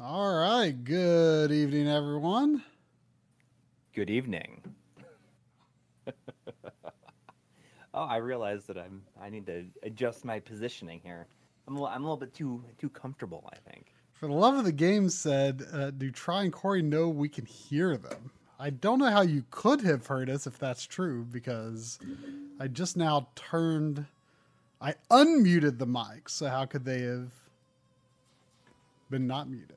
All right. Good evening, everyone. Good evening. oh, I realize that I'm. I need to adjust my positioning here. I'm. A, little- I'm a little bit too too comfortable. I think. For the love of the game, said, uh, do Try and Coury know we can hear them? I don't know how you could have heard us if that's true because I just now turned. I unmuted the mic, so how could they have been not muted?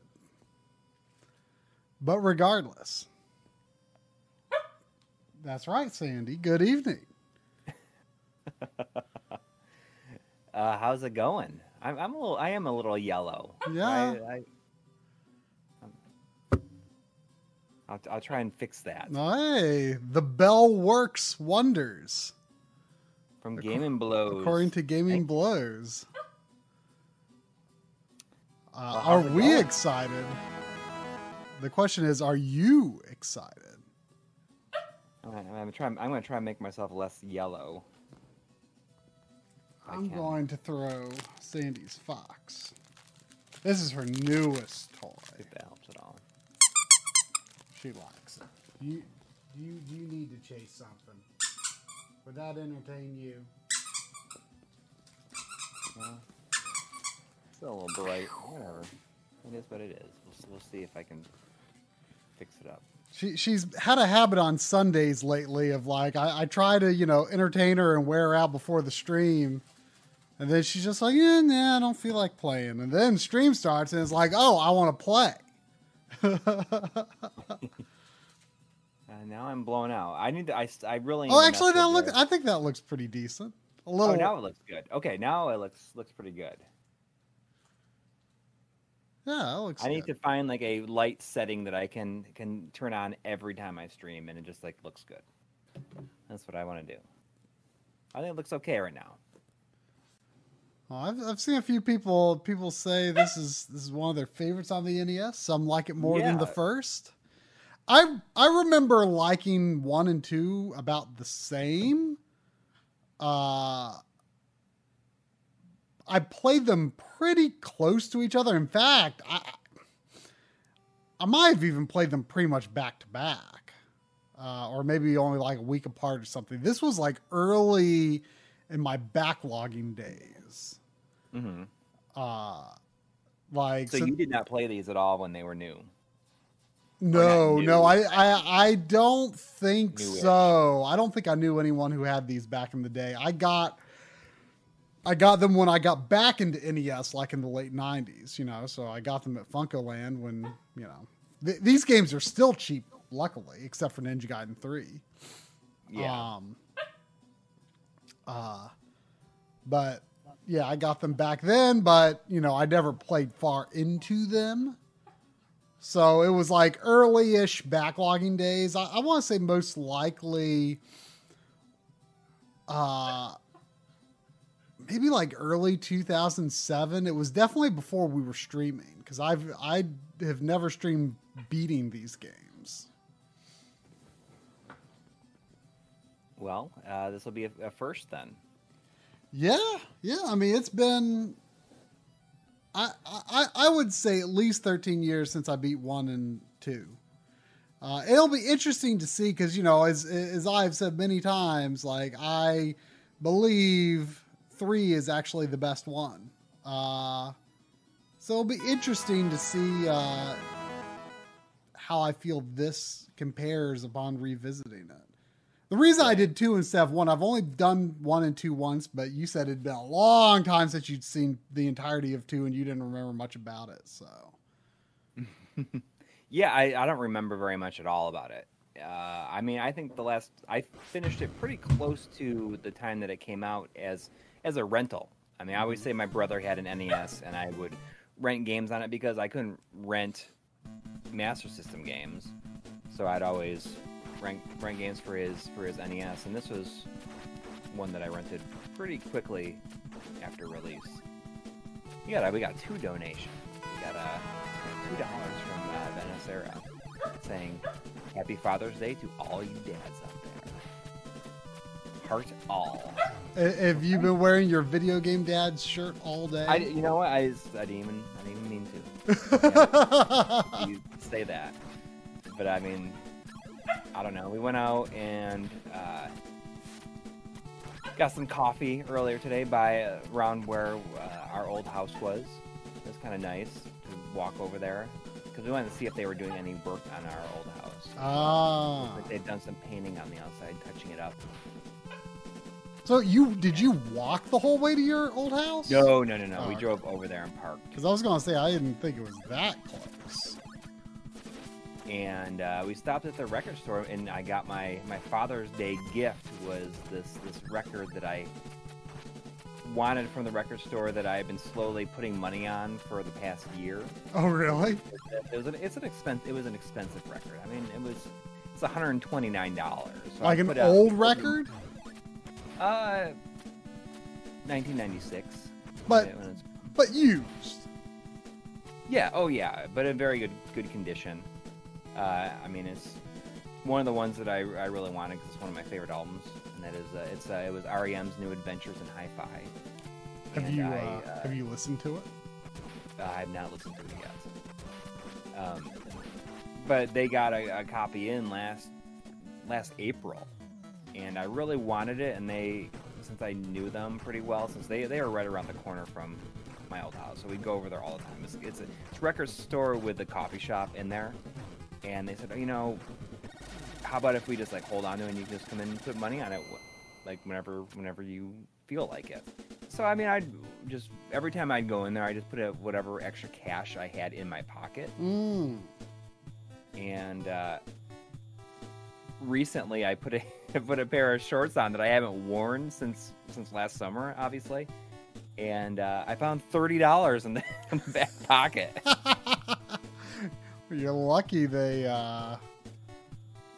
But regardless, that's right, Sandy. Good evening. Uh, how's it going? I'm. I'm a little. I am a little yellow. Yeah. I, I'm- I'll, I'll try and fix that. Hey, the bell works wonders, From Game and Blows. according to Gaming Thank- Blows. Uh, Well, are we going? excited? The question is, are you excited? I'm, gonna- try. I'm gonna try and make myself less yellow. I I'm can. going to throw Sandy's Fox. This is her newest toy. If that helps at all. She likes it. You, you, you need to chase something. Would that entertain you? Well, it's a little bright. Whatever. It is what it is. We'll, we'll see if I can fix it up. She she's had a habit on Sundays lately of like I, I try to you know entertain her and wear her out before the stream, and then she's just like yeah nah I don't feel like playing, and then stream starts and it's like oh I want to play. Uh, now I'm blown out. I need to. I really. oh need to actually that looks. I think that looks pretty decent. A little. Oh, now it looks good. Okay, now it looks looks pretty good. Yeah it looks. I need good. to find like a light setting that I can can turn on every time I stream, and it just like looks good. That's what I want to do. I think it looks okay right now. Oh, I've, I've seen a few people people say this is this is one of their favorites on the NES. Some like it more than the first. I I remember liking one and two about the same. Uh, I played them pretty close to each other. In fact, I I might have even played them pretty much back to back, uh, or maybe only like a week apart or something. This was like early in my backlogging days. hmm Uh, like So so- you did not play these at all when they were new. no, no. I, I, I don't think Newish. so. I don't think I knew anyone who had these back in the day. I got, I got them when I got back into NES, like in the late '90s. You know, so I got them at FuncoLand when you know th- these games are still cheap, luckily, except for Ninja Gaiden Three. Yeah. Um, uh, but yeah, I got them back then, but you know, I never played far into them. So it was like early-ish backlogging days. I, I want to say most likely, uh, maybe like early 2007. It was definitely before we were streaming because I've I have never streamed beating these games. well, uh, this will be a, a first then. Yeah, yeah. I mean, it's been. I, I I would say at least thirteen years since I beat one and two. Uh, it'll be interesting to see because you know, as as I've said many times, like I believe three is actually the best one. Uh, so it'll be interesting to see uh, how I feel this compares upon revisiting it. The reason I did two instead of one, I've only done one and two once, but you said it'd been a long time since you'd seen the entirety of two and you didn't remember much about it. So, Yeah, I, I don't remember very much at all about it. Uh, I mean, I think the last I finished it pretty close to the time that it came out as as a rental. I mean, I always say my brother had an NES, and I would rent games on it because I couldn't rent Master System games, so I'd always rent rent games for his for his NES, and this was one that I rented pretty quickly after release. We got we got two donations. We got uh, two dollars from uh, Venice Era saying Happy Father's Day to all you dads out there. Heart all. Have you been wearing your video game dad's shirt all day? I, you know what? I, I didn't even I didn't even mean to. you say that. But I mean, I don't know. We went out and uh, got some coffee earlier today by uh, around where uh, our old house was. It was kind of nice to walk over there because we wanted to see if they were doing any work on our old house. Ah. Like they'd done some painting on the outside, touching it up. So you did you walk the whole way to your old house? No, no, no, no. Oh, we okay. drove over there and parked. Because I was gonna say I didn't think it was that close. and uh, we stopped at the record store and i got my my father's day gift was this this record that i wanted from the record store that i've been slowly putting money on for the past year Oh really? it was an it's an expense it was an expensive record i mean it was it's 129 dollars so I like an old record? Uh 1996 But but used. Yeah, oh yeah, but in very good good condition. Uh, I mean, it's one of the ones that I, I really wanted because it's one of my favorite albums, and that is uh, it's uh, it was REM's New Adventures in Hi-Fi. Have you I, uh, have you listened to it? uh, I've not listened to it yet. Um, but they got a, a copy in last last April, and I really wanted it. And they, since I knew them pretty well, since they they were right around the corner from my old house, so we'd go over there all the time. It's it's a, it's a record store with a coffee shop in there, and they said, oh, you know, how about if we just like hold on to it and you just come in and put money on it, like whenever whenever you feel like it. So I mean, I'd just every time I'd go in there, I just put a, whatever extra cash I had in my pocket, Mm. and uh, recently I put a I put a pair of shorts on that I haven't worn since since last summer, obviously, and uh, I found thirty dollars in, the in the back pocket. You're lucky they uh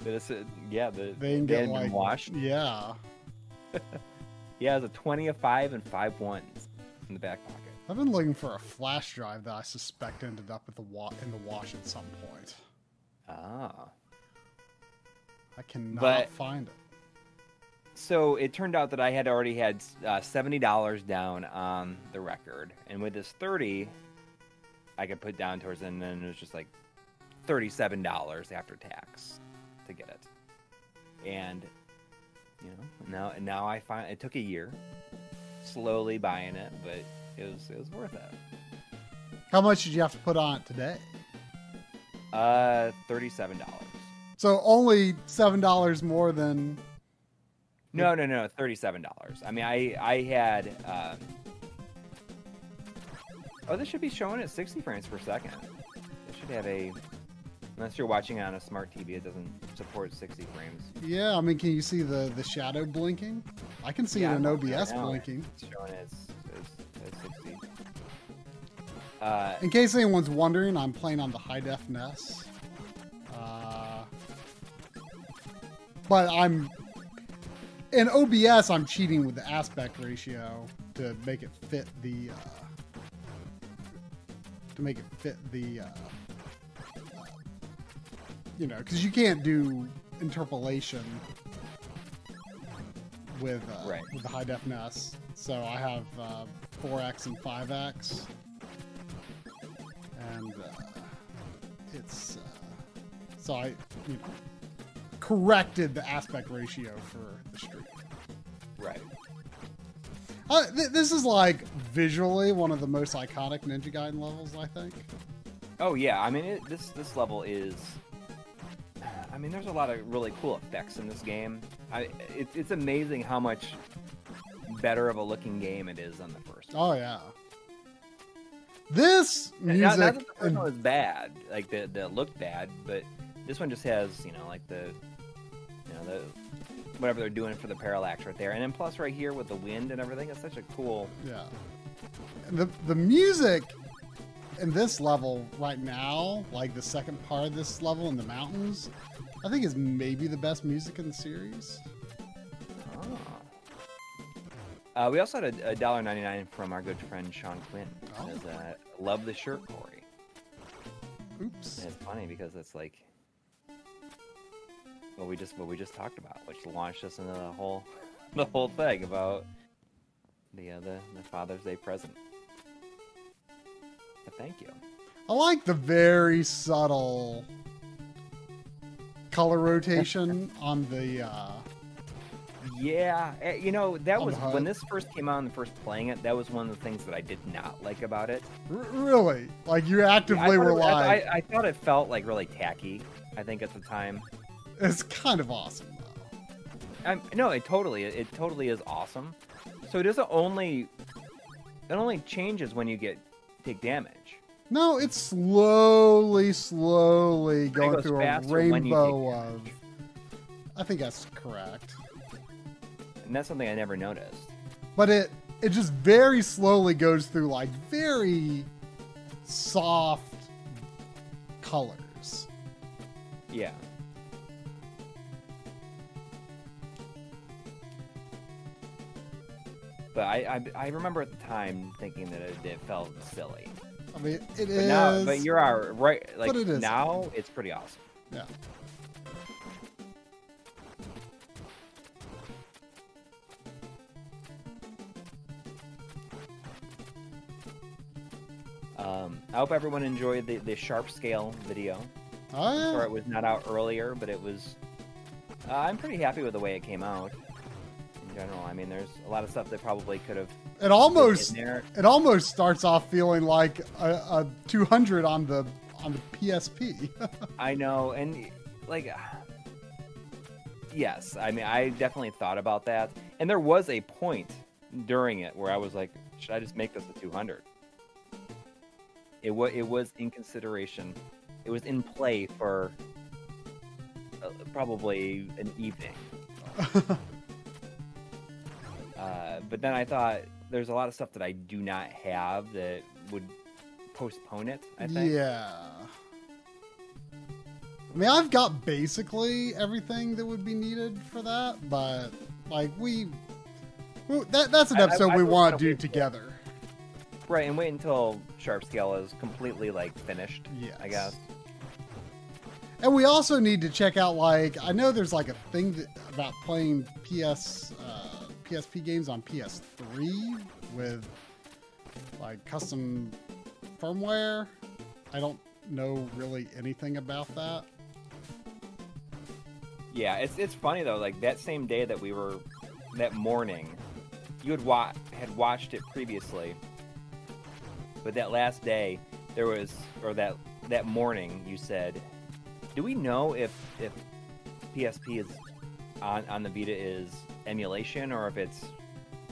it's yeah, the they didn't get like washed. Yeah. Yeah, it was a twenty, a five, and five ones in the back pocket. I've been looking for a flash drive that I suspect ended up at the wa- in the wash at some point. Ah. I cannot But- find it. So it turned out that I had already had uh, seventy dollars down on the record, and with this thirty, I could put down towards, it, and then it was just like thirty-seven dollars after tax to get it. And you know, now and now I find it took a year, slowly buying it, but it was it was worth it. How much did you have to put on it today? Uh, thirty-seven dollars. So only seven dollars more than No, no, no, thirty-seven dollars. I mean, I I had. Um... Oh, this should be showing at sixty frames per second. It should have a. Unless you're watching on a smart TV, it doesn't support sixty frames. Yeah, I mean, can you see the the shadow blinking? I can see Yeah, it in OBS right blinking. It's showing as, as, as sixty. Uh, In case anyone's wondering, I'm playing on the high def NES. But I'm in OBS. I'm cheating with the aspect ratio to make it fit the uh, to make it fit the uh, you know because you can't do interpolation with uh, Right. with the high def NES. So I have uh, 4x and 5x and uh, it's uh, so I you know, corrected the aspect ratio for the stream. right. Uh, th- this is like visually one of the most iconic Ninja Gaiden levels, I think. Oh yeah, I mean it, this this level is. I mean, there's a lot of really cool effects in this game. I, it, it's amazing how much better of a looking game it is than the first. one. Oh yeah. This Not- music, Not, that the first and- one was bad, like the the looked bad, but this one just has you know like the you know the whatever they're doing for the parallax right there, and then plus right here with the wind and everything, it's such a cool. yeah, the the music in this level right now, like the second part of this level in the mountains, I think is maybe the best music in the series. Uh, we also had a, a dollar ninety nine from our good friend Sean Quinn. Oh. Says, uh, "Love the shirt, Coury." Oops. And it's funny because it's like what we just what we just talked about, which launched us into the whole the whole thing about the uh, the, the Father's Day present. But thank you. I like the very subtle color rotation on the. Uh, Yeah, eh, you know that was when this first came out and first playing it. That was one of the things that I did not like about it. r- really, like you actively thought were like, I, I thought it felt like really tacky. I think at the time. It's kind of awesome though. Um, no, it totally, it totally is awesome. So it doesn't only, it only changes when you get take damage. No, it's slowly, slowly going through a faster when you take rainbow of. I think that's correct, And that's something I never noticed. but it it just very slowly goes through like very soft colors. Yeah. But I, I, I remember at the time thinking that it, it felt silly. I mean, it But is. now, but you're our, right. Like But it is. now, it's pretty awesome. yeah. Um, I hope everyone enjoyed the, the sharp scale video. Oh yeah. Sorry it was not out earlier, but it was. Uh, I'm pretty happy with the way it came out. General, I mean, there's a lot of stuff that probably could have It almost it almost starts off feeling like a, a 200 on the on the PSP. I know, and like, yes, I mean, I definitely thought about that, and there was a point during it where I was like, should I just make this a 200? It was it was in consideration. It was in play for uh, probably an evening. Uh, but then I thought there's a lot of stuff that I do not have that would postpone it. I think. Yeah. I mean, I've got basically everything that would be needed for that, but like we, well, that that's an I- I- episode I we want gonna do together. Right, and wait until Sharp Scale is completely like finished. Yeah, I guess. And we also need to check out like I know there's like a thing that, about playing PS uh, PSP games on PS3 with like custom firmware. I don't know really anything about that. Yeah, it's it's funny though. Like that same day that we were, that morning, you had wa- had watched it previously, but that last day there was, or that that morning, you said, "Do we know if if PSP is on on the Vita is emulation or if it's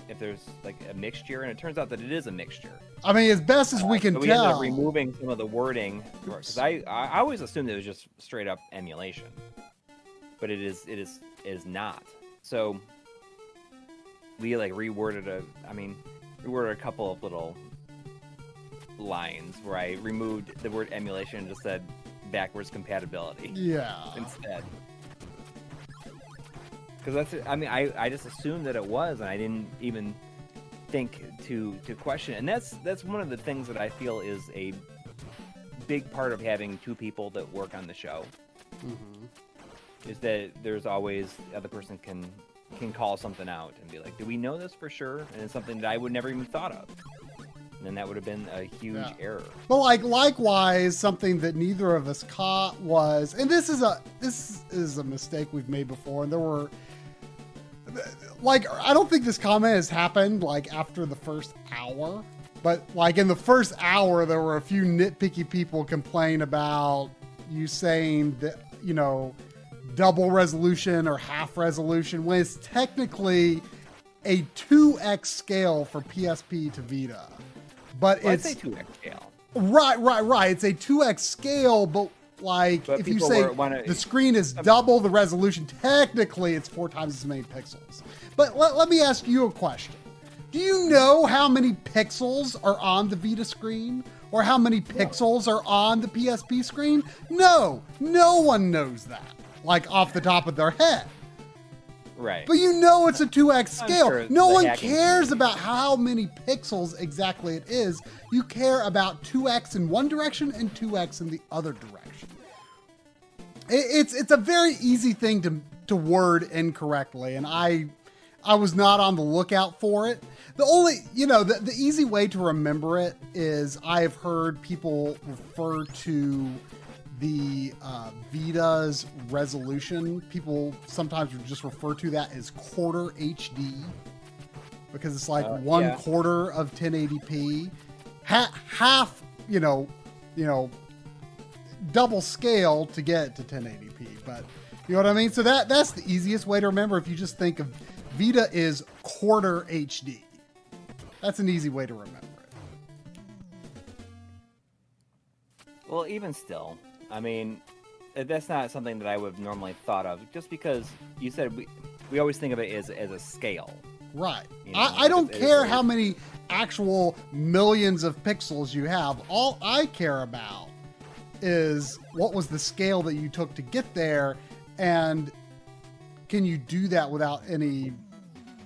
if there's like a mixture?" And it turns out that it is a mixture. I mean, as best as we uh, can so we ended up removing some of the wording because I I always assumed it was just straight up emulation, but it is it is it is not. So we like reworded a I mean reworded a couple of little lines where I removed the word emulation and just said backwards compatibility yeah. instead. Because that's I mean I I just assumed that it was and I didn't even think to to question it. and that's that's one of the things that I feel is a big part of having two people that work on the show Mhm. is that there's always the other person can can call something out and be like, "Do we know this for sure?" And it's something that I would never even thought of. And then that would have been a huge Yeah. error. But like likewise, something that neither of us caught was, and this is a this is a mistake we've made before, and there were like I don't think this comment has happened like after the first hour, but like in the first hour, there were a few nitpicky people complain about you saying that you know double resolution or half resolution when it's technically a 2x scale for PSP to Vita. But Well, it's say two X scale. Right, right, right. It's a 2x scale, but like But if you say wanna- the screen is double the resolution, technically it's four times as many pixels. But let, let me ask you a question. Do you know how many pixels are on the Vita screen? Or how many pixels are on the PSP screen? No, no one knows that, like off the top of their head. Right. But you know it's a 2x I'm scale. sure no one cares about how many pixels exactly it is. You care about 2x in one direction and 2x in the other direction. It, it's it's a very easy thing to to word incorrectly, and I I was not on the lookout for it. The only, you know, the, the easy way to remember it is I've heard people refer to the uh, Vita's resolution. People sometimes just refer to that as quarter HD because it's like Uh, one yeah. quarter of 1080p, ha- half, you know, you know, double scale to get to 1080p. But you know what I mean. So that that's the easiest way to remember. If you just think of Vita is quarter HD, that's an easy way to remember it. Well, even still, I mean, uh, that's not something that I would have normally thought of. Just because you said we, we always think of it as as a scale. Right. You know, I, I don't care how many actual millions of pixels you have. All I care about is what was the scale that you took to get there, and can you do that without any,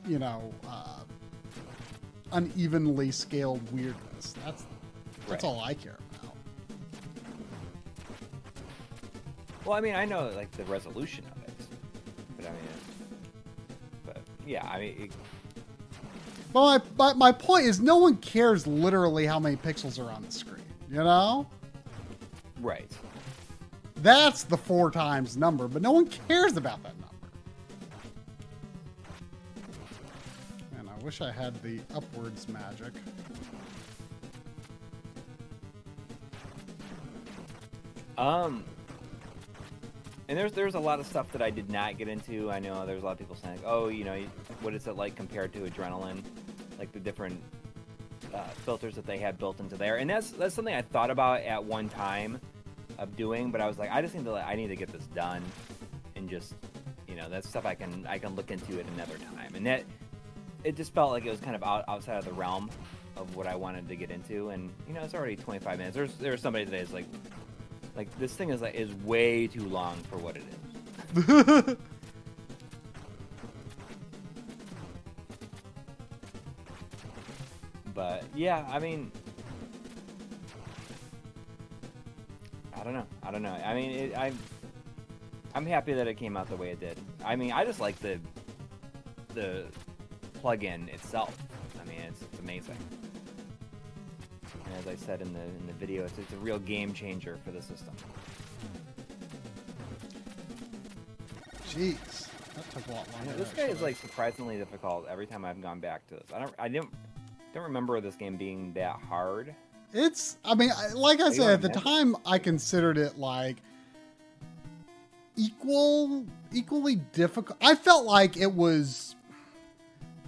you know, uh, unevenly scaled weirdness? That's that's Right. all I care about. Well, I mean, I know like the resolution of it, but I mean, but yeah, I mean, it, But my, my, my point is, no one cares literally how many pixels are on the screen. You know. Right. That's the four times number, but no one cares about that number. And I wish I had the upwards magic. Um, and there's there's a lot of stuff that I did not get into. I know there's a lot of people saying, oh, you know, what is it like compared to Adrenaline, like the different uh, filters that they had built into there. And that's that's something I thought about at one time of doing, but I was like, I just need to I need to get this done, and just you know that's stuff I can I can look into at another time. And that it just felt like it was kind of out, outside of the realm of what I wanted to get into. And you know, it's already 25 minutes. There's there's somebody today is like like this thing is like is way too long for what it is. But yeah, I mean, I don't know. I don't know. I mean, it, I'm I'm happy that it came out the way it did. I mean, I just like the the plugin itself. I mean, it's, it's amazing. And as I said in the in the video, it's, it's a real game changer for the system. Jeez, that took a lot longer. know, this guy I is like surprisingly difficult every time I've gone back to this. I don't I didn't don't remember this game being that hard. It's. I mean, like I said, at the time, I considered it like equal, equally difficult. I felt like it was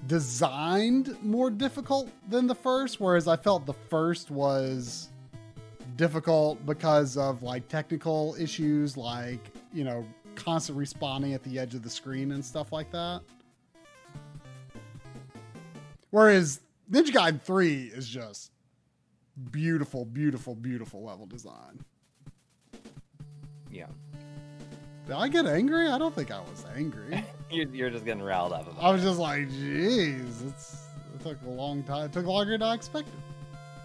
designed more difficult than the first, whereas I felt the first was difficult because of like technical issues, like you know, constant respawning at the edge of the screen and stuff like that. Whereas Ninja Gaiden 3 is just beautiful, beautiful, beautiful level design. Yeah. Did I get angry? I don't think I was angry. You're, you're just getting riled up about I was just like, jeez, it's it took a long time. It took longer than I expected.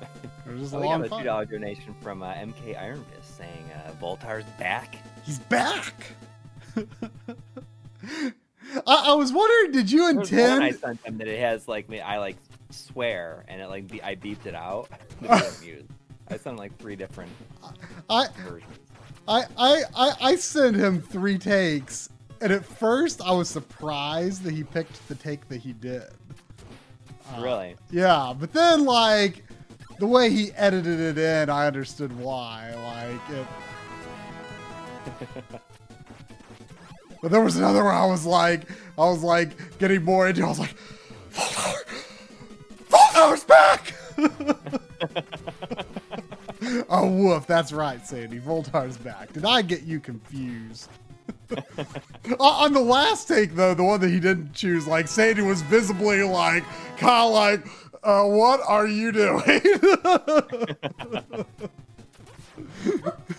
It was just Oh, a we long got a two dollar donation from uh, MK Iron Fist saying uh, Voltar's back. He's back. I, I was wondering, did you There's one I sent him that it has like me. I like swear and it like be, I beeped it out. to be amused. I sent him like three different I, versions. I, I, I, I sent him three takes, and at first I was surprised that he picked the take that he did. Uh, really? Yeah, but then like the way he edited it in, I understood why. Like it. But there was another where I was like, I was like getting more into. I was like, Voltar, Voltar's back. oh woof, that's right, Sandy. Voltar's back. Did I get you confused? Uh, on the last take, though, the one that he didn't choose, like Sandy was visibly like, kind of like, uh, "What are you doing?"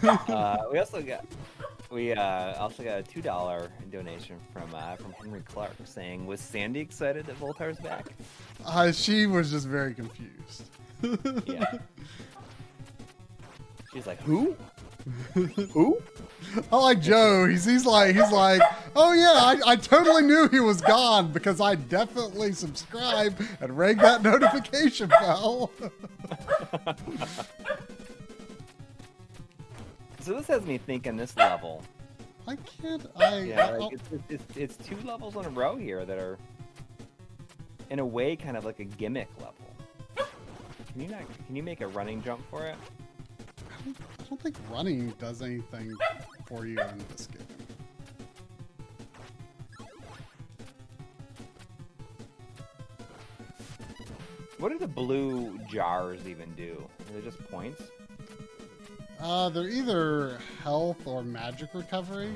uh, we also got we uh, also got a two dollar donation from uh, from Henry Clark saying, "Was Sandy excited that Voltar's back?" uh, she was just very confused. Yeah. She's like, "Who?" Who? I like Joe. He's he's like he's like, oh yeah, I, I totally knew he was gone because I definitely subscribed and rang that notification bell. So this has me thinking this level. I can't. I Yeah, I- like it's, it's, it's, it's two levels in a row here that are, in a way, kind of like a gimmick level. Can you not? Can you make a running jump for it? I don't, I don't think running does anything for you in this game. What do the blue jars even do? Are they just points? Uh, they're either health or magic recovery.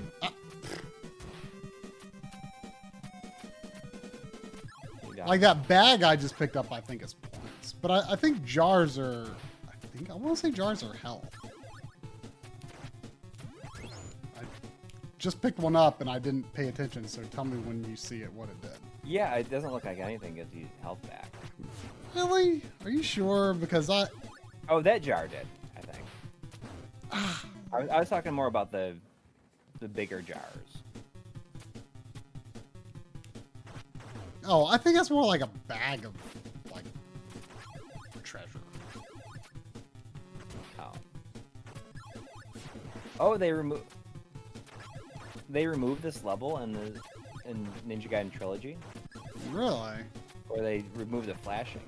Got- like that bag I just picked up, I think is points. But I, I think jars are. I think I want to say jars are health. I just picked one up and I didn't pay attention, so tell me when you see it what it did. Yeah, it doesn't look like anything gives you health back. Really? Are you sure? Because I. Oh, that jar did. I. I, was- I was talking more about the, the bigger jars. Oh, I think that's more like a bag of like treasure. Oh. Oh, they remove. They removed this level in the in Ninja Gaiden Trilogy, Really? or they removed the flashing.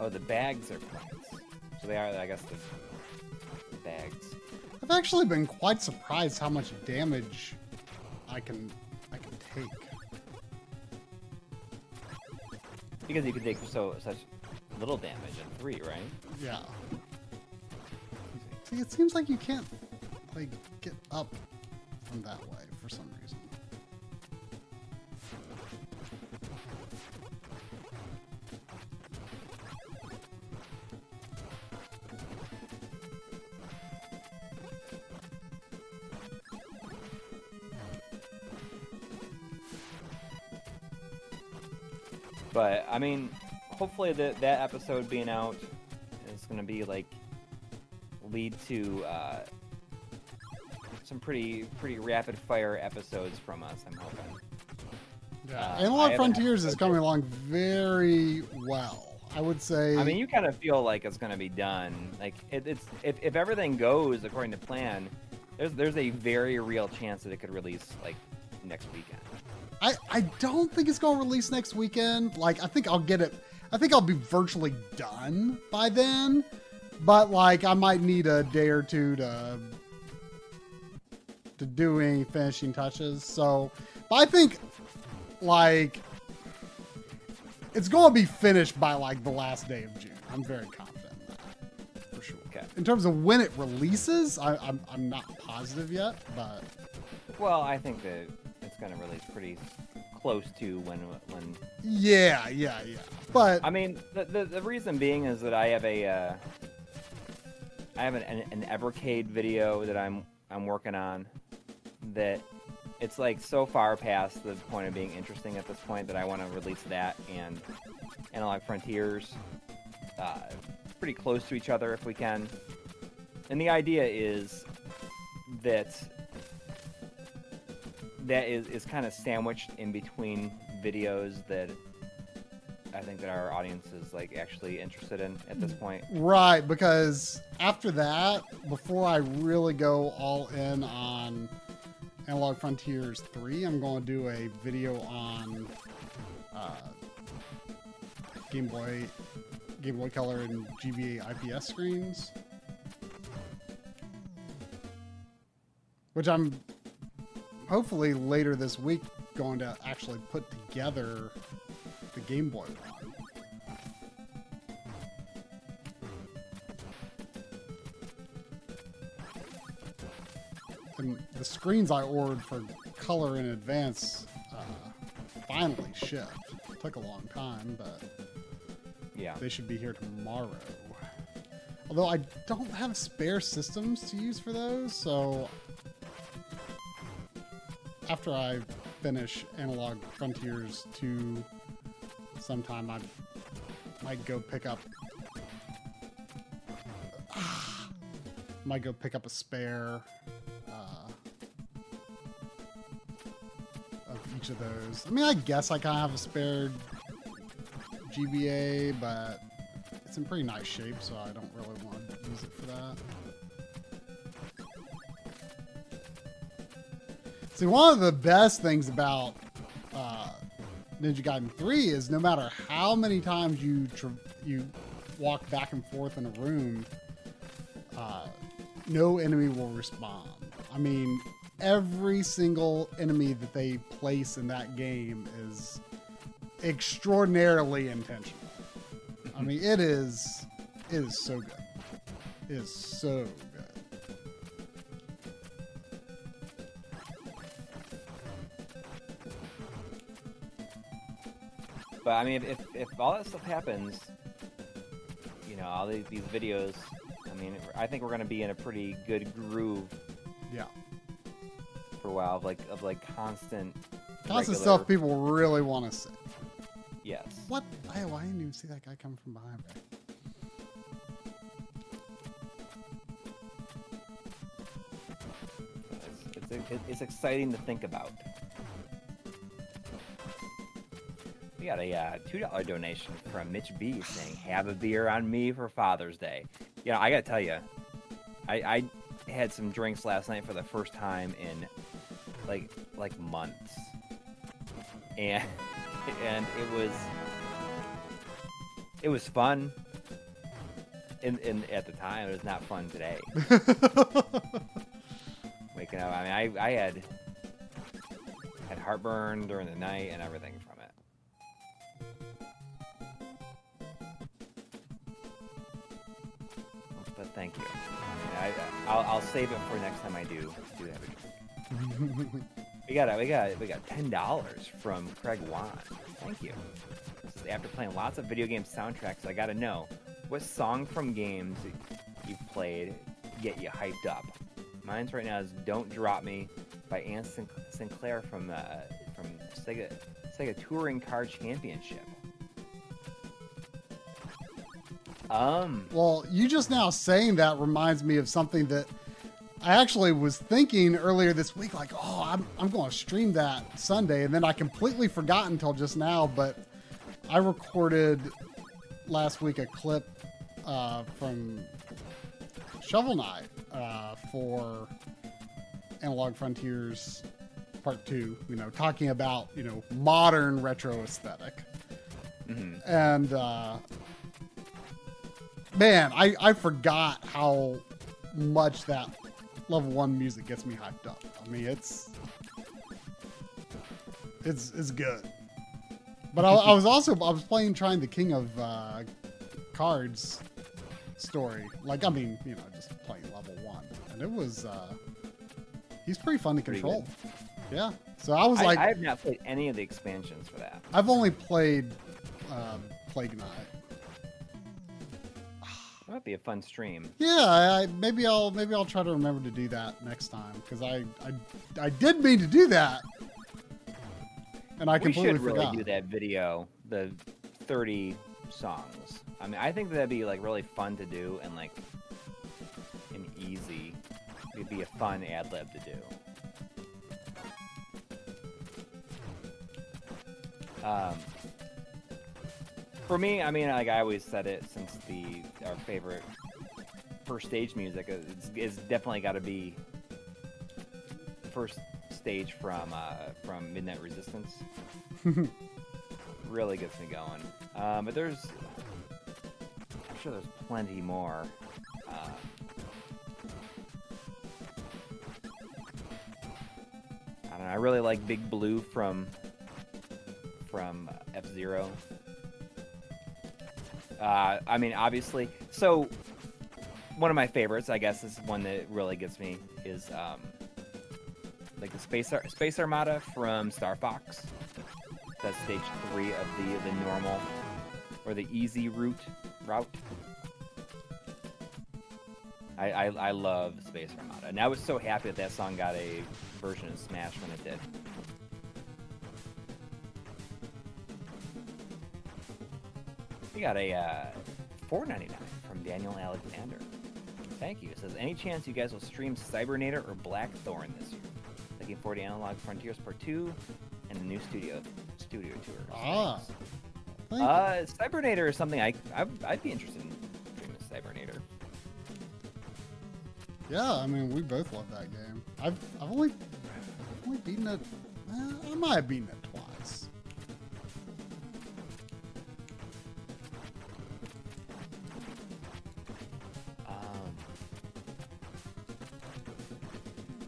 Oh, the bags are points. So they are, I guess, the, the bags. I've actually been quite surprised how much damage I can I can take. Because you can take so such little damage in three, right? Yeah. See, it seems like you can't like get up from that way for some reason. But I mean, hopefully that that episode being out is going to be like lead to uh, some pretty pretty rapid fire episodes from us. I'm hoping. Yeah. Uh, I Analog haven't Frontiers is coming along very well. I would say. I mean, you kind of feel like it's going to be done. Like it, it's if, if everything goes according to plan, there's there's a very real chance that it could release like next weekend. I, I don't think it's going to release next weekend. Like, I think I'll get it. I think I'll be virtually done by then. But like, I might need a day or two to to do any finishing touches. So, but I think like it's going to be finished by like the last day of June. I'm very confident in that for sure. Okay. In terms of when it releases, I, I'm I'm not positive yet, but Well, I think that going to release pretty close to when when yeah, yeah, yeah. But I mean, the, the, the reason being is that I have a uh, I have an, an, an Evercade video that I'm I'm working on that it's like so far past the point of being interesting at this point that I want to release that and Analog Frontiers uh, pretty close to each other if we can. And the idea is that that is, is kind of sandwiched in between videos that I think that our audience is like actually interested in at this point. Right, because after that, before I really go all in on Analog Frontiers 3, I'm going to do a video on uh, Game Boy, Game Boy Color and GBA IPS screens. Which I'm hopefully later this week going to actually put together the Game Boy one. and the screens I ordered for color in advance uh, finally shipped. It took a long time, but Yeah. they should be here tomorrow. Although I don't have spare systems to use for those, so after I finish Analog Frontiers 2 sometime. I might go pick up. might go pick up a spare uh, of each of those. I mean, I guess I kind of have a spare GBA, but it's in pretty nice shape, so I don't really want to use it for that. See, one of the best things about uh, Ninja Gaiden 3 is no matter how many times you you walk back and forth in a room, uh, no enemy will respond. I mean, every single enemy that they place in that game is extraordinarily intentional. I mean, it is it is so good. It is so But I mean, if, if, if all that stuff happens, you know, all these, these videos, I mean, I think we're gonna be in a pretty good groove Yeah. for a while of like of like constant. Constant regular- stuff people really want to see. Yes. What? I, I didn't even see that guy coming from behind. It's, it's, it's exciting to think about. Got a uh, two dollar donation from Mitch B saying, "Have a beer on me for Father's Day." You know, I gotta tell you, I, I had some drinks last night for the first time in like like months, and and it was it was fun. In, in at the time, it was not fun today. waking up. I mean, I, I had had heartburn during the night and everything thank you. I, I, I'll, I'll save it for next time I do do have a drink. We got we got we got ten dollars from Craig Wan. Thank you. After playing lots of video game soundtracks. I got to know what song from games you've played get you hyped up. Mine's right now is "Don't Drop Me" by Ann Sinclair from uh, from Sega Sega Touring Car Championship. Um, Well, you just now saying that reminds me of something that I actually was thinking earlier this week. Like, oh, I'm, I'm going to stream that Sunday. And then I completely forgot until just now. But I recorded last week a clip uh, from Shovel Knight uh, for Analog Frontiers Part 2, you know, talking about, you know, modern retro aesthetic. mhm. And, uh, man, I, I forgot how much that level one music gets me hyped up. I mean, it's it's it's good. But I, I was also I was playing trying the King of uh, Cards story. Like I mean, you know, just playing level one, and it was uh, he's pretty fun to Pretty control. Yeah. So I was I, like, I have not played any of the expansions for that. I've only played um, Plague Knight. That might be a fun stream. Yeah, I, maybe I'll maybe I'll try to remember to do that next time because I, I I did mean to do that, and I we completely should really forgot. do that video, the 30 songs. I mean, I think that'd be like really fun to do and like an easy. It'd be a fun ad lib to do. Um, for me, I mean, like I always said it since the our favorite first stage music is, is definitely got to be first stage from uh, from Midnight Resistance. really gets me going. Um, but there's, I'm sure there's plenty more. Um, I don't know. I really like Big Blue from from F Zero. Uh, I mean, obviously. So, one of my favorites, I guess, is one that really gets me is um, like the Space Ar- Space Armada from Star Fox. That's stage three of the the normal or the easy route route. I, I, I love Space Armada, and I was so happy that that song got a version of Smash when it did. We got a uh, four ninety nine from Daniel Alexander. Thank you. It says, any chance you guys will stream Cybernator or Blackthorne this year? Looking forward to Analog Frontiers Part Two and the new studio studio tour. Ah. Uh, Cybernator is something I I'd, I'd be interested in doing with Cybernator. Yeah, I mean, we both love that game. I've I've only I've only beaten it. Uh, I might have beaten it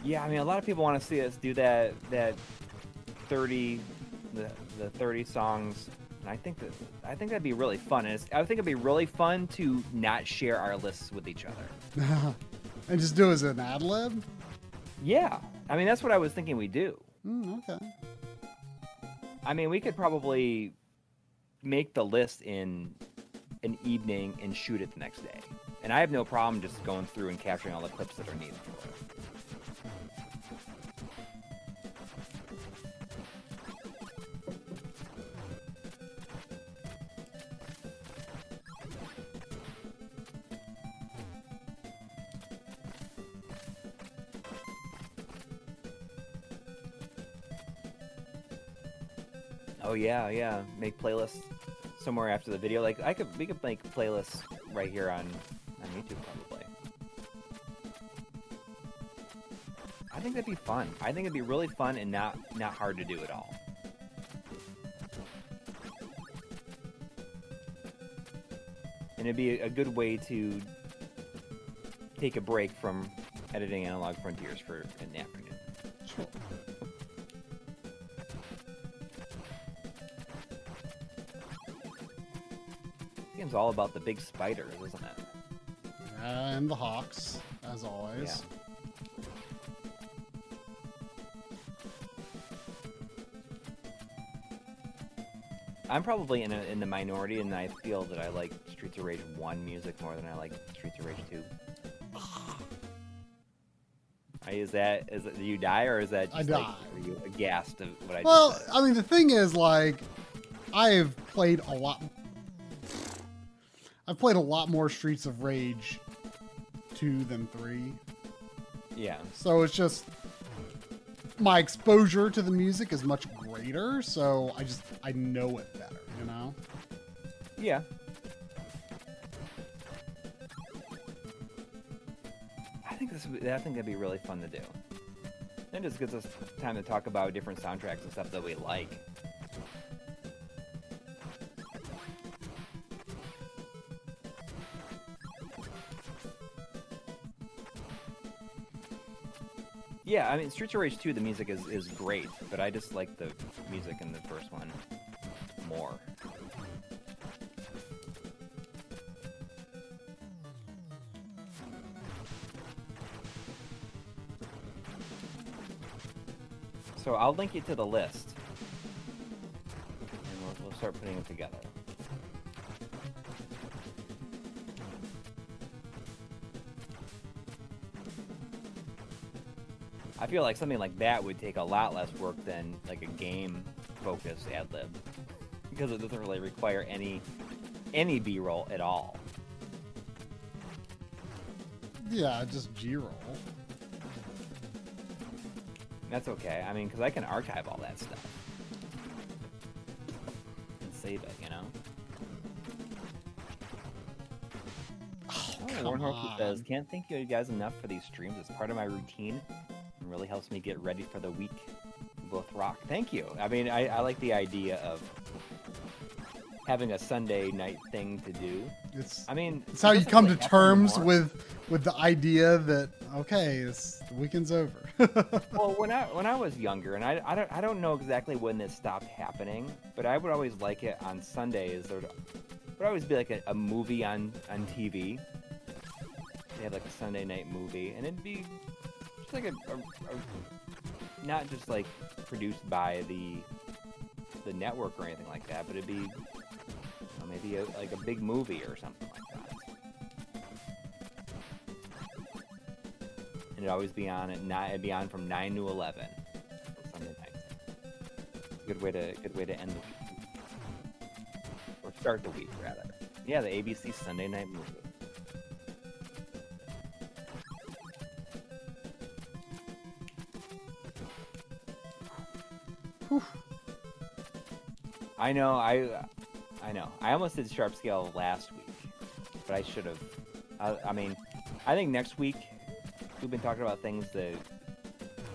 yeah, I mean, a lot of people want to see us do that that thirty, the the thirty songs, and I think that I think that'd be really fun. And it's, I think it'd be really fun to not share our lists with each other. and just do it as an ad lib. Yeah, I mean, that's what I was thinking we do. Mm, okay. I mean, we could probably make the list in an evening and shoot it the next day. And I have no problem just going through and capturing all the clips that are needed for it. Oh yeah, yeah. Make playlists somewhere after the video. Like I could, we could make playlists right here on on YouTube probably. I think that'd be fun. I think it'd be really fun and not not hard to do at all. And it'd be a good way to take a break from editing Analog Frontiers for an afternoon. Sure. Game's all about the big spiders, isn't it? Yeah, and the Hawks, as always. I'm probably in a, in the minority, and I feel that I like Streets of Rage One music more than I like Streets of Rage Two. I- Is that is it, do you die or is that I just like, die. are you aghast of what I Well? I mean, the thing is, like, I've played a lot. I've played a lot more Streets of Rage two than three, Yeah, so it's just my exposure to the music is much greater. So I just I know it better, you know. yeah. I think this would- I think that'd be really fun to do. It just gives us time to talk about different soundtracks and stuff that we like. Yeah, I mean, Streets of Rage 2, the music is, is great, but I just like the music in the first one more. So I'll link you to the list, and we'll, we'll start putting it together. Feel like something like that would take a lot less work than like a game focused ad lib because it doesn't really require any any B roll at all. Yeah, just G roll. That's okay. I mean, because I can archive all that stuff and save it, you know. Oh, Oh, on. says, "Can't thank you guys enough for these streams. It's part of my routine really helps me get ready for the week. Both rock. Thank you. I mean, I, I like the idea of having a Sunday night thing to do. It's I mean, it's how you come to terms anymore. with with the idea that okay, it's the weekend's over. Well, when I when I was younger, and I, I don't I don't know exactly when this stopped happening, but I would always like it on Sundays. There would, would always be like a, a movie on on TV. They have like a Sunday night movie, and it'd be like a, a, a not just like produced by the the network or anything like that, but it'd be you know, maybe a, like a big movie or something like that. And it'd always be on at nine. It'd be on from nine to eleven Sunday night. Good way to good way to end the week. or start the week rather. Yeah, the ABC Sunday Night Movie. I know. I I know. I almost did sharp scale last week, but I should have. I, I mean, I think next week we've been talking about things that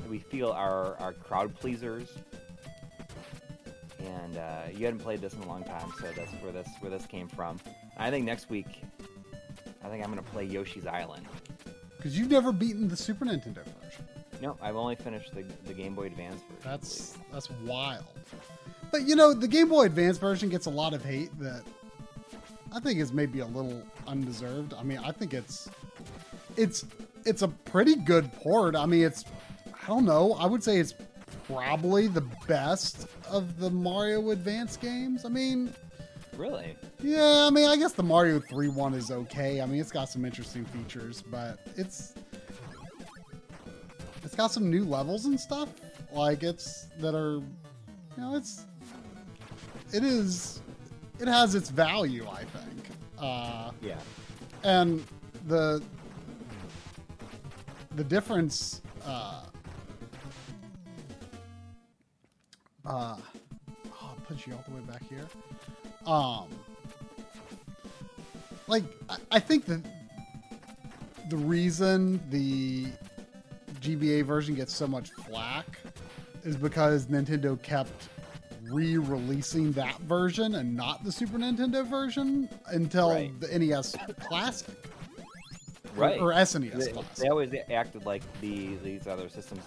we feel are are crowd pleasers. And uh, you hadn't played this in a long time, so that's where this where this came from. I think next week, I think I'm gonna play Yoshi's Island. Because you've never beaten the Super Nintendo version. No, I've only finished the the Game Boy Advance version. That's that's wild. But you know, the Game Boy Advance version gets a lot of hate that I think is maybe a little undeserved. I mean, I think it's it's it's a pretty good port. I mean, it's I don't know. I would say it's probably the best of the Mario Advance games. I mean, really. yeah, I mean, I guess the Mario 3 one is okay. I mean, it's got some interesting features, but it's it's got some new levels and stuff. Like it's that are you know, it's it is it has its value, I think. Uh Yeah. and the the difference uh uh oh, I'll put you all the way back here um like I, I think that the reason the GBA version gets so much flack is because Nintendo kept re-releasing that version and not the Super Nintendo version until Right. the NES Classic or- Right. or, SNES they, Classic. they always acted like the these other systems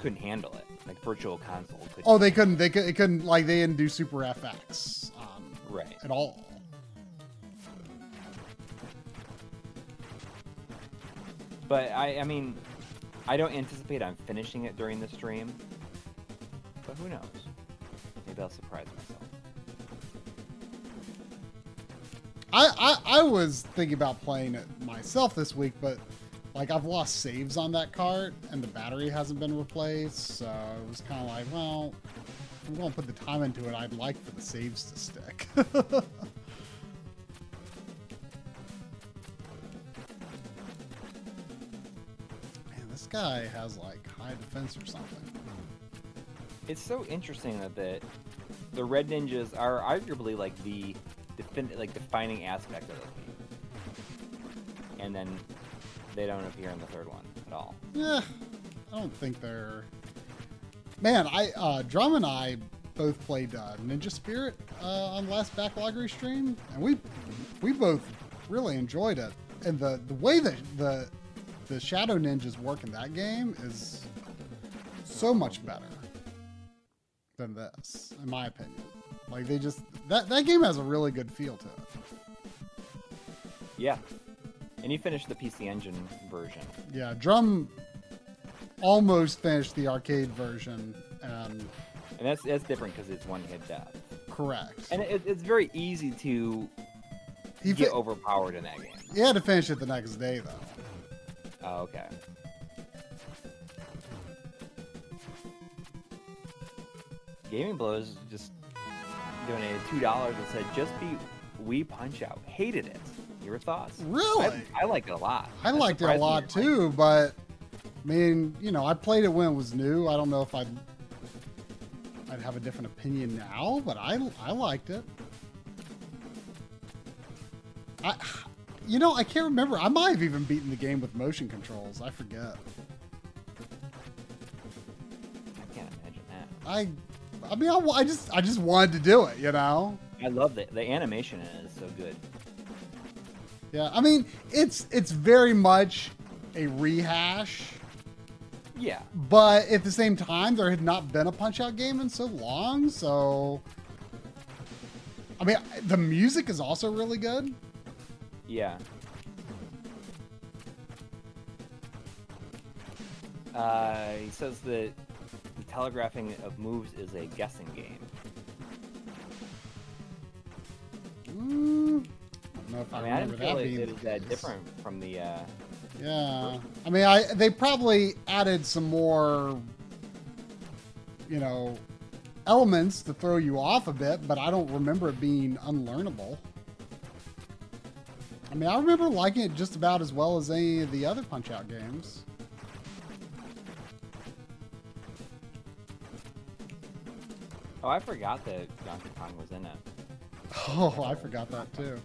couldn't handle it, like Virtual Console. Could, Oh, they couldn't. They could. It couldn't. Like they didn't do Super FX um, right. at all. But I, I mean, I don't anticipate I'm finishing it during the stream. But who knows? Maybe I'll surprise myself. I, I I was thinking about playing it myself this week, but like I've lost saves on that cart and the battery hasn't been replaced, so it was kind of like, well, I'm going to put the time into it. I'd like for the saves to stick. Man, this guy has like high defense or something. It's so interesting that the the Red Ninjas are arguably like the defin- like defining aspect of the game, and then they don't appear in the third one at all. Yeah, I don't think they're. Man, I uh, Drum and I both played uh, Ninja Spirit uh, on last backloggery stream, and we we both really enjoyed it. And the the way that the the Shadow Ninjas work in that game is so much better than this, in my opinion. Like they just that that game has a really good feel to it. Yeah, and you finished the PC Engine version. Yeah, Drum almost finished the arcade version, and And that's that's different because it's one hit death, correct. and it, it's very easy to He get fi- overpowered in that game. He had to finish it the next day, though. Oh, okay. Gaming Blows just donated two dollars and said, "Just beat Wii Punch Out." Hated it. Your thoughts? Really? I, I liked it a lot. I That liked it a lot too, but I mean, you know, I played it when it was new. I don't know if I'd I'd have a different opinion now, but I I liked it. I you know, I can't remember. I might have even beaten the game with motion controls. I forget. I can't imagine that. I I mean, I, I just I just wanted to do it, you know. I love the the animation in it is so good. Yeah, I mean, it's it's very much a rehash Yeah, but at the same time, there had not been a Punch Out game in so long, so. I mean, the music is also really good. yeah. Uh, he says that the telegraphing of moves is a guessing game. Mm, I don't know if I, I mean, I didn't feel that it that different from the. Uh, Yeah, I mean, I they probably added some more, you know, elements to throw you off a bit, but I don't remember it being unlearnable. I mean, I remember liking it just about as well as any of the other Punch Out games. Oh, I forgot that Donkey Kong was in it. Oh, I forgot that too.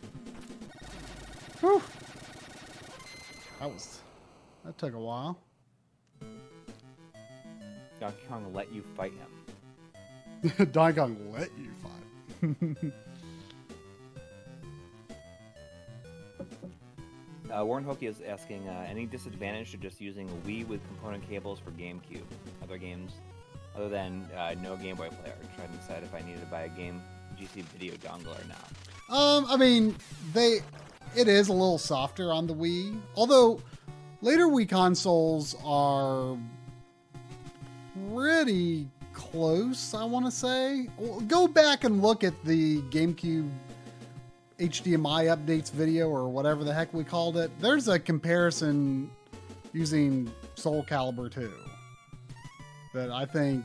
Whew. That was that took a while. Donkey Kong let you fight him. Donkey Kong let you fight. Uh, Warren Hokie is asking uh, any disadvantage to just using a Wii with component cables for GameCube? Other games, other than uh, no Game Boy player. Trying to decide if I needed to buy a game GC video dongle or not. Um, I mean, they it is a little softer on the Wii, although later Wii consoles are pretty close. I want to say. Go back and look at the GameCube HDMI updates video or whatever the heck we called it. There's a comparison using Soul Calibur 2 that I think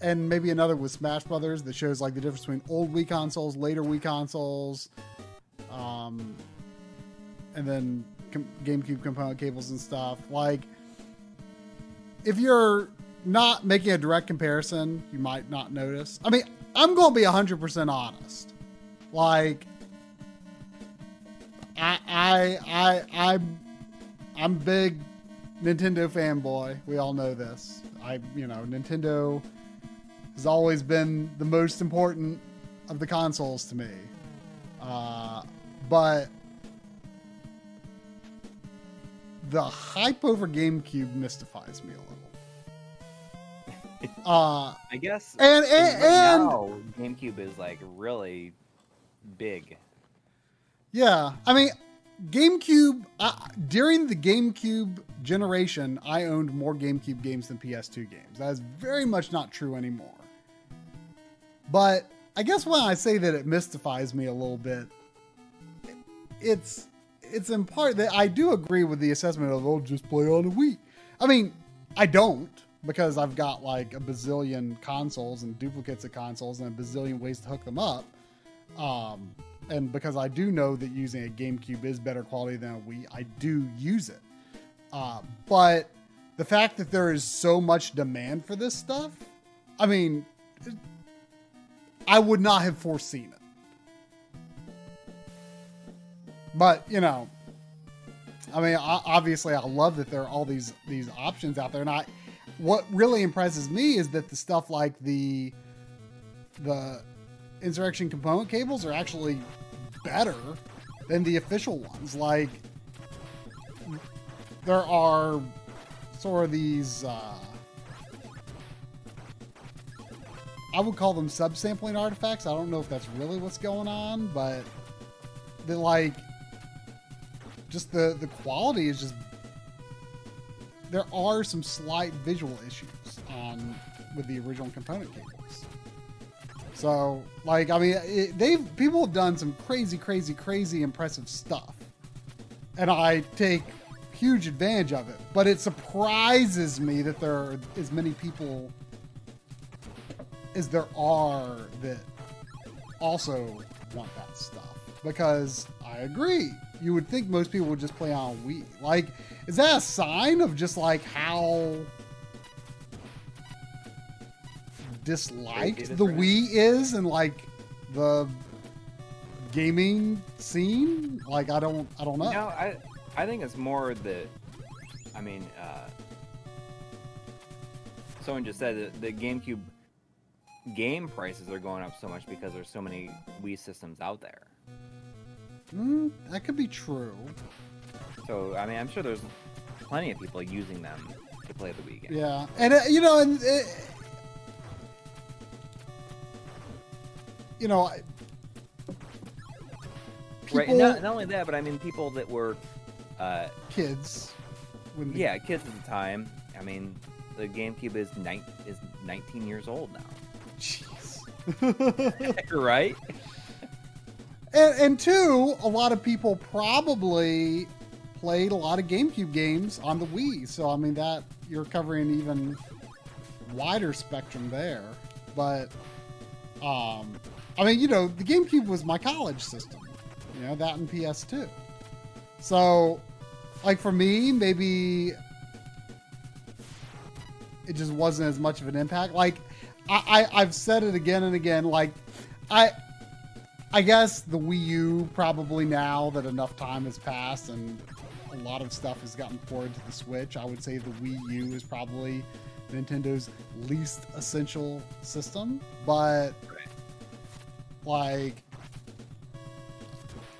and maybe another with Smash Brothers that shows like the difference between old Wii consoles, later Wii consoles, um, and then com- GameCube component cables and stuff. Like, if you're not making a direct comparison, you might not notice. I mean, I'm going to be 100% honest. Like, I, I, I, I'm, I'm big Nintendo fanboy. We all know this. I, you know, Nintendo has always been the most important of the consoles to me. Uh, but the hype over GameCube mystifies me a little. Uh, I guess. and and, and now, GameCube is like really big. yeah, I mean, GameCube uh, during the GameCube generation, I owned more GameCube games than PS2 games. That is very much not true anymore. But I guess when I say that it mystifies me a little bit, it's it's in part that I do agree with the assessment of oh just play on a Wii. I mean, I don't because I've got like a bazillion consoles and duplicates of consoles and a bazillion ways to hook them up. Um, and because I do know that using a GameCube is better quality than a Wii, I do use it. Uh, but the fact that there is so much demand for this stuff, I mean, I would not have foreseen it. But you know, I mean, obviously, I love that there are all these these options out there. And I, what really impresses me is that the stuff like the the insurrection component cables are actually better than the official ones. Like there are sort of these. Uh, I would call them subsampling artifacts. I don't know if that's really what's going on, but they like just the the quality is just there are some slight visual issues on with the original component cables. So, like, I mean, it, they've people have done some crazy, crazy, crazy impressive stuff, and I take huge advantage of it. But it surprises me that there are as many people as there are that also want that stuff. Because I agree, you would think most people would just play on Wii. Like, is that a sign of just like how disliked the. Wii is and like the gaming scene? Like, I don't, I don't know. No, I I think it's more the. I mean, uh, someone just said that the GameCube game prices are going up so much because there's so many Wii systems out there. Mm, that could be true. So I mean, I'm sure there's plenty of people using them to play the Wii game. Yeah, and uh, you know, and uh, you know, I- people, Right. and Not, not only that, but I mean, people that were, uh, kids, when the- yeah, kids at the time. I mean, the GameCube is nine is 19 years old now. Jeez. right? and, and two, a lot of people probably played a lot of GameCube games on the Wii. So I mean that you're covering even wider spectrum there. but um, I mean, you know, the GameCube was my college system. You know that and PS2. So, like for me, maybe it just wasn't as much of an impact. Like I, I I've said it again and again. Like I I guess the Wii U probably now that enough time has passed and a lot of stuff has gotten poured to the Switch, I would say the Wii U is probably Nintendo's least essential system. But like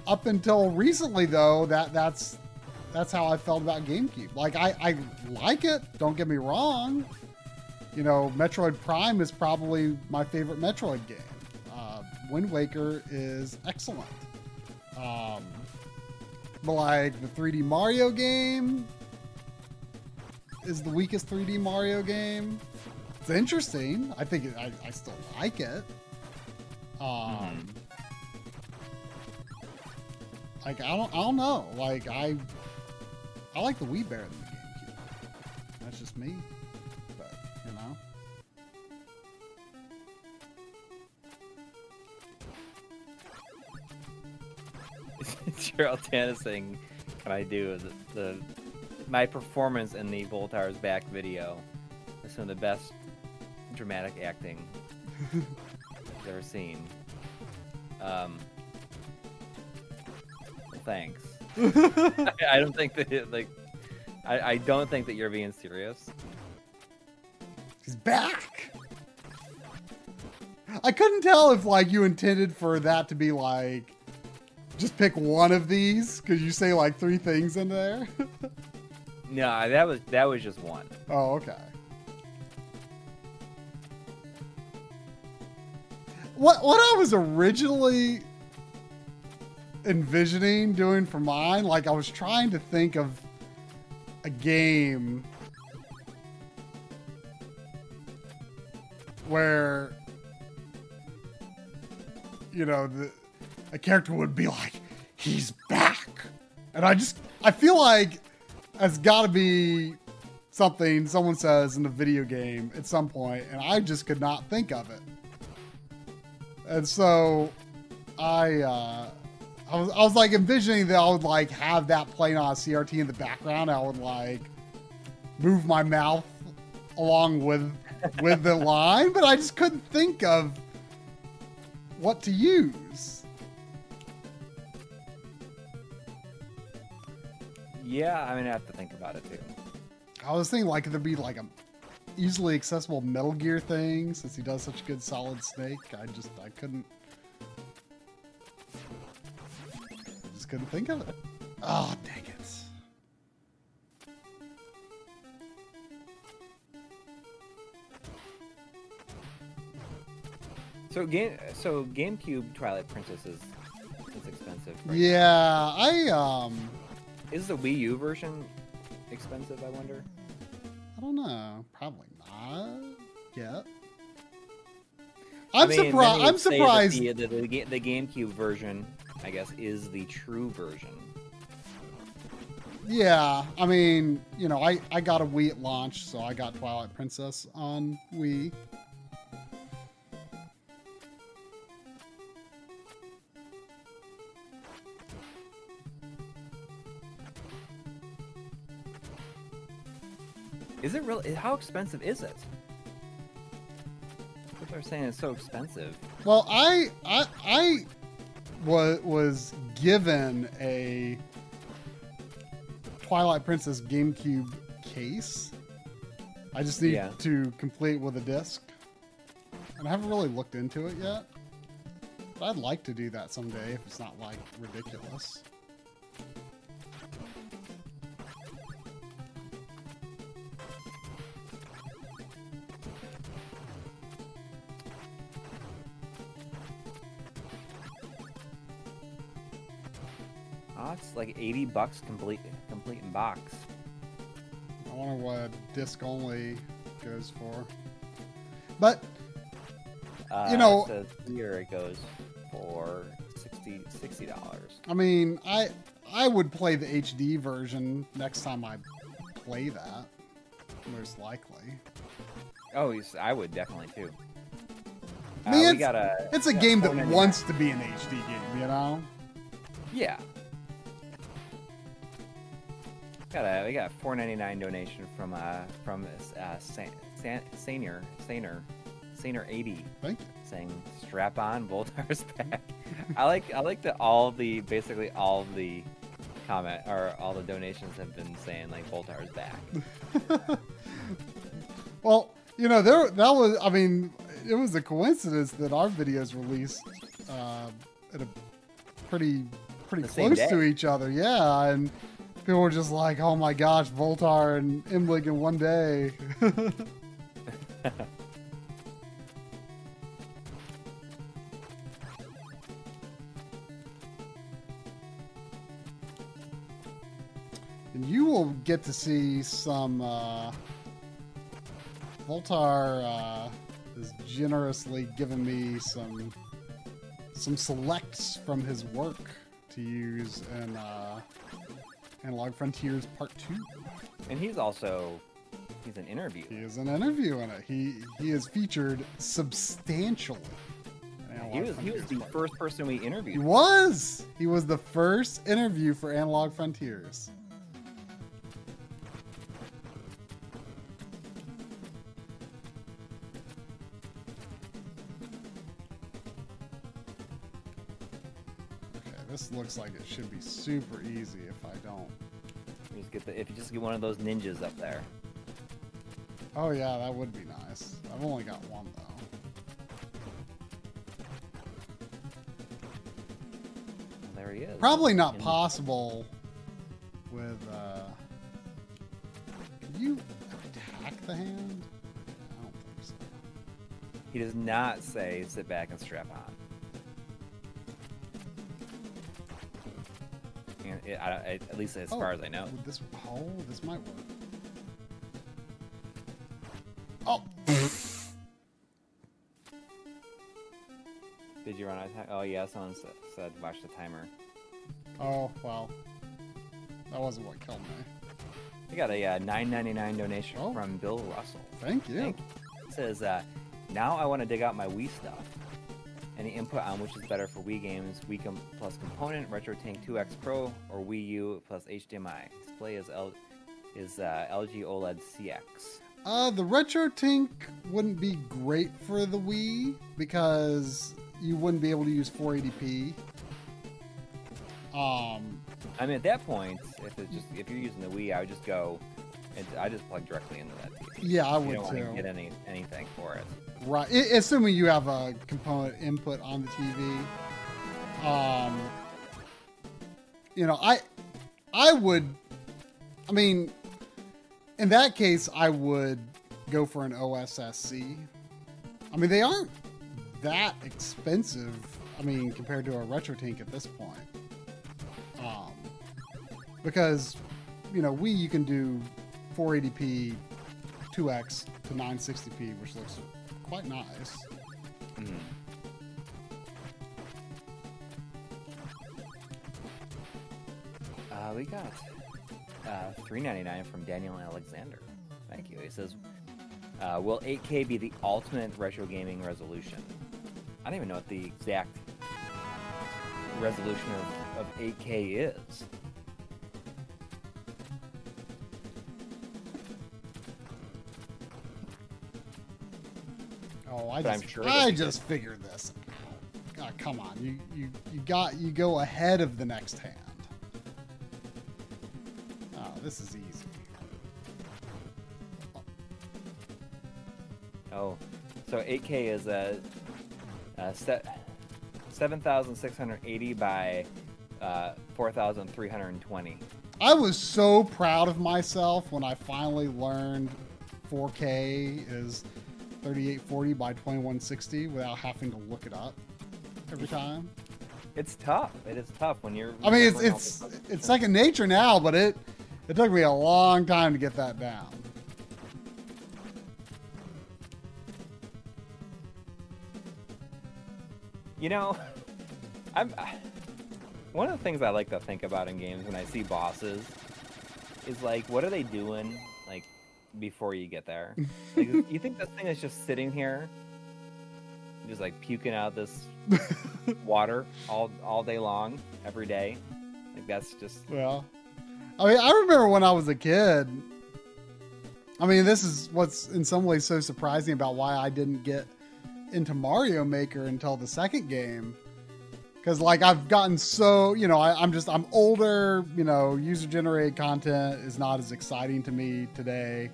up until recently though, that that's that's how I felt about GameCube. Like I, I like it, don't get me wrong. You know, Metroid Prime is probably my favorite Metroid game. Uh, Wind Waker is excellent. Um, but like the 3D Mario game is the weakest 3D Mario game. It's interesting. I think it, I, I still like it. Um, like I don't I don't know. Like I I like the Wii better than the GameCube. That's just me. But you know. Gerald Tan is saying, "Can I do the, the my performance in the Voltaire's back video is some of the best dramatic acting I've ever seen." Um, thanks. I, I don't think that it, like I, I don't think that you're being serious. He's back. I couldn't tell if like you intended for that to be like just pick one of these because you say like three things in there. No, that was that was just one. oh, okay. What what I was originally envisioning doing for mine, like I was trying to think of a game where you know the a character would be like he's back. And i just i feel like it's got to be something someone says in a video game at some point and i just could not think of it and so i uh I was, I was like envisioning that I would like have that playing on a CRT in the background. I would like move my mouth along with with the line, but I just couldn't think of what to use. Yeah, I'm gonna have to think about it too. I was thinking like there'd be like a easily accessible Metal Gear thing since he does such a good Solid Snake. I just I couldn't. Just couldn't think of it. Oh dang it! So game, so GameCube Twilight Princess is is expensive. right? Yeah, I um, Is the Wii U version expensive? I wonder. I don't know. Probably not yet. I I'm mean, surprised. I'm surprised. The, the, the, the GameCube version, I guess, is the true version. Yeah, I mean, you know, I I got a Wii at launch, so I got Twilight Princess on Wii. Is it really? How expensive is it? People are saying it's so expensive. Well, I I I was was given a Twilight Princess GameCube case. I just need Yeah. to complete with a disc, and I haven't really looked into it yet. But I'd like to do that someday if it's not like ridiculous. Like 80 bucks complete complete in box. I wonder what disc only goes for. But Uh, You know- it here it goes for 60 dollars. I mean, I I would play the HD version next time I play that. Most likely. Oh, I would definitely too. I mean, Uh, it's, a it's a game that wants to be an HD game, you know? Yeah. Got a we got a four ninety nine donation from uh from uh San, San, Saner Saner Saner eighty Thank you. saying strap on Voltar's back. I like I like that all the basically all the comment or all the donations have been saying like Voltar's back. Well, you know, there that was. I mean, it was a coincidence that our videos released uh, at a pretty pretty The close to each other. Yeah, and people were just like, "Oh my gosh, Voltar and MLiG in one day." and you will get to see some. Uh, Voltar uh, has generously given me some some selects from his work to use in uh, Analog Frontiers Part Two. And he's also he's an interview. He is an interview in it. He he is featured substantially. He was he was the first person we interviewed. He was. He was the first interview for Analog Frontiers. This looks like it should be super easy if I don't. Just get the, if you just get one of those ninjas up there. Oh yeah, that would be nice. I've only got one though. Well, there he is. Probably not In- possible with uh Can you attack the hand? I don't think so. He does not say sit back and strap on. It, I, I, at least as Oh, far as I know. This oh, this might work. Oh Did you run out of time? Oh yeah, someone sa- said watch the timer. Oh well. That wasn't what killed me. We got a uh, 9.99 donation Oh. from Bill Russell. Thank you. Thank you. It says, uh, now I want to dig out my Wii stuff. Any input on which is better for Wii games, Wii com- plus component, RetroTink 2X Pro, or Wii U plus HDMI? Display is, L- is uh, LG OLED CX. Uh, the RetroTink wouldn't be great for the Wii because you wouldn't be able to use 480p. Um, I mean, at that point, if it's just if you're using the Wii, I would just go, and I just plug directly into that TV. yeah, I you would don't too. get any anything for it. Right, assuming you have a component input on the TV. Um, you know, I, I would, I mean, in that case, I would go for an OSSC. I mean, they aren't that expensive. I mean, compared to a RetroTink at this point, um, because you know, we you can do 480p, 2x to 960p, which looks quite nice. Mhm. Uh, we got uh, three ninety nine from Daniel Alexander. Thank you. He says, uh, "Will 8K be the ultimate retro gaming resolution?" I don't even know what the exact resolution of, of 8K is. Oh, I But I'm just, sure I just figured this. God, come on, you you you got you go ahead of the next hand. Oh, this is easy. Oh, so 8K is a, a set 7,680 by uh, 4,320. I was so proud of myself when I finally learned 4K is 3840 by 2160 without having to look it up every time. It's tough. It is tough when you're. I mean, it's it's it's second nature now, but it it took me a long time to get that down. You know, I'm. One of the things I like to think about in games when I see bosses is like, what are they doing before you get there? Like, you think this thing is just sitting here, just like puking out this water all all day long, every day. Like that's just Well, I mean, I remember when I was a kid. I mean, this is what's in some ways so surprising about why I didn't get into Mario Maker until the second game. Because, like, I've gotten so, you know, I, I'm just, I'm older, you know, user generated content is not as exciting to me today.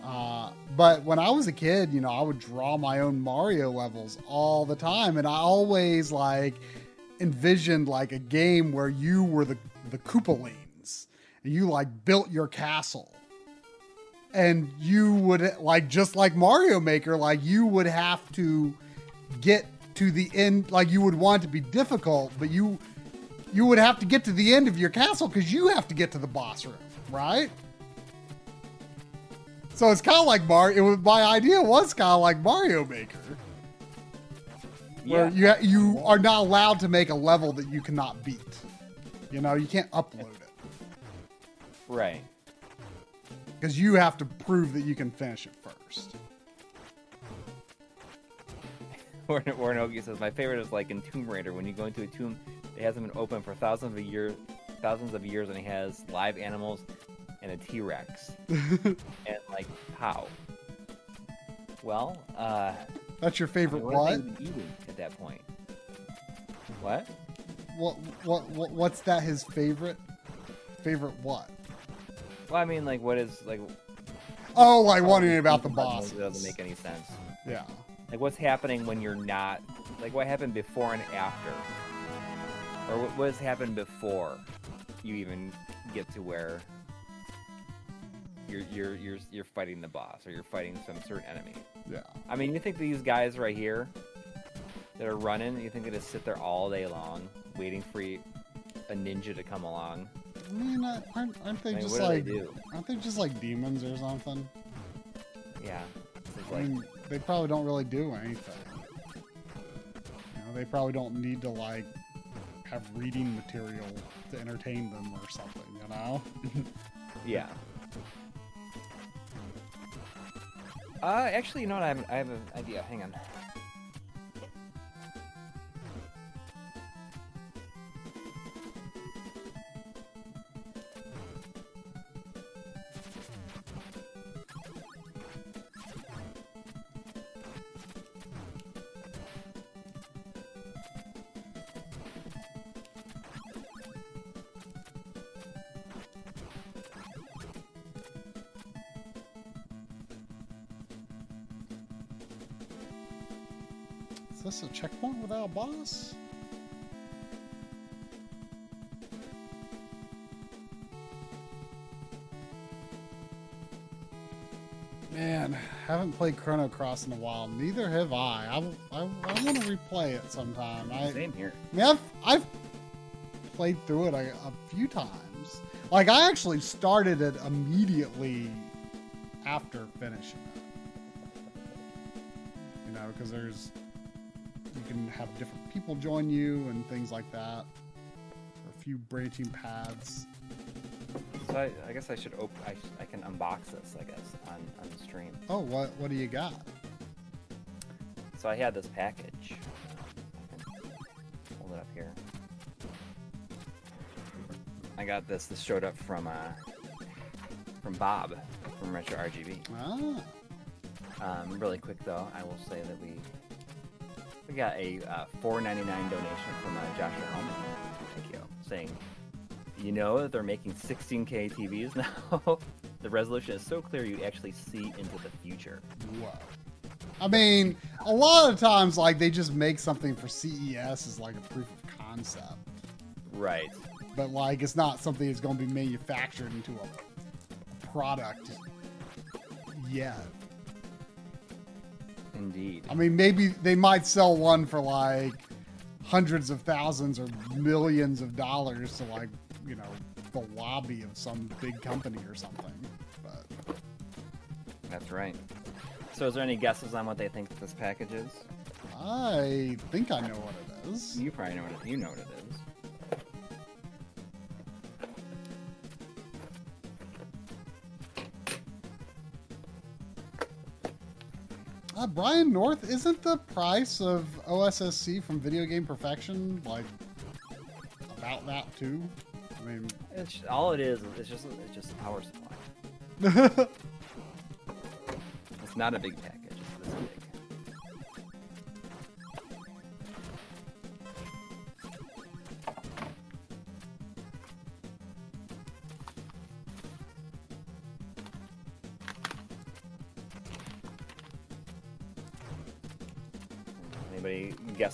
Uh, but when I was a kid, you know, I would draw my own Mario levels all the time. And I always, like, envisioned, like, a game where you were the, the Koopalings and you, like, built your castle and you would like just like Mario Maker, like you would have to get to the end. Like you would want it to be difficult, but you you would have to get to the end of your castle because you have to get to the boss room, right? So it's kind of like Mario. It was, my idea was kind of like Mario Maker, where you you are not allowed to make a level that you cannot beat. You know, you can't upload it right. because you have to prove that you can finish it first. Warren, Warren Ogie says my favorite is like in Tomb Raider when you go into a tomb, it hasn't been open for thousands of years, thousands of years, and it has live animals and a T Rex. and like how? Well, uh, That's your favorite what what? are they even eating at that point? What? What what what what's that his favorite? Favorite what? Well, I mean, like, what is like? Oh, like wondering about the It boss. doesn't make any sense. Yeah. Like, what's happening when you're not? Like, what happened before and after? Or what what's happened before you even get to where you're you're you're you're fighting the boss or you're fighting some certain enemy? Yeah. I mean, you think these guys right here that are running, you think they just sit there all day long waiting for you, a ninja to come along? I mean, aren't, aren't they I mean, just like they do? aren't they just like demons or something? Yeah. It's I mean, they probably don't really do anything. You know, they probably don't need to like have reading material to entertain them or something. You know? yeah. Uh, actually, you know what? I have, I have an idea. Hang on. Boss? Man, haven't played Chrono Cross in a while. Neither have I. I, I, I want to replay it sometime. I, Same here. I mean, I've, I've played through it a, a few times. Like, I actually started it immediately after finishing it. You know, because there's, can have different people join you and things like that. A few branching paths. So I, I guess I should open. I, I can unbox this. I guess on on the stream. Oh, what what do you got? So I had this package. Hold it up here. I got this. This showed up from uh from Bob from Retro RGB. Ah, Um, really quick though, I will say that we we got a uh, 4.99 donation from uh, Joshua Helman. Thank you. Saying, you know that they're making 16K TVs now. the resolution is so clear you actually see into the future. whoa. I mean, a lot of times, like they just make something for CES as like a proof of concept. Right. but like it's not something that's going to be manufactured into a product yet. Indeed. I mean, maybe they might sell one for like hundreds of thousands or millions of dollars to like you know the lobby of some big company or something. But That's right. So, is there any guesses on what they think this package is? I think I know what it is. You probably know what it, you know what it Uh, Brian North, isn't the price of OSSC from Video Game Perfection like about that too? I mean, It's all it is. It's just it's just a power supply. It's not a big package. It's this big.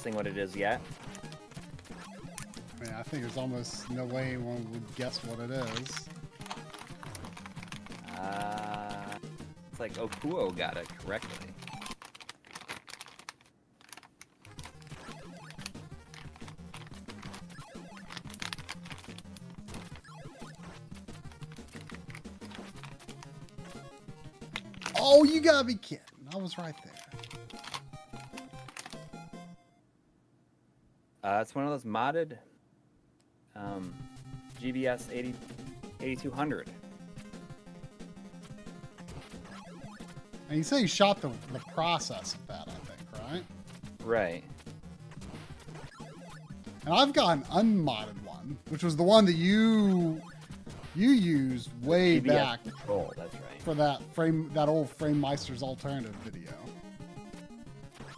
Guessing what it is yet? I mean, I think there's almost no way anyone would guess what it is. Uh, it's like Okuo got it correctly. Oh, you gotta be kidding! I was right there. Uh, it's one of those modded um, GBS 80, 8200. And you say you shot the the process of that, I think, right? Right. And I've got an unmodded one, which was the one that you you used way GBS back Control, that's right. for that frame that old Framemeister's alternative video.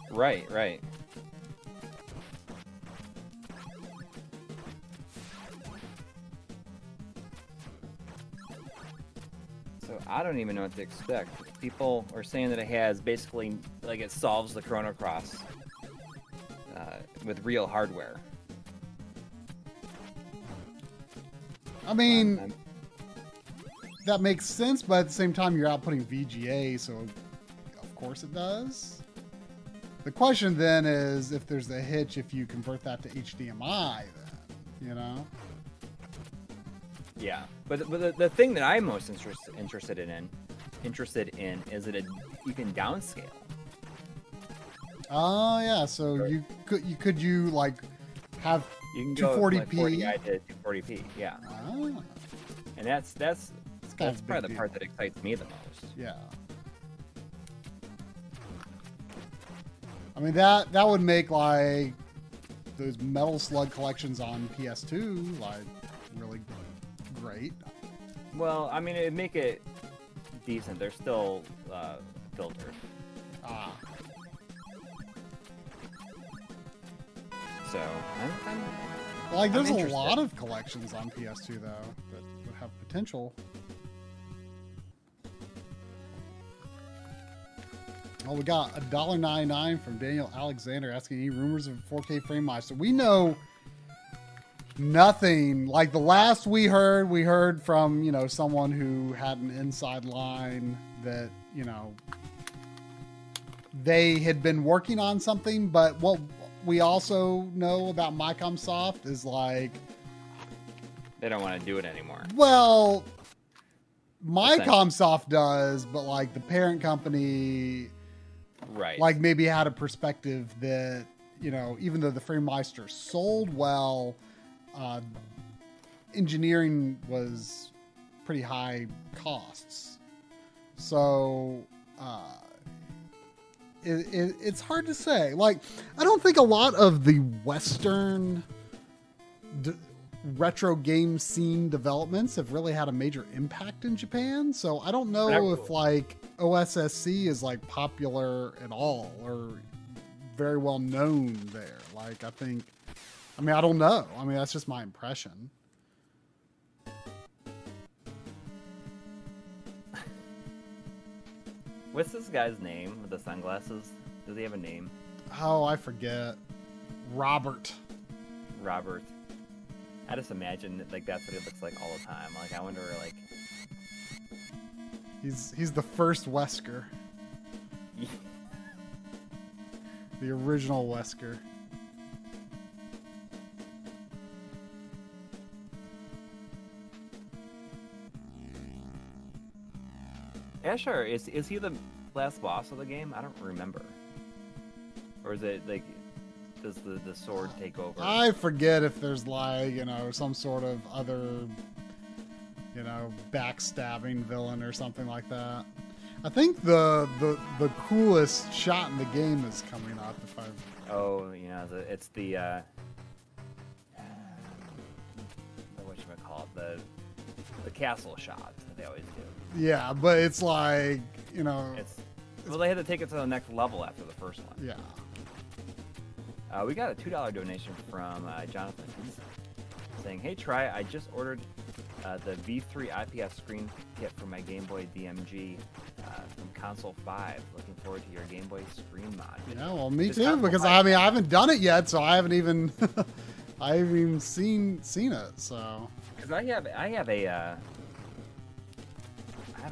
Right, right. I don't even know what to expect. People are saying that it has basically, like, it solves the Chrono Cross uh, with real hardware. I mean, Um, that makes sense, but at the same time, you're outputting VGA, so of course it does. The question then is if there's a hitch if you convert that to HDMI, then, you know? Yeah, but but the, the thing that I'm most interest, interested in interested in is that it, you can downscale. Oh yeah, so you could you could you like have You can go from, like 240p? 40i to 240p. Yeah, ah, and that's that's kind that's probably the part deal. that excites me the most. Yeah. I mean that that would make like those Metal Slug collections on PS2 like really great. Well, I mean, it'd make it decent. They're still uh, filtered, Ah, so I'm, I'm, like there's a lot of collections on PS2 though that would have potential. Oh, we got a dollar ninety nine from Daniel Alexander asking any rumors of 4K frame mice, So we know nothing. Like the last we heard, we heard from you know someone who had an inside line that you know they had been working on something. But what we also know about Micomsoft is like, they don't want to do it anymore. well, Micomsoft does, but like the parent company Right. like maybe had a perspective that you know even though the framemeister sold well uh, engineering was pretty high costs. So uh, it, it, it's hard to say. Like i don't think a lot of the western d- retro game scene developments have really had a major impact in japan. So i don't know if like OSSC is like popular at all or very well known there. Like I think I mean I don't know. I mean that's just my impression. What's this guy's name with the sunglasses? Does he have a name? Oh, I forget. Robert. Robert. I just imagine that, like that's what he looks like all the time. Like I wonder, like, He's he's the first Wesker, the original Wesker. Yeah, sure. Is is he the last boss of the game? I don't remember. Or is it like, does the the sword take over? I forget if there's like, you know, some sort of other you know, backstabbing villain or something like that. I think the the the coolest shot in the game is coming up. If I Oh, you know, the, it's the uh, what you call it, the the castle shot that they always do. Yeah, but it's like you know, It's well, they had to take it to the next level after the first one. yeah. Uh, we got a two dollar donation from uh, Jonathan saying, "Hey, try. I just ordered uh, the V3 IPS screen kit for my Game Boy DMG uh, from Console 5. Looking forward to your Game Boy screen mod." Yeah, well, me This too. Because I mean, I haven't done it yet, so I haven't even, I haven't even seen seen it. So Because I have I have a uh,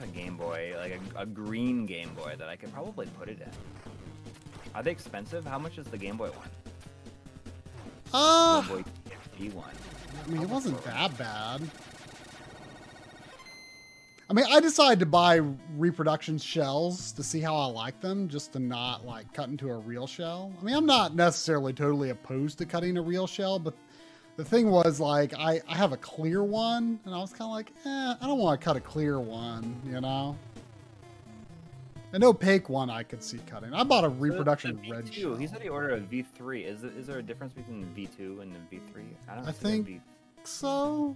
have a Game Boy, like a, a green Game Boy that I could probably put it in. Are they expensive? How much is the Game Boy one? uh, Game Boy TFT one. I mean, it wasn't that bad. I mean, I decided to buy reproduction shells to see how I like them, just to not like cut into a real shell. I mean, I'm not necessarily totally opposed to cutting a real shell, but the thing was like I, I have a clear one, and I was kind of like, eh, I don't want to cut a clear one, you know. An opaque one I could see cutting. I bought a reproduction The red V2, shell. He said he ordered a V3. Is it, is there a difference between the V2 and the V3? I don't I think- V- so.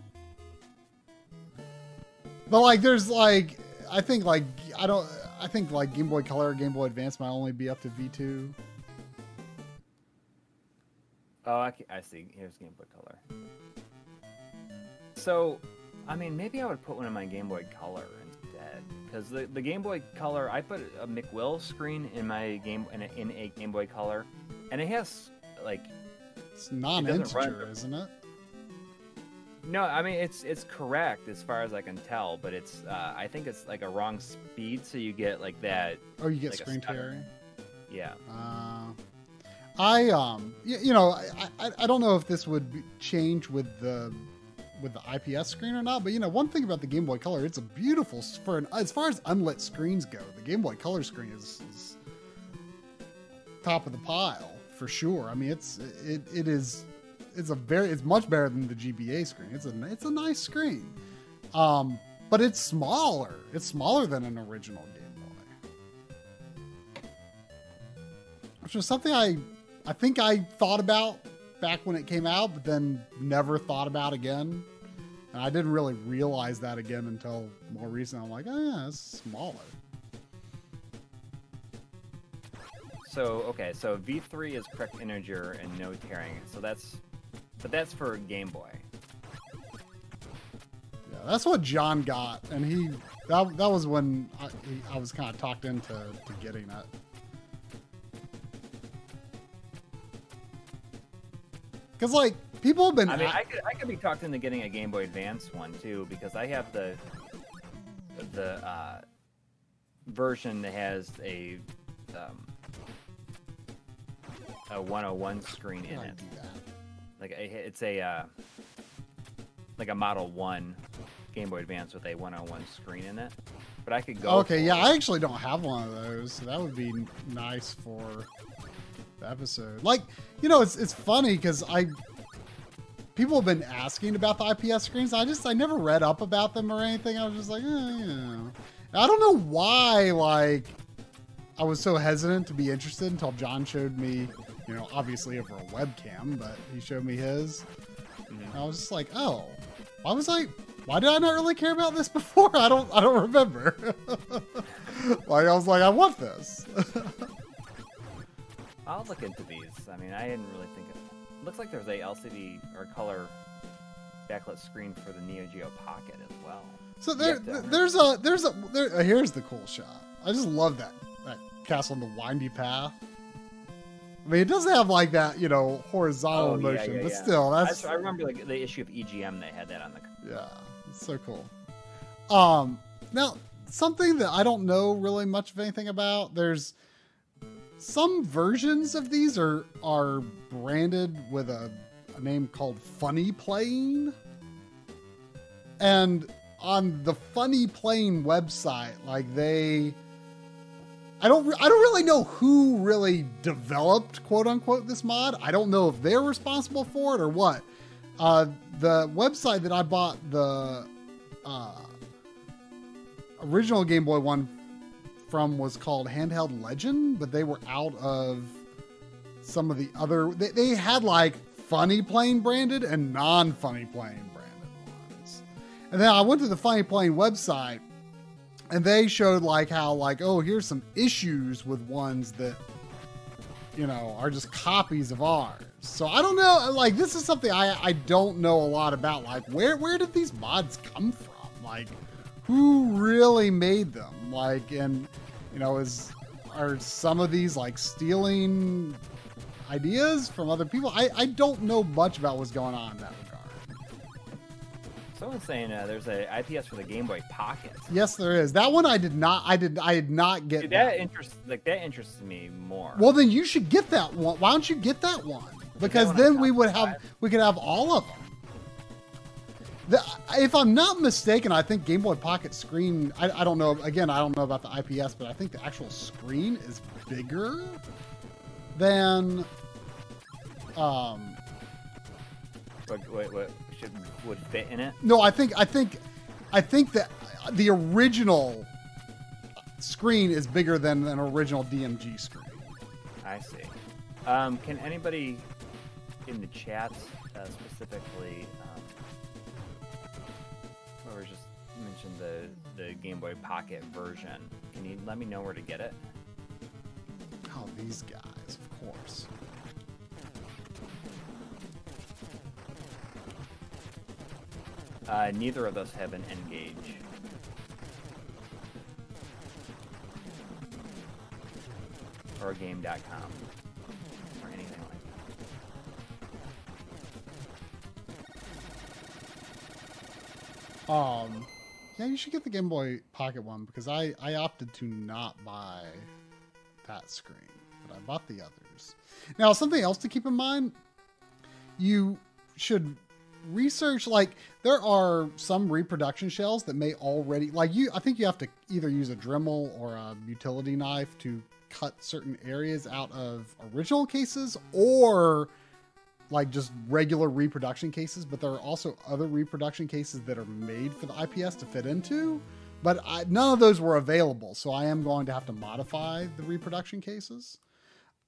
But like, there's like, I think like I don't. I think like Game Boy Color, Game Boy Advance might only be up to V two. Oh, I, I see. Here's Game Boy Color. So, I mean, maybe I would put one in my Game Boy Color instead, because the, the Game Boy Color, I put a McWill screen in my game in a, in a Game Boy Color, and it has like It's non-integer, run. isn't it? no, I mean it's it's correct as far as I can tell, but it's uh, I think it's like a wrong speed, so you get like that. Oh, you get Like screen tearing. Yeah. Uh, I um, y- you know, I, I I don't know if this would change with the with the IPS screen or not, but you know, one thing about the Game Boy Color, it's a beautiful for an as far as unlit screens go. The Game Boy Color screen is, is top of the pile for sure. I mean, it's it it is it's a very it's much better than the GBA screen. It's a it's a nice screen, um, but it's smaller. It's smaller than an original Game Boy which was something I I think I thought about back when it came out, but then never thought about again. And I didn't really realize that again until more recent. I'm like, ah, yeah, it's smaller. So okay, so V3 is correct integer and no tearing. So that's, but that's for Game Boy. Yeah, that's what John got, and he that that was when I, he, I was kind of talked into to getting it. Because like people have been, I mean, I could I could be talked into getting a Game Boy Advance one too because I have the the uh, version that has a um, a 101 screen in it. Like a, it's a uh, like a Model One Game Boy Advance with a 101 screen in it. But I could go. Okay, yeah, I actually don't have one of those, so that would be nice for episode. Like, you know, it's it's funny because I people have been asking about the IPS screens. I just I never read up about them or anything. I was just like, eh, you know. And I don't know why like I was so hesitant to be interested until John showed me, you know, obviously over a webcam, but he showed me his. Mhm. And I was just like, oh, why was I? Why did I not really care about this before? I don't. I don't remember. like I was like, I want this. I'll look into these. I mean, I didn't really think of. Looks like there's a LCD or color backlit screen for the Neo Geo Pocket as well. so there, there's a, there's a, there. uh, Here's the cool shot. I just love that that castle in the windy path. I mean, it doesn't have like that, you know, horizontal Oh, yeah, motion, yeah, but yeah. still, that's just- I remember like the issue of EGM they had that on the. Yeah, it's so cool. Um, now something that I don't know really much of anything about. There's some versions of these are are branded with a, a name called FunnyPlaying. and on the FunnyPlaying website, like they. I don't. I don't really know who really developed "quote unquote" this mod. I don't know if they're responsible for it or what. Uh, the website that I bought the uh, original Game Boy one from was called Handheld Legend, but they were out of some of the other. They, they had like FunnyPlaying branded and non FunnyPlaying branded ones. And then I went to the FunnyPlaying website and they showed like how like oh here's some issues with ones that you know are just copies of ours so i don't know like this is something i i don't know a lot about like where where did these mods come from like who really made them like and you know is are some of these like stealing ideas from other people i i don't know much about what's going on in that regard Someone's saying uh, there's a IPS for the Game Boy Pocket. yes there is that one i did not i did i did not get Dude, that that interests like that interests me more. Well, then you should get that one. Why don't you get that one? Because one then we would have we could have all of them. The, if I'm not mistaken, I think Game Boy Pocket screen. I, I don't know. Again, I don't know about the IPS, but I think the actual screen is bigger than. Um, what, what, what should would fit in it? no, I think I think I think that the original screen is bigger than an original DMG screen. I see. Um, can anybody in the chat uh, specifically, mentioned the the Game Boy Pocket version, can you let me know where to get it? Oh, these guys, of course. Uh, neither of us have an N-Gage. Or a game.com. Or anything like that. Um, yeah, you should get the Game Boy Pocket one because I I opted to not buy that screen, but I bought the others. Now, something else to keep in mind: you should research like there are some reproduction shells that may already like you i think you have to either use a dremel or a utility knife to cut certain areas out of original cases or like just regular reproduction cases, but there are also other reproduction cases that are made for the IPS to fit into. But I, none of those were available, so I am going to have to modify the reproduction cases.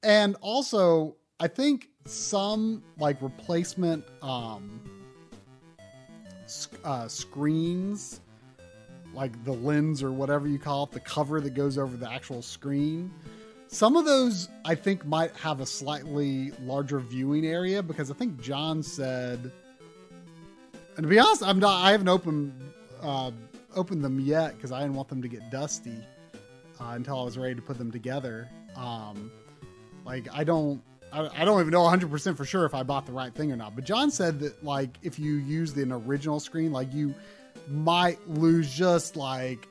And also, I think some like replacement um, uh, screens, like the lens or whatever you call it, the cover that goes over the actual screen. Some of those I think might have a slightly larger viewing area because I think John said, and to be honest, I'm not. I haven't opened uh, opened them yet because I didn't want them to get dusty uh, until I was ready to put them together. Um, like I don't. I I don't even know 100% for sure if I bought the right thing or not. But John said that like if you use the original screen, like you might lose just like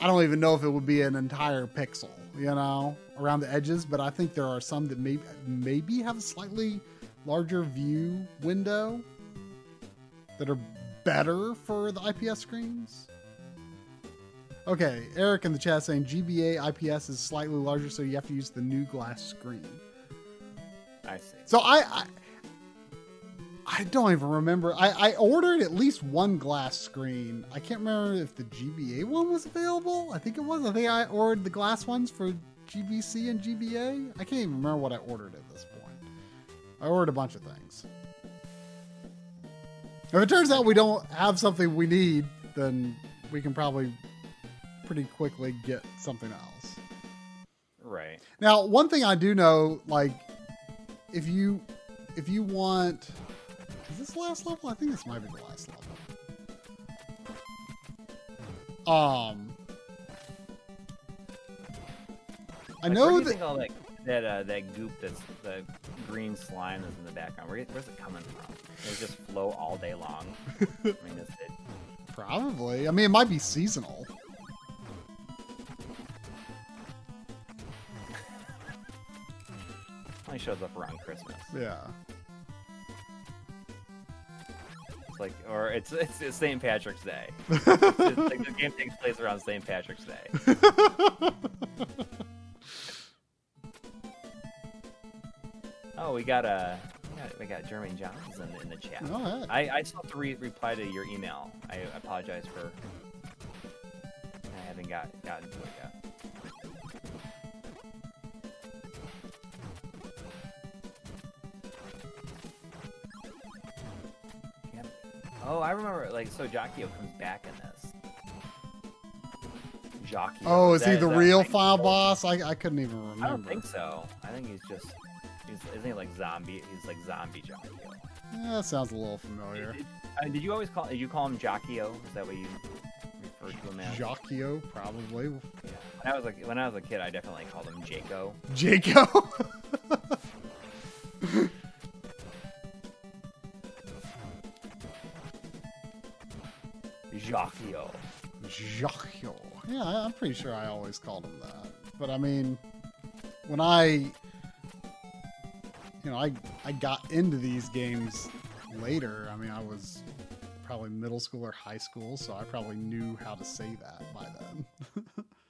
I don't even know if it would be an entire pixel, you know, around the edges. But I think there are some that maybe maybe have a slightly larger view window that are better for the IPS screens. Okay, Eric in the chat saying GBA IPS is slightly larger, so you have to use the new glass screen. I see. So I, I, I don't even remember. I, I ordered at least one glass screen. I can't remember if the GBA one was available. I think it was. I think I ordered the glass ones for GBC and GBA. I can't even remember what I ordered at this point. I ordered a bunch of things. If it turns out we don't have something we need, then we can probably pretty quickly get something else. Right. Now, one thing I do know, like, if you if you want, is this the last level? I think this might be the last level. Um, I Like, know where do you that think all that that uh, that goop that's the green slime that's in the background. Where, where's it coming from? Does it just flow all day long? I mean, is it? probably. I mean, it might be seasonal. Only shows up around Christmas. Yeah. It's like, or it's it's, it's St. Patrick's Day. It's like the game takes place around St. Patrick's Day. Oh, we got a we got, we got Jeremy Johns in, in the chat. All right. I, I still have to re- reply to your email. I apologize for I haven't got gotten to it yet. Oh, I remember. Like, so Jockio comes back in this. Jockio. Oh, is he that- the that, real final boss? I, I couldn't even remember. I don't think so. I think he's just. He's, isn't he like zombie? He's like zombie Jockio. Yeah, that sounds a little familiar. Did, uh, did you always call? Did you call him Jockio? Is that what you refer to him as? Jockio, probably. Yeah. When I was like when I was a kid, I definitely called him Jaco. Jaco. Jockio. Jockio. Yeah, I'm pretty sure I always called him that. But I mean, when I, you know, I I got into these games later. I mean, I was probably middle school or high school, so I probably knew how to say that by then.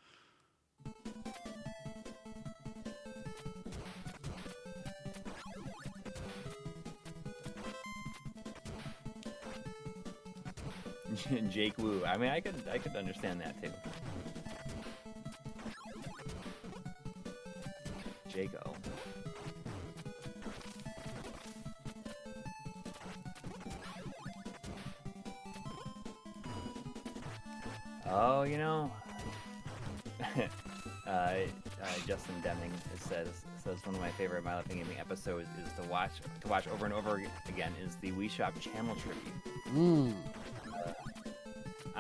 Jake Wu. I mean, I could I could understand that too. Jaco. Oh, you know. uh, uh, Justin Deming says says one of my favorite My Life in Gaming episodes is to watch to watch over and over again is the Wii Shop channel tribute. Mm.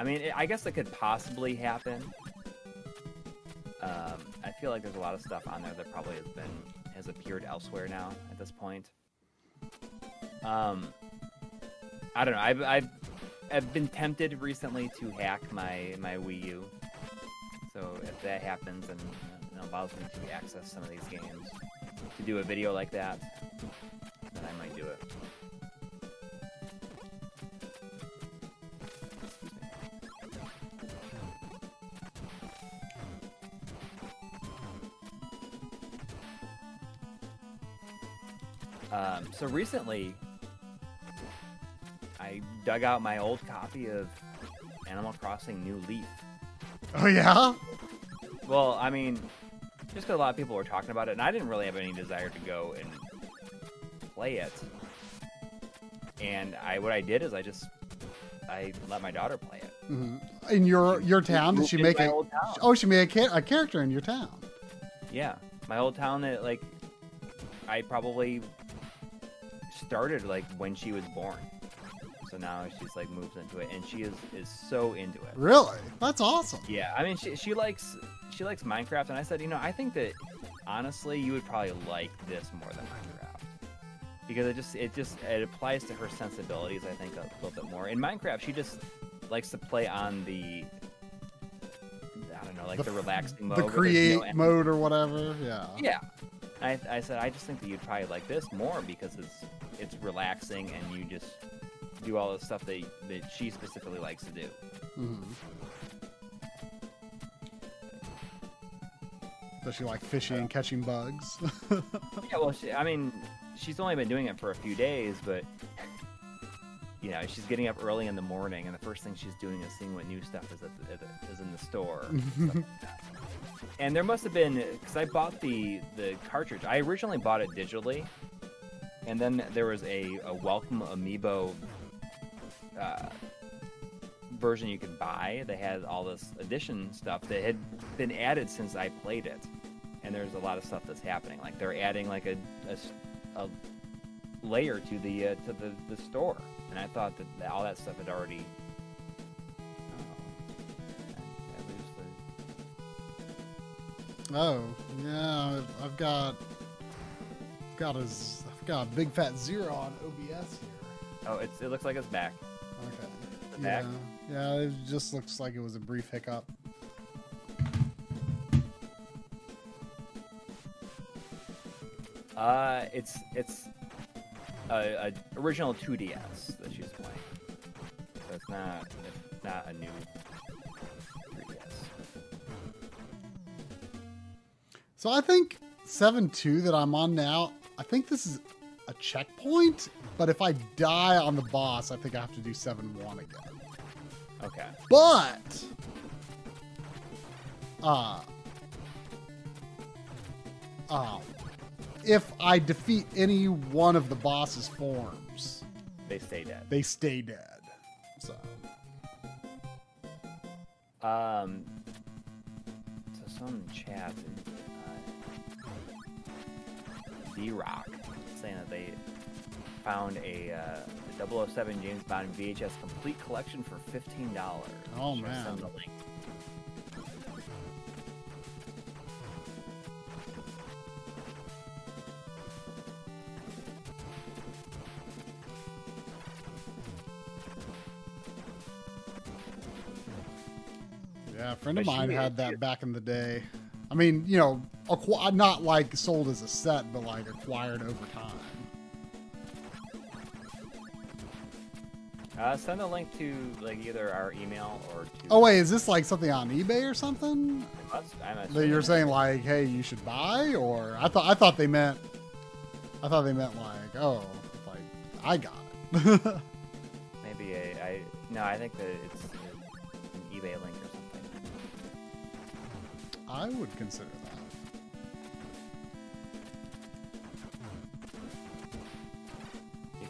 I mean, it, I guess it could possibly happen. Um, I feel like there's a lot of stuff on there that probably has been has appeared elsewhere now at this point. Um, I don't know. I've I've, I've been tempted recently to hack my my Wii U. So if that happens and allows me to access some of these games, to do a video like that, then I might do it. Um, so recently, I dug out my old copy of Animal Crossing New Leaf. Oh yeah. Well, I mean, just because a lot of people were talking about it, and I didn't really have any desire to go and play it. And I, what I did is I just, I let my daughter play it. hmm In your your town, did she make a? Oh, she made a, a character in your town. Yeah, my old town that like, I probably started like when she was born. So now she's like moves into it, and she is is so into it. Really? That's awesome. Yeah, I mean, she, she likes she likes Minecraft, and I said, you know, I think that honestly, you would probably like this more than Minecraft because it just it just it applies to her sensibilities. I think a little bit more. In Minecraft, she just likes to play on the I don't know, like The the, relaxing mode. the create no mode or whatever. Yeah. Yeah. I, I said I just think that you'd probably like this more because it's it's relaxing and you just do all the stuff that that she specifically likes to do. hmm Does she like fishing and catching bugs? Yeah, well, she, I mean, she's only been doing it for a few days, but you know, she's getting up early in the morning, and the first thing she's doing is seeing what new stuff is at the, at the, is in the store. like and there must have been because I bought the the cartridge. I originally bought it digitally, and then there was a, a welcome amiibo uh, version you could buy. They had all this addition stuff that had been added since I played it and there's a lot of stuff that's happening. Like they're adding like a layer to the uh, to the, the store, and I thought that all that stuff had already. The- oh yeah, I've got got a z- I've got a big fat zero on OBS here. Oh, it's, it looks like it's back. Okay. Yeah, back? yeah. It just looks like it was a brief hiccup. Uh, it's it's a, a original 2DS that she's playing, so it's not it's not a new 3DS. So I think seven two that I'm on now. I think this is a checkpoint, but if I die on the boss, I think I have to do seven one again. Okay. But uh uh if I defeat any one of the boss's forms, They stay dead. they stay dead. So Um, so the chat, D Rock, saying that they found a uh, 007 James Bond VHS complete collection for fifteen dollars. Oh, man. Send the link. yeah, a friend of But mine had that back in the day. I mean, you know, acqu- not like sold as a set, but like acquired over time. Uh, send a link to like either our email or to. Oh wait, is this like something on eBay or something that you're saying like, hey, you should buy? Or I thought I thought they meant, I thought they meant like, oh, like I got it. maybe a I no I think that it's an eBay link or something. I would consider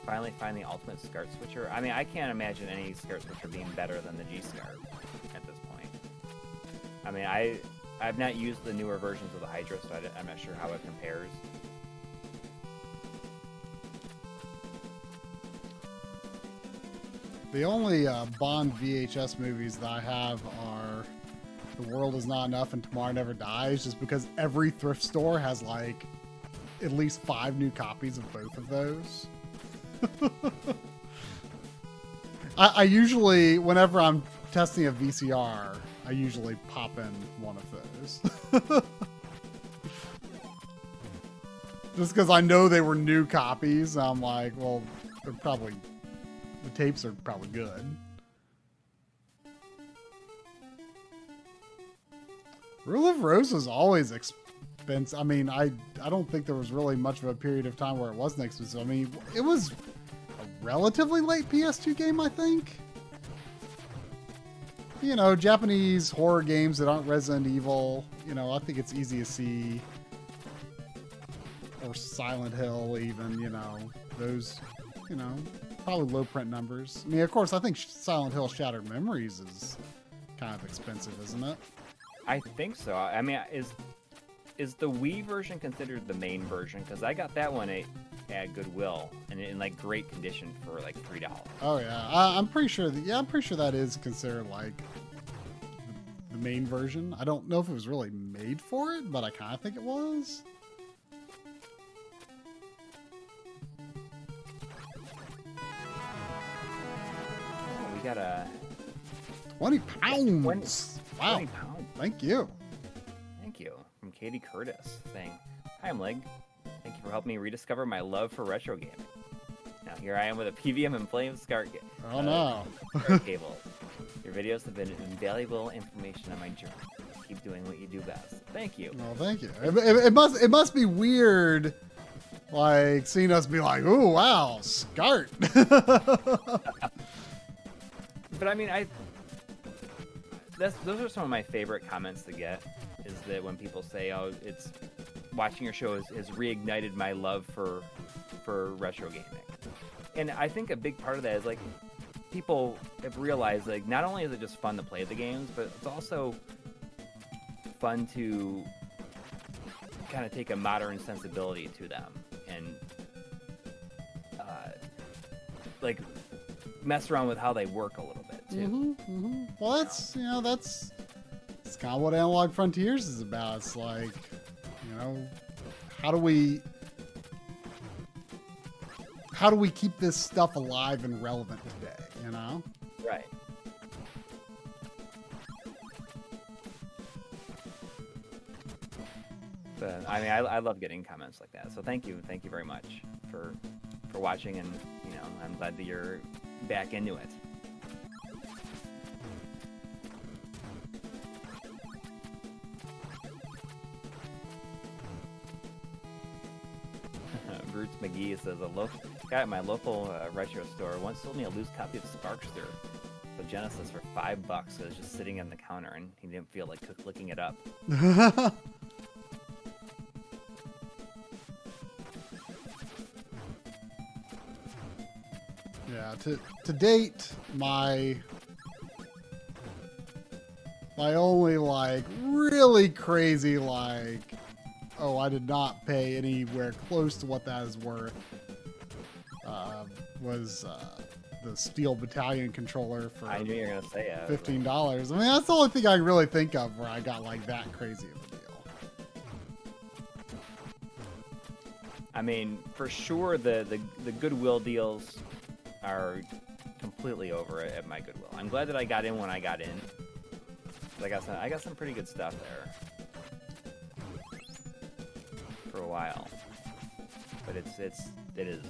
finally find the ultimate SCART switcher. I mean, I can't imagine any SCART switcher being better than the G SCART at this point. I mean, I I've not used the newer versions of the Hydra, so I, am not sure how it compares. The only uh, Bond VHS movies that I have are The World Is Not Enough and Tomorrow Never Dies, just because every thrift store has like at least five new copies of both of those. I, I usually, whenever I'm testing a VCR, I usually pop in one of those. just because I know they were new copies, I'm like, well, they're probably the tapes are probably good. Rule of Rose was always expensive. I mean, I I don't think there was really much of a period of time where it wasn't expensive. I mean, it was relatively late PS2 game, I think. You know, Japanese horror games that aren't Resident Evil. You know, I think it's easy to see. Or Silent Hill, even. You know, those. You know, probably low print numbers. I mean, of course, I think Silent Hill Shattered Memories is kind of expensive, isn't it? I think so. I mean, is is the Wii version considered the main version? Because I got that one at, at Goodwill and in like great condition for like three dollars. Oh yeah, I, I'm pretty sure. That, yeah, I'm pretty sure that is considered like the main version. I don't know if it was really made for it, but I kind of think it was. Oh, we got a Twenty pounds. Wow. 20 pound. Thank you. Thank you from Katie Curtis saying, "Hi, I'm Leg. Thank you for helping me rediscover my love for retro gaming. Now here I am with a PVM and playing SCART, ga- Oh uh, no. Cable. Your videos have been invaluable information on my journey. Keep doing what you do best. Thank you." Well, thank you. It, it- it must. It must be weird, like seeing us be like, "Ooh, wow, SCART." But I mean, I that's those are some of my favorite comments to get. Is that when people say, "Oh, it's watching your show has, has reignited my love for for retro gaming," and I think a big part of that is like people have realized like not only is it just fun to play the games, but it's also fun to kind of take a modern sensibility to them and uh, like mess around with how they work a little bit too. hmm hmm Well, that's you know that's it's kind of what Analog Frontiers is about. It's like know how do we how do we keep this stuff alive and relevant today? You know. Right. I mean, I, I love getting comments like that. So thank you, thank you very much for for watching, and you know, I'm glad that you're back into it. McGee says a local guy at my local uh, retro store once sold me a loose copy of Sparkster, the Genesis, for five bucks. It was just sitting on the counter, and he didn't feel like looking it up. Yeah, to to date, my my only like really crazy like oh I did not pay anywhere close to what that is worth uh, was uh, the Steel Battalion controller for I knew you were gonna say it. fifteen dollars. I mean that's the only thing I can really think of where I got like that crazy of a deal. I mean, for sure, the, the the Goodwill deals are completely over at my Goodwill. I'm glad that I got in when I got in. I got some I got some pretty good stuff there for a while. But it's it's it has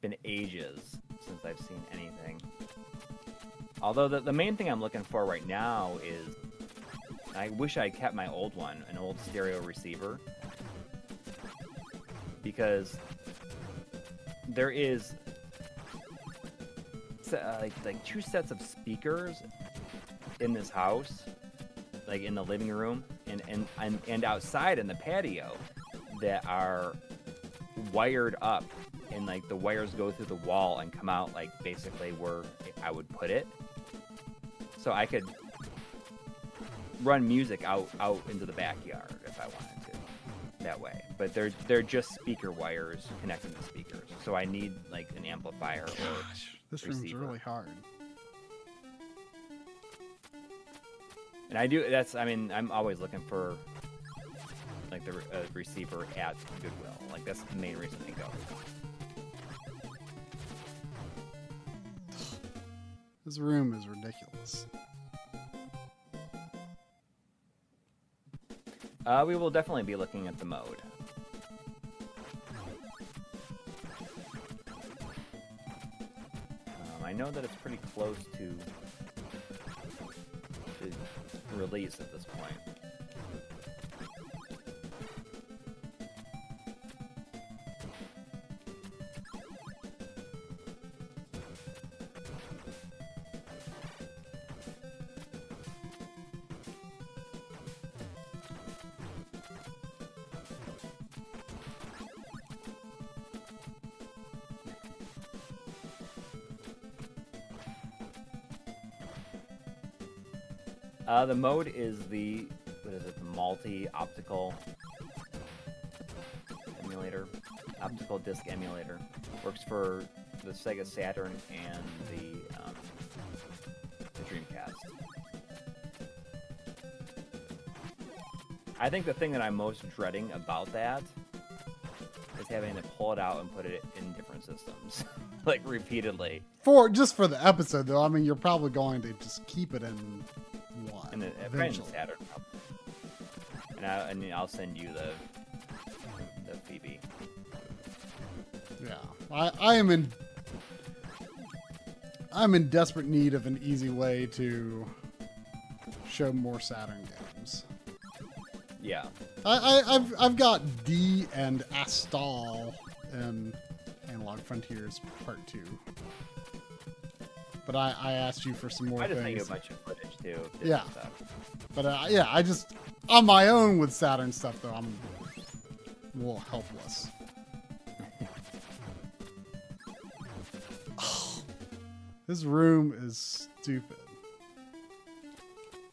been ages since I've seen anything. Although the, the main thing I'm looking for right now is I wish I kept my old one, an old stereo receiver because there is uh, like like two sets of speakers in this house, like in the living room and and and, and outside in the patio that are wired up and like the wires go through the wall and come out like basically where I would put it. So I could run music out out into the backyard if I wanted to that way. But they're they're just speaker wires connecting to speakers. So I need like an amplifier or Gosh, this room's receiver. really hard. And I do that's I mean I'm always looking for like the uh, receiver at Goodwill. Like that's the main reason I go. This room is ridiculous. Uh, we will definitely be looking at the mode. Um, I know that it's pretty close to, to release at this point. Uh, the mode is the what is it? The multi-optical emulator, optical disc emulator. Works for the Sega Saturn and the um, the Dreamcast. I think the thing that I'm most dreading about that is having to pull it out and put it in different systems, like repeatedly. For just for the episode though, I mean you're probably going to just keep it in one And then probably eventually. Saturn, probably. And, I, and I'll send you the the Phoebe. Yeah, I, I am in. I'm in desperate need of an easy way to show more Saturn games. Yeah, I, I, I've I've got D and Astal and Analog Frontiers Part Two, but I, I asked you for some more I just think things. a bunch of footage too. Yeah. Stuff. But uh, yeah, I just on my own with Saturn stuff though, I'm a little helpless. this room is stupid.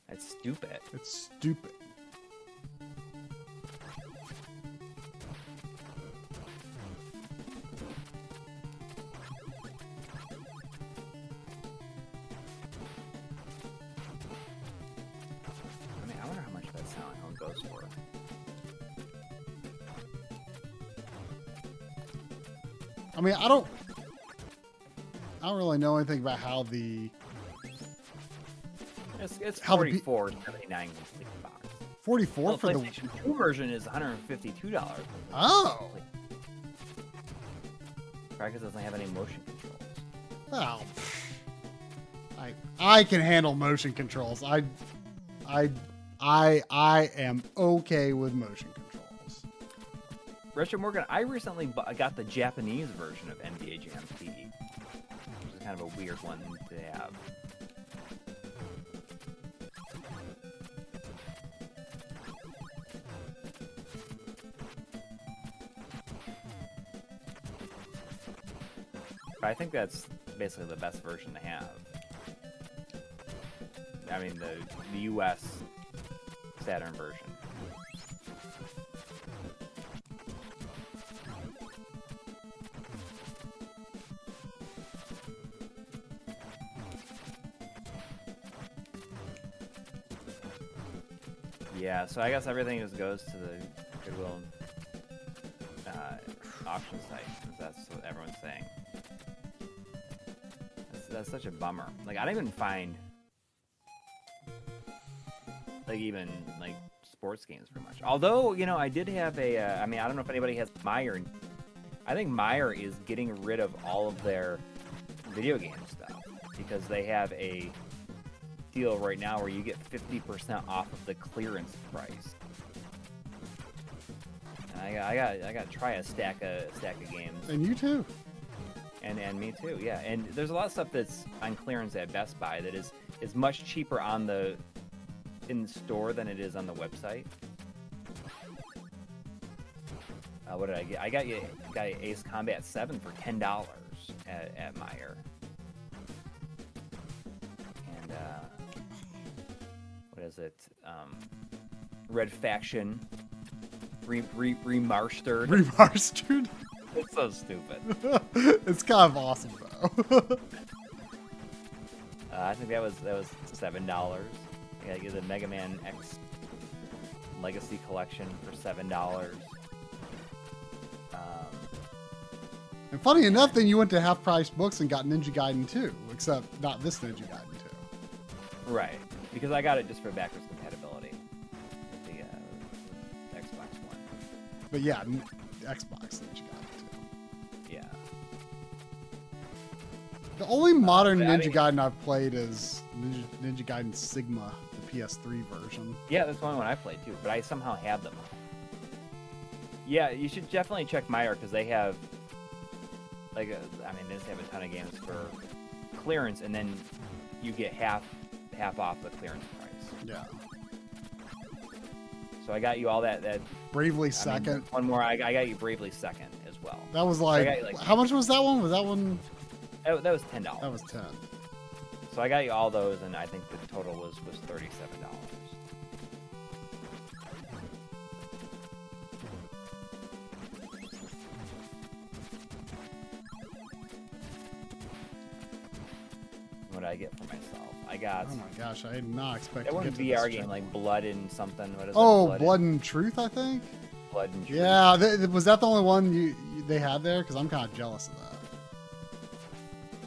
That's stupid. It's stupid. Mean, I don't. I don't really know anything about how the It's, it's How the pe- 44 79 complete box. 44 Well, for the. PlayStation 2 version is 152 dollars. Oh, Practice doesn't have any motion controls. well, I I can handle motion controls. I I I I am okay with motion controls. Richard Morgan, I recently bu- got the Japanese version of NBA Jam TE, which is kind of a weird one to have. But I think that's basically the best version to have. I mean, the the U.S. Saturn version. Yeah, so I guess everything just goes to the Goodwill uh, auction site. That's what everyone's saying. That's, that's such a bummer. Like I don't even find like even like sports games very much. Although you know I did have a. Uh, I mean I don't know if anybody has Meijer. I think Meijer is getting rid of all of their video game stuff because they have a deal right now where you get 50% off of the clearance price. And I got, I got, I got to try a stack of stack of games, And you too. and and me too, yeah. And there's a lot of stuff that's on clearance at Best Buy that is is much cheaper on the in the store than it is on the website. Uh, what did I get? I got you got Ace Combat Seven for ten dollars at, at Meijer. Is it? Um, Red Faction re, re, remastered. Remastered. it's so stupid. it's kind of awesome though. Uh, I think that was that was seven dollars. I gotta get the Mega Man X Legacy Collection for seven dollars. Um, and funny enough, then you went to half price books and got Ninja Gaiden 2, except not this Ninja Gaiden 2. right, because I got it just for backwards compatibility with the uh, Xbox One. But yeah, Xbox Ninja Gaiden 2. Yeah, The only modern but I Ninja mean- Gaiden I've played is Ninja, Ninja Gaiden Sigma, the PS3 version. yeah, that's the only one I played too. But I somehow have them. Yeah, you should definitely check Meijer because they have like uh, I mean they just have a ton of games for clearance, and then you get half half off the clearance price. Yeah. So I got you all that that Bravely I mean, Second. one more. I, I got you bravely second as well. that was like, got, like- how much was that one? Was that one? That, that was ten dollars. That was 10. So I got you all those, and I think the total was was thirty seven dollars. What did I get for myself? I got Oh my gosh, I did not expect that to one get to VR this game like Blood and something. What is Oh, it? Blood and, and Truth, I think. Blood and Truth. Yeah, th- th- was that the only one you, you they had there? Because I'm kind of jealous of that.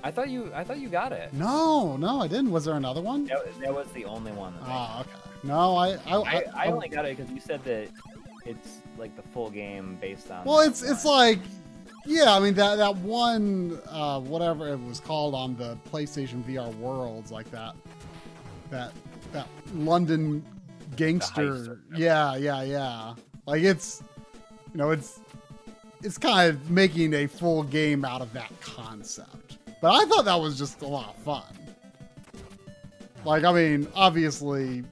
I thought you I thought you got it. No, no, I didn't. Was there another one? That, that was the only one. Ah, okay. No, I, I, I, I only got it because you said that it's like the full game based on. Well, it's it's like, yeah, I mean that that one, uh, whatever it was called on the PlayStation VR Worlds, like that, that that London gangster. Yeah, yeah, yeah. Like it's, you know, it's it's kind of making a full game out of that concept. But I thought that was just a lot of fun. Like, I mean, obviously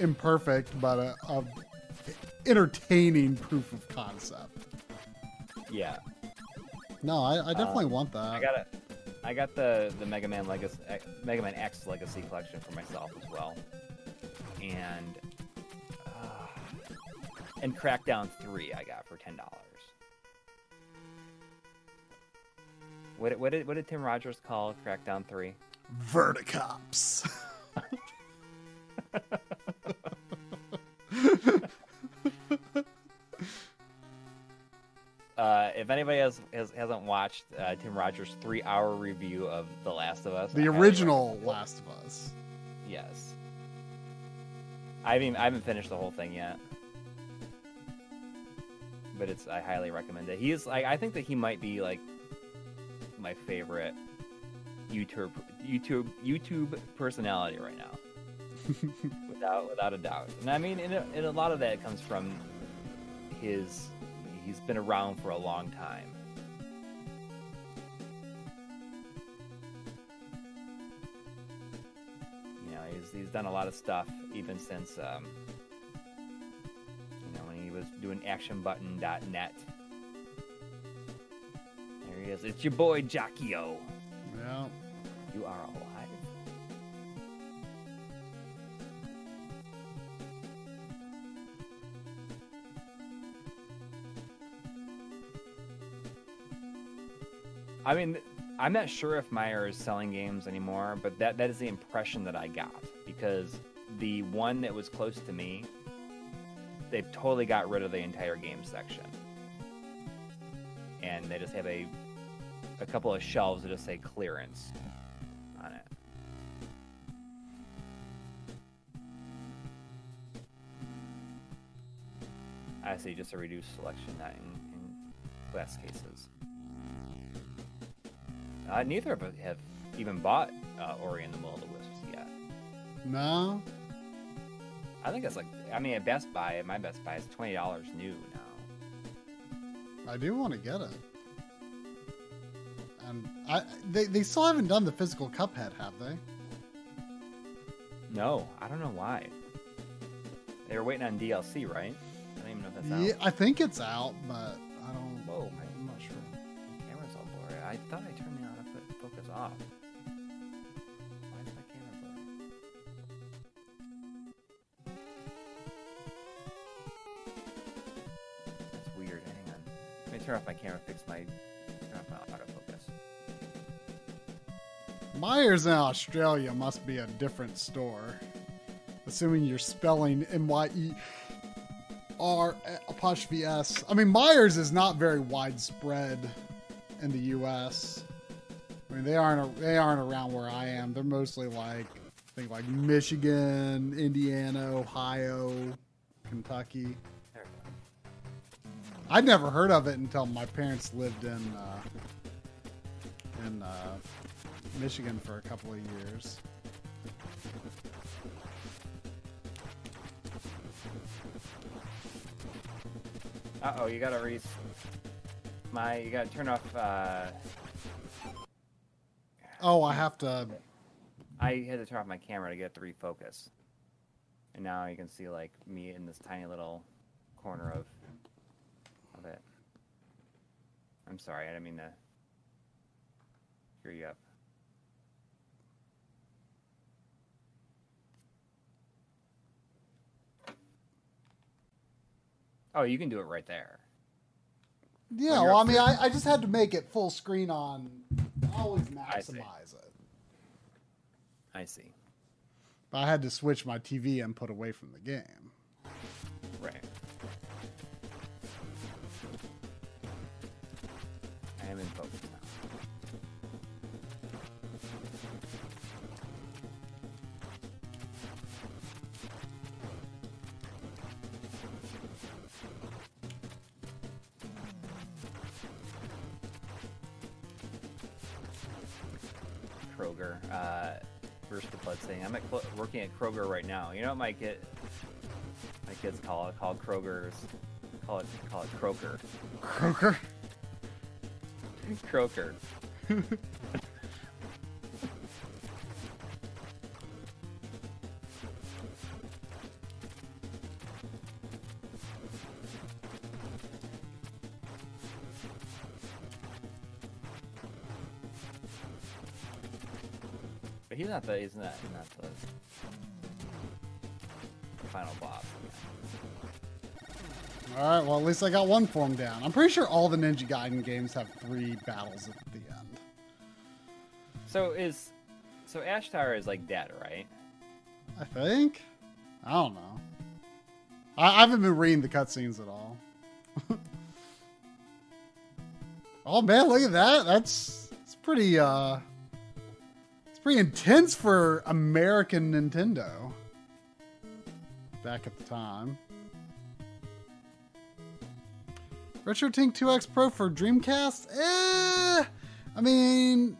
imperfect, but a, a entertaining proof of concept. yeah. No, I, I definitely Uh, want that. I got it. I got the the Mega Man Legacy, eh, Mega Man X Legacy collection for myself as well, and uh, and Crackdown Three I got for ten dollars. What what did what did Tim Rogers call Crackdown Three? Verticops. Uh, if anybody has, has hasn't watched uh, Tim Rogers' three-hour review of The Last of Us, the highly original. Last of Us. Yes. I haven't I haven't finished the whole thing yet, but it's I highly recommend it. He is like I think that he might be like my favorite YouTube YouTube YouTube personality right now, without without a doubt. And I mean, and a, and a lot of that comes from his he's been around for a long time. You know, he's he's done a lot of stuff even since um, you know when he was doing ActionButton.net. There he is. it's your boy Jaquio. Yeah. You are alive. I mean, I'm not sure if Meijer is selling games anymore, but that, that is the impression that I got because the one that was close to me, they've totally got rid of the entire game section. And they just have a a couple of shelves that just say clearance on it. I see just a reduced selection, not in, in glass cases. Uh, neither of us have even bought uh, Ori and the Will of the Wisps yet. No. I think it's like, I mean, at Best Buy, my Best Buy, is twenty dollars new now. I do want to get it. And I they, they still haven't done the physical Cuphead, have they? No, I don't know why. They were waiting on DLC, right? I don't even know if that's Yeah, out. I think it's out, but I don't. Whoa, my I'm not sure. camera's all blurry. I thought I turned off. Why is my camera? That's weird. Hang on. Let me turn off my camera. Fix my turn off my autofocus. Myers in Australia must be a different store. Assuming you're spelling M Y E R apostrophe S. I mean, Meijers is not very widespread in the U.S. Mean, they aren't they aren't around where I am. They're mostly like I think like Michigan, Indiana, Ohio, Kentucky. I'd never heard of it until my parents lived in uh, in uh, Michigan for a couple of years. Uh oh, you gotta re. My, you gotta turn off. uh Oh, I have to. I had to turn off my camera to get to refocus. And now you can see like me in this tiny little corner of of it. I'm sorry, I didn't mean to screw you up. Oh, you can do it right there. Yeah, well, I mean. I, I just had to make it full screen on. Always I maximize it. I see. But I had to switch my TV input away from the game. Right. At Kroger right now. You know what my kid, my kids call it? Called Kroger's. Call it, call it Croker. Croker. Croker. But he's not the he's not he's not the All right, well, at least I got one form down. I'm pretty sure all the Ninja Gaiden games have three battles at the end. So is so Ashtar is like dead, right? I think. I don't know. I, I haven't been reading the cutscenes at all. oh man, look at that. That's it's pretty uh it's pretty intense for American Nintendo. Back at the time. RetroTink 2X Pro for Dreamcast? Eh, I mean,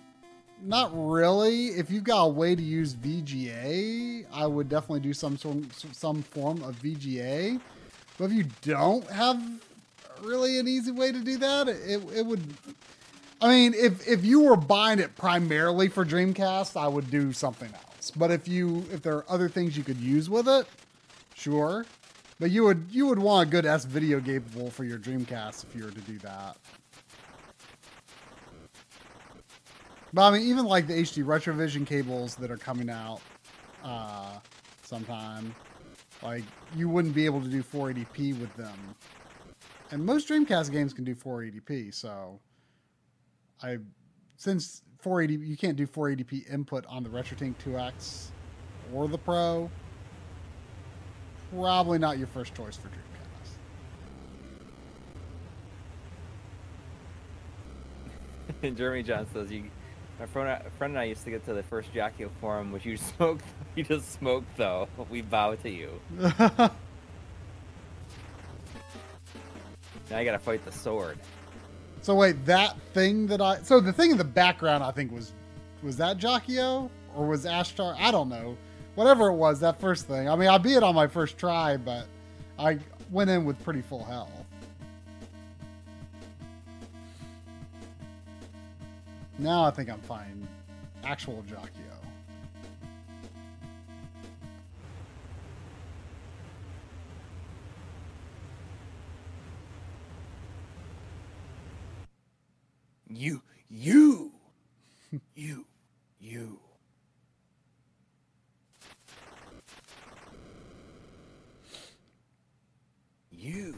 not really. If you've got a way to use VGA, I would definitely do some some form of VGA. But if you don't have really an easy way to do that, it, it would. I mean, if if you were buying it primarily for Dreamcast, I would do something else. But if you if there are other things you could use with it, sure. But you would you would want a good S video capable for your Dreamcast if you were to do that. But I mean, even like the HD Retrovision cables that are coming out uh, sometime, like you wouldn't be able to do 480p with them. And most Dreamcast games can do 480p, so I since 480 you can't do 480p input on the RetroTink 2X or the Pro. Probably not your first choice for Dreamcast. Jeremy John says you. My friend, uh, friend and I used to get to the first Jaquio forum, which you smoked. You just smoked though. We bow to you. now I gotta fight the sword. So wait, that thing that I so the thing in the background I think was was that Jaquio or was Ashtar? I don't know. Whatever it was, that first thing. I mean, I beat it on my first try, but I went in with pretty full health. Now I think I'm fine. Actual Jaquio. You, you, you, you. You.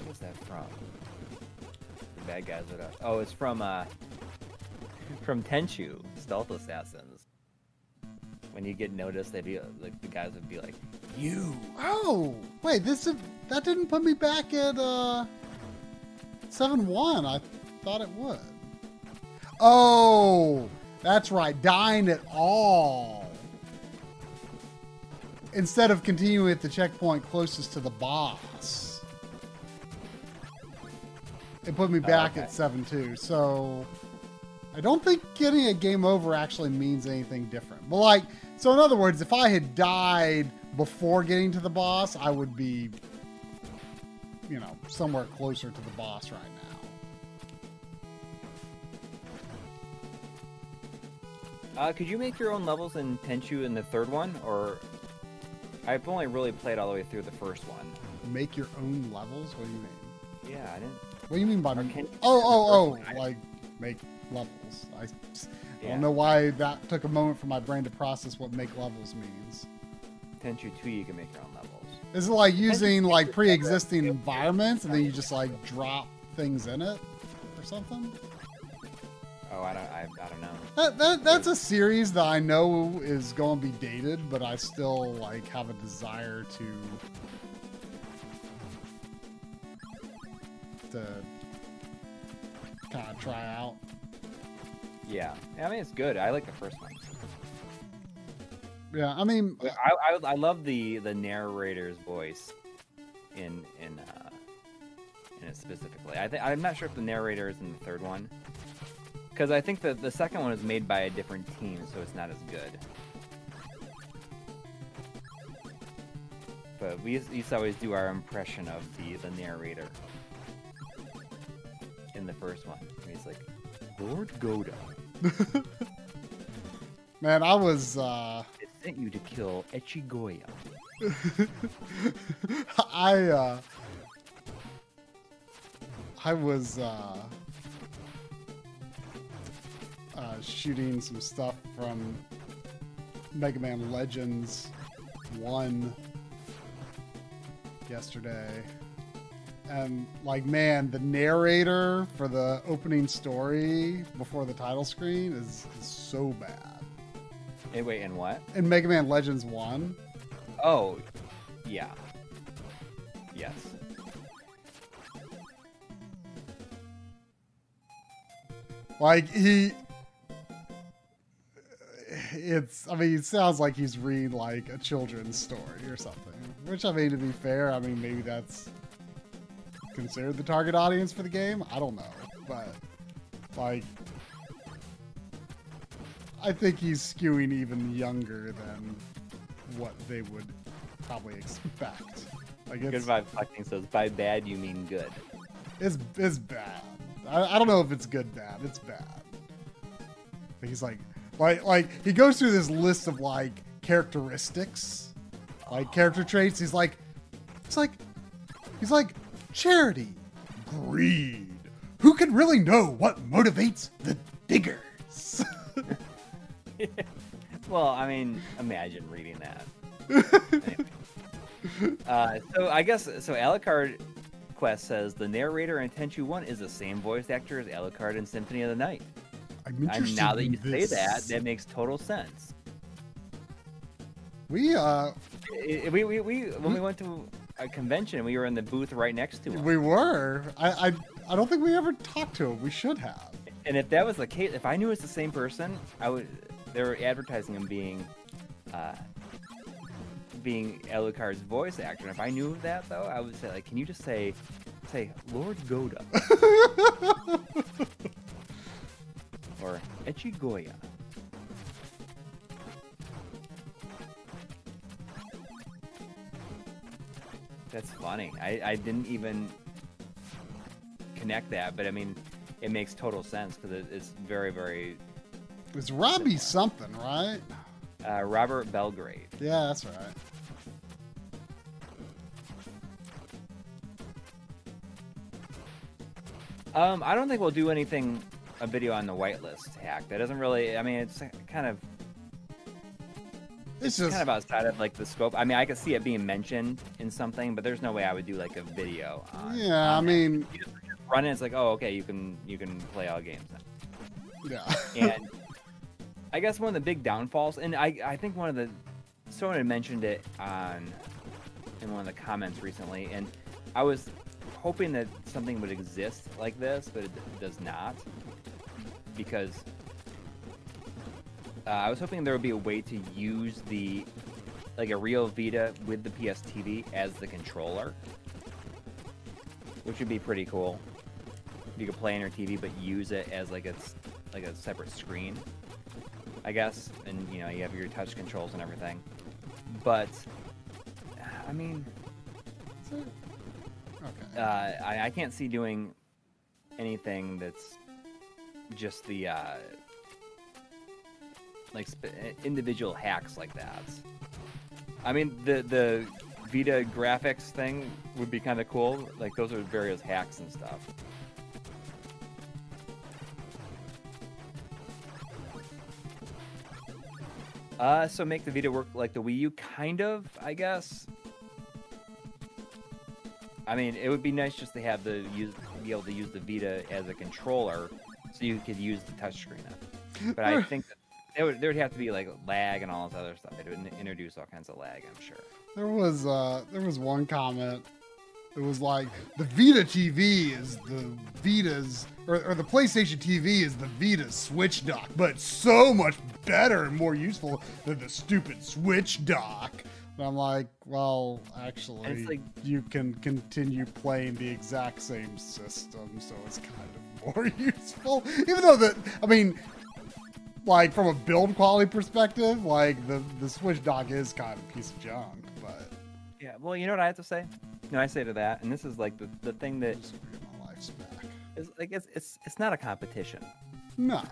What is that from? The bad guys are. Oh, it's from uh from Tenchu, Stealth Assassins. When you get noticed, they'd be like the guys would be like, "You." Oh, wait, this is, that didn't put me back at uh seven one. I thought it would. Oh, that's right. Dying at all instead of continuing at the checkpoint closest to the boss. It put me back okay. at seven two. So I don't think getting a game over actually means anything different. But like, so in other words, if I had died before getting to the boss, I would be, you know, somewhere closer to the boss right now. Uh, could you make your own levels in Tenchu in the third one, or I've only really played all the way through the first one. Make your own levels? What do you mean? Yeah, I didn't. What do you mean by Or make? can- Oh, oh, oh! Like make levels. I, I don't know why that took a moment for my brain to process what make levels means. Tenchu 2, you can make your own levels. Is it like using like pre-existing environments and then you just like drop things in it or something? Oh, I don't. I, I don't know. That, that that's a series that I know is going to be dated, but I still like have a desire to to kind of try out. Yeah, I mean it's good. I like the first one. Yeah, I mean, I, I, I love the the narrator's voice in in uh, in it specifically. I think I'm not sure if the narrator is in the third one because I think that the second one is made by a different team, so it's not as good. But we used, to always do our impression of the the narrator in the first one. He's like, Lord Gohda, man, I was uh it sent you to kill Echigoya. I uh I was uh uh shooting some stuff from Mega Man Legends 1 yesterday. And like man, the narrator for the opening story before the title screen is, is so bad. Hey, wait, and what? In Mega Man Legends 1, Oh, yeah. Yes. Like he it's I mean it sounds like he's reading like a children's story or something. Which I mean to be fair, I mean maybe that's considered the target audience for the game. I don't know. But like I think he's skewing even younger than what they would probably expect. Like Good vibe collecting says, by bad you mean good. it's, it's bad. I, I don't know if it's good bad. It's bad. But he's like, like, like he goes through this list of like characteristics, like character traits. He's like, it's like, he's like charity, greed, who can really know what motivates the diggers? well, I mean, imagine reading that. Anyway. Uh, so I guess so. Alucard Quest says the narrator in Tenchu One is the same voice actor as Alucard in Symphony of the Night. I'm And now that you this. say that, that makes total sense. we uh we, we, we when we went to a convention, we were in the booth right next to him. we were. I I I don't think we ever talked to him. We should have. And if that was the case, if I knew it's the same person, I would. They were advertising him being, uh, being Alucard's voice actor. And if I knew that though, I would say like, can you just say, say Lord Gohda or Echigoya? That's funny. I, I didn't even connect that, but I mean, it makes total sense because it, it's very, very It's Robbie something, right? uh, Robert Belgrade. Yeah, that's right. Um, I don't think we'll do anything a video on the whitelist hack. That doesn't really. I mean, it's kind of It's just kind of outside of like the scope. I mean, I could see it being mentioned in something, but there's no way I would do like a video. On, yeah. I on it. mean, You just run it. It's like, oh, okay, you can you can play all games now. yeah. and I guess one of the big downfalls, and I, I think one of the someone had mentioned it on in one of the comments recently, and I was hoping that something would exist like this, but it, it does not, because uh, I was hoping there would be a way to use the like a real Vita with the PS TV as the controller, which would be pretty cool. You could play on your TV, but use it as like a s- like a separate screen, I guess. And you know, you have your touch controls and everything. But I mean, okay. uh, I, I can't see doing anything that's just the uh, like individual hacks like that. I mean, the the Vita graphics thing would be kind of cool. Like those are various hacks and stuff. Uh, so make the Vita work like the Wii U, kind of, I guess. I mean, it would be nice just to have the use be able to use the Vita as a controller, so you could use the touchscreen. But I think that there would there would have to be like lag and all this other stuff. It would introduce all kinds of lag, I'm sure. There was uh there was one comment. It was like the Vita TV is the Vita's or, or the PlayStation TV is the Vita's Switch dock, but so much better and more useful than the stupid Switch dock. And I'm like, well, actually, like- you can continue playing the exact same system, so it's kind of more useful. Even though the, I mean, like from a build quality perspective, like the the Switch dock is kind of a piece of junk, but Yeah. Well, you know what I have to say? No, I say to that, and this is like the, the thing that just gonna my life's back. is like it's it's it's not a competition. No.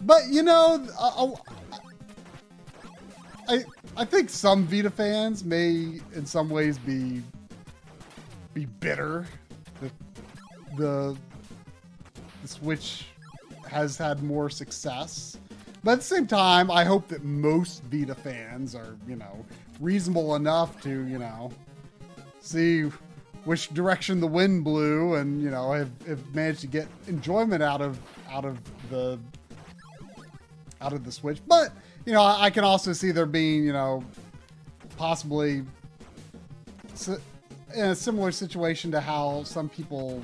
but you know, I, I I think some Vita fans may, in some ways, be be bitter the the Switch has had more success. But at the same time, I hope that most Vita fans are, you know, reasonable enough to, you know, see which direction the wind blew and, you know, have, have managed to get enjoyment out of out of the out of the Switch. But, you know, I, I can also see there being, you know, possibly si- in a similar situation to how some people,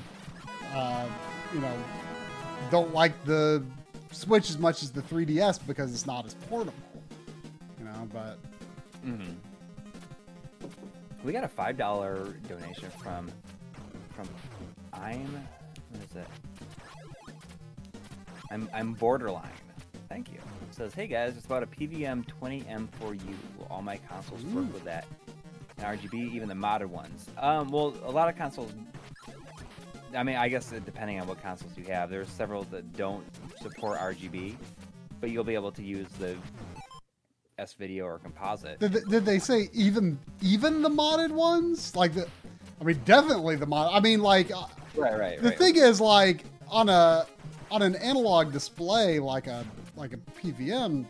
uh, you know, don't like the Switch as much as the 3DS because it's not as portable. You know, but Mm-hmm. We got a five dollar donation from from I'm what is it? I'm I'm borderline. Thank you. It says, hey guys, it's about a PVM 20M for you. Will all my consoles work with that? And RGB, even the modded ones. Um, well, a lot of consoles. I mean, I guess depending on what consoles you have, there's several that don't support RGB, but you'll be able to use the S video or composite. did, they- did they say even even the modded ones? Like the, I mean, definitely the mod. I mean, like uh, Right, right, the right. thing is, like on a on an analog display, like a like a PVM,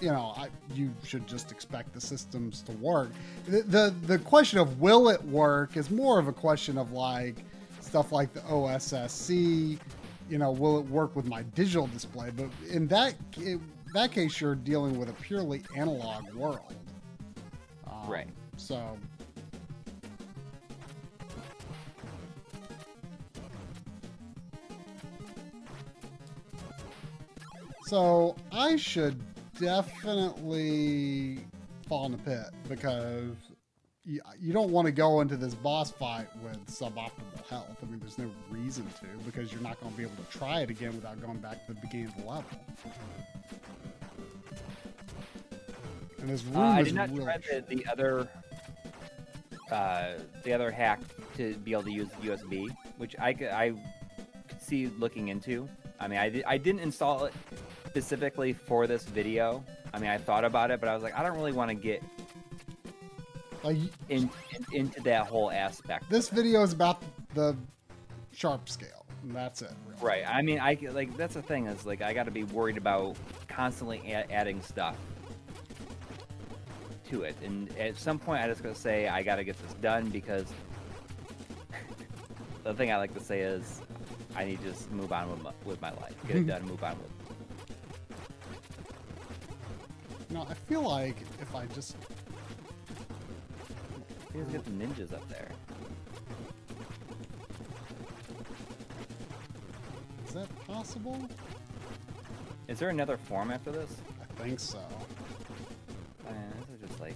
you know, I, you should just expect the systems to work. The, the the question of will it work is more of a question of like stuff like the OSSC. You know, will it work with my digital display? But in that in that case, you're dealing with a purely analog world. Um, Right. So So I should definitely fall in the pit because you, you don't want to go into this boss fight with suboptimal health. I mean, there's no reason to because you're not going to be able to try it again without going back to the beginning of the level. And this room Uh, I did not really try the, the other uh, the other hack to be able to use USB, which I could, I could see looking into. I mean, I, I didn't install it specifically for this video. I mean, I thought about it, but I was like, I don't really want to get like in, in, into that whole aspect. this video is about the Sharpscale, and that's it. Really. Right. I mean, I like that's the thing is like I got to be worried about constantly a- adding stuff to it, and at some point I just gotta say I got to get this done because the thing I like to say is I need to just move on with my, with my life, get it done, move on with. You know, I feel like if I just Let's got the ninjas up there. is that possible? Is there another form after this? I think so. Uh, this is just like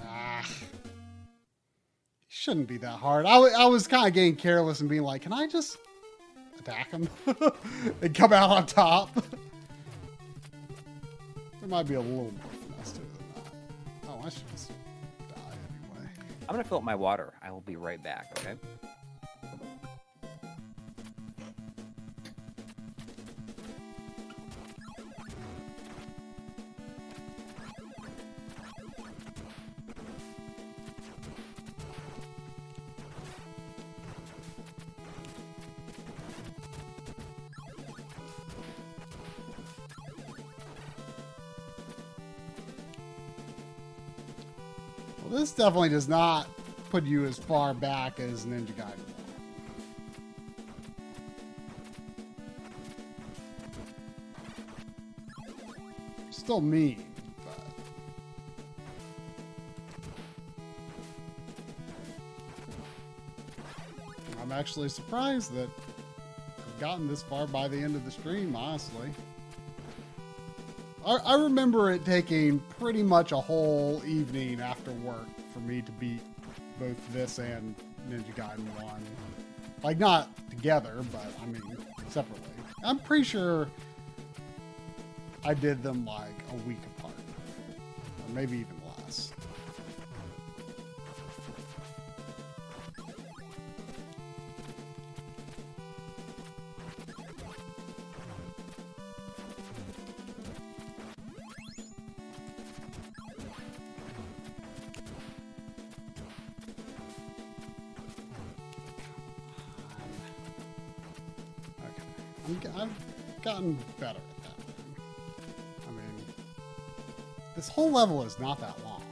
Ah. Shouldn't be that hard. I, I was kind of getting careless and being like, can I just attack him and come out on top? there might be a little more to than that. Oh, I should just die anyway. I'm gonna fill up my water. I will be right back. Okay. This definitely does not put you as far back as Ninja Gaiden. Still mean, but I'm actually surprised that I've gotten this far by the end of the stream, honestly. I, I remember it taking pretty much a whole evening after work for me to beat both this and Ninja Gaiden 1. Like, not together, but I mean, separately. I'm pretty sure I did them like a week apart, or maybe even level is not that long.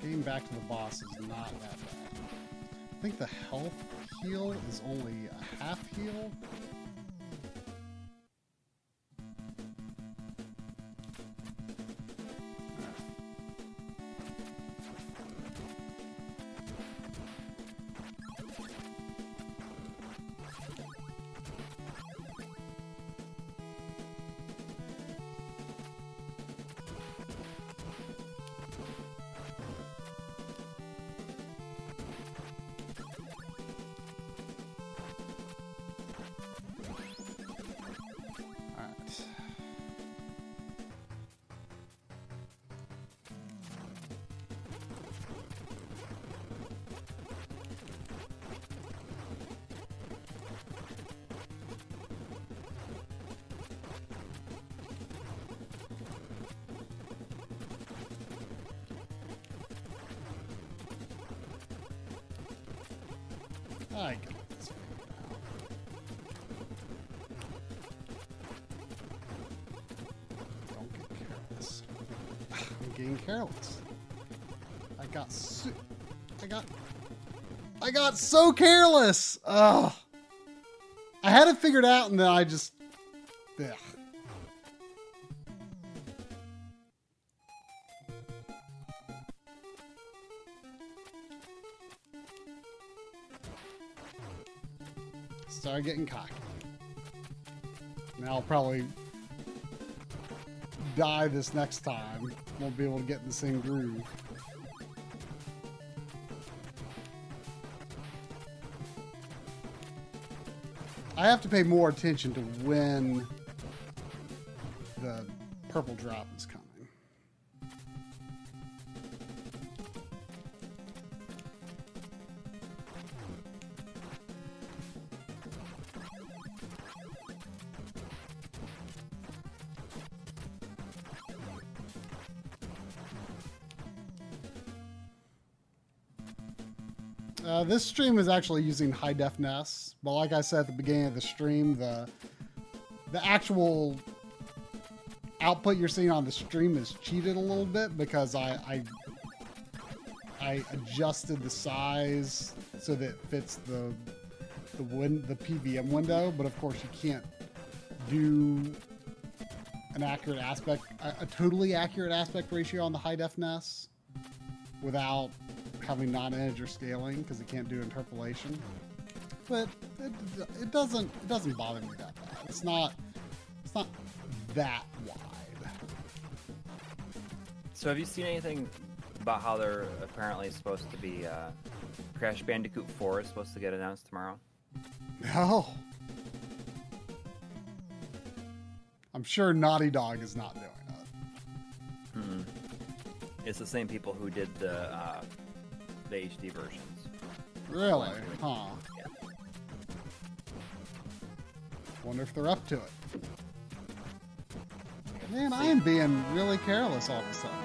Getting back to the boss is not that bad. I think the health heal is only a half heal. I'm careless. I got so, I got I got so careless. Ugh. I had it figured out and then I just ugh. Started getting cocky. Now I'll probably die this next time. Won't be able to get in the same groove. I have to pay more attention to when the purple drop is coming. This stream is actually using high def NES, but like I said at the beginning of the stream, the the actual output you're seeing on the stream is cheated a little bit because I I, I adjusted the size so that it fits the the win the PVM window, but of course you can't do an accurate aspect a, a totally accurate aspect ratio on the high def NES without having non-integer scaling because it can't do interpolation. But it, it doesn't it doesn't bother me that bad. It's not it's not that wide. So have you seen anything about how they're apparently supposed to be uh, Crash Bandicoot 4 is supposed to get announced tomorrow? No. I'm sure Naughty Dog is not doing it. Hmm. It's the same people who did the uh, the HD versions. Really? Huh. Yeah. Wonder if they're up to it. Man, I am being really careless all of a sudden.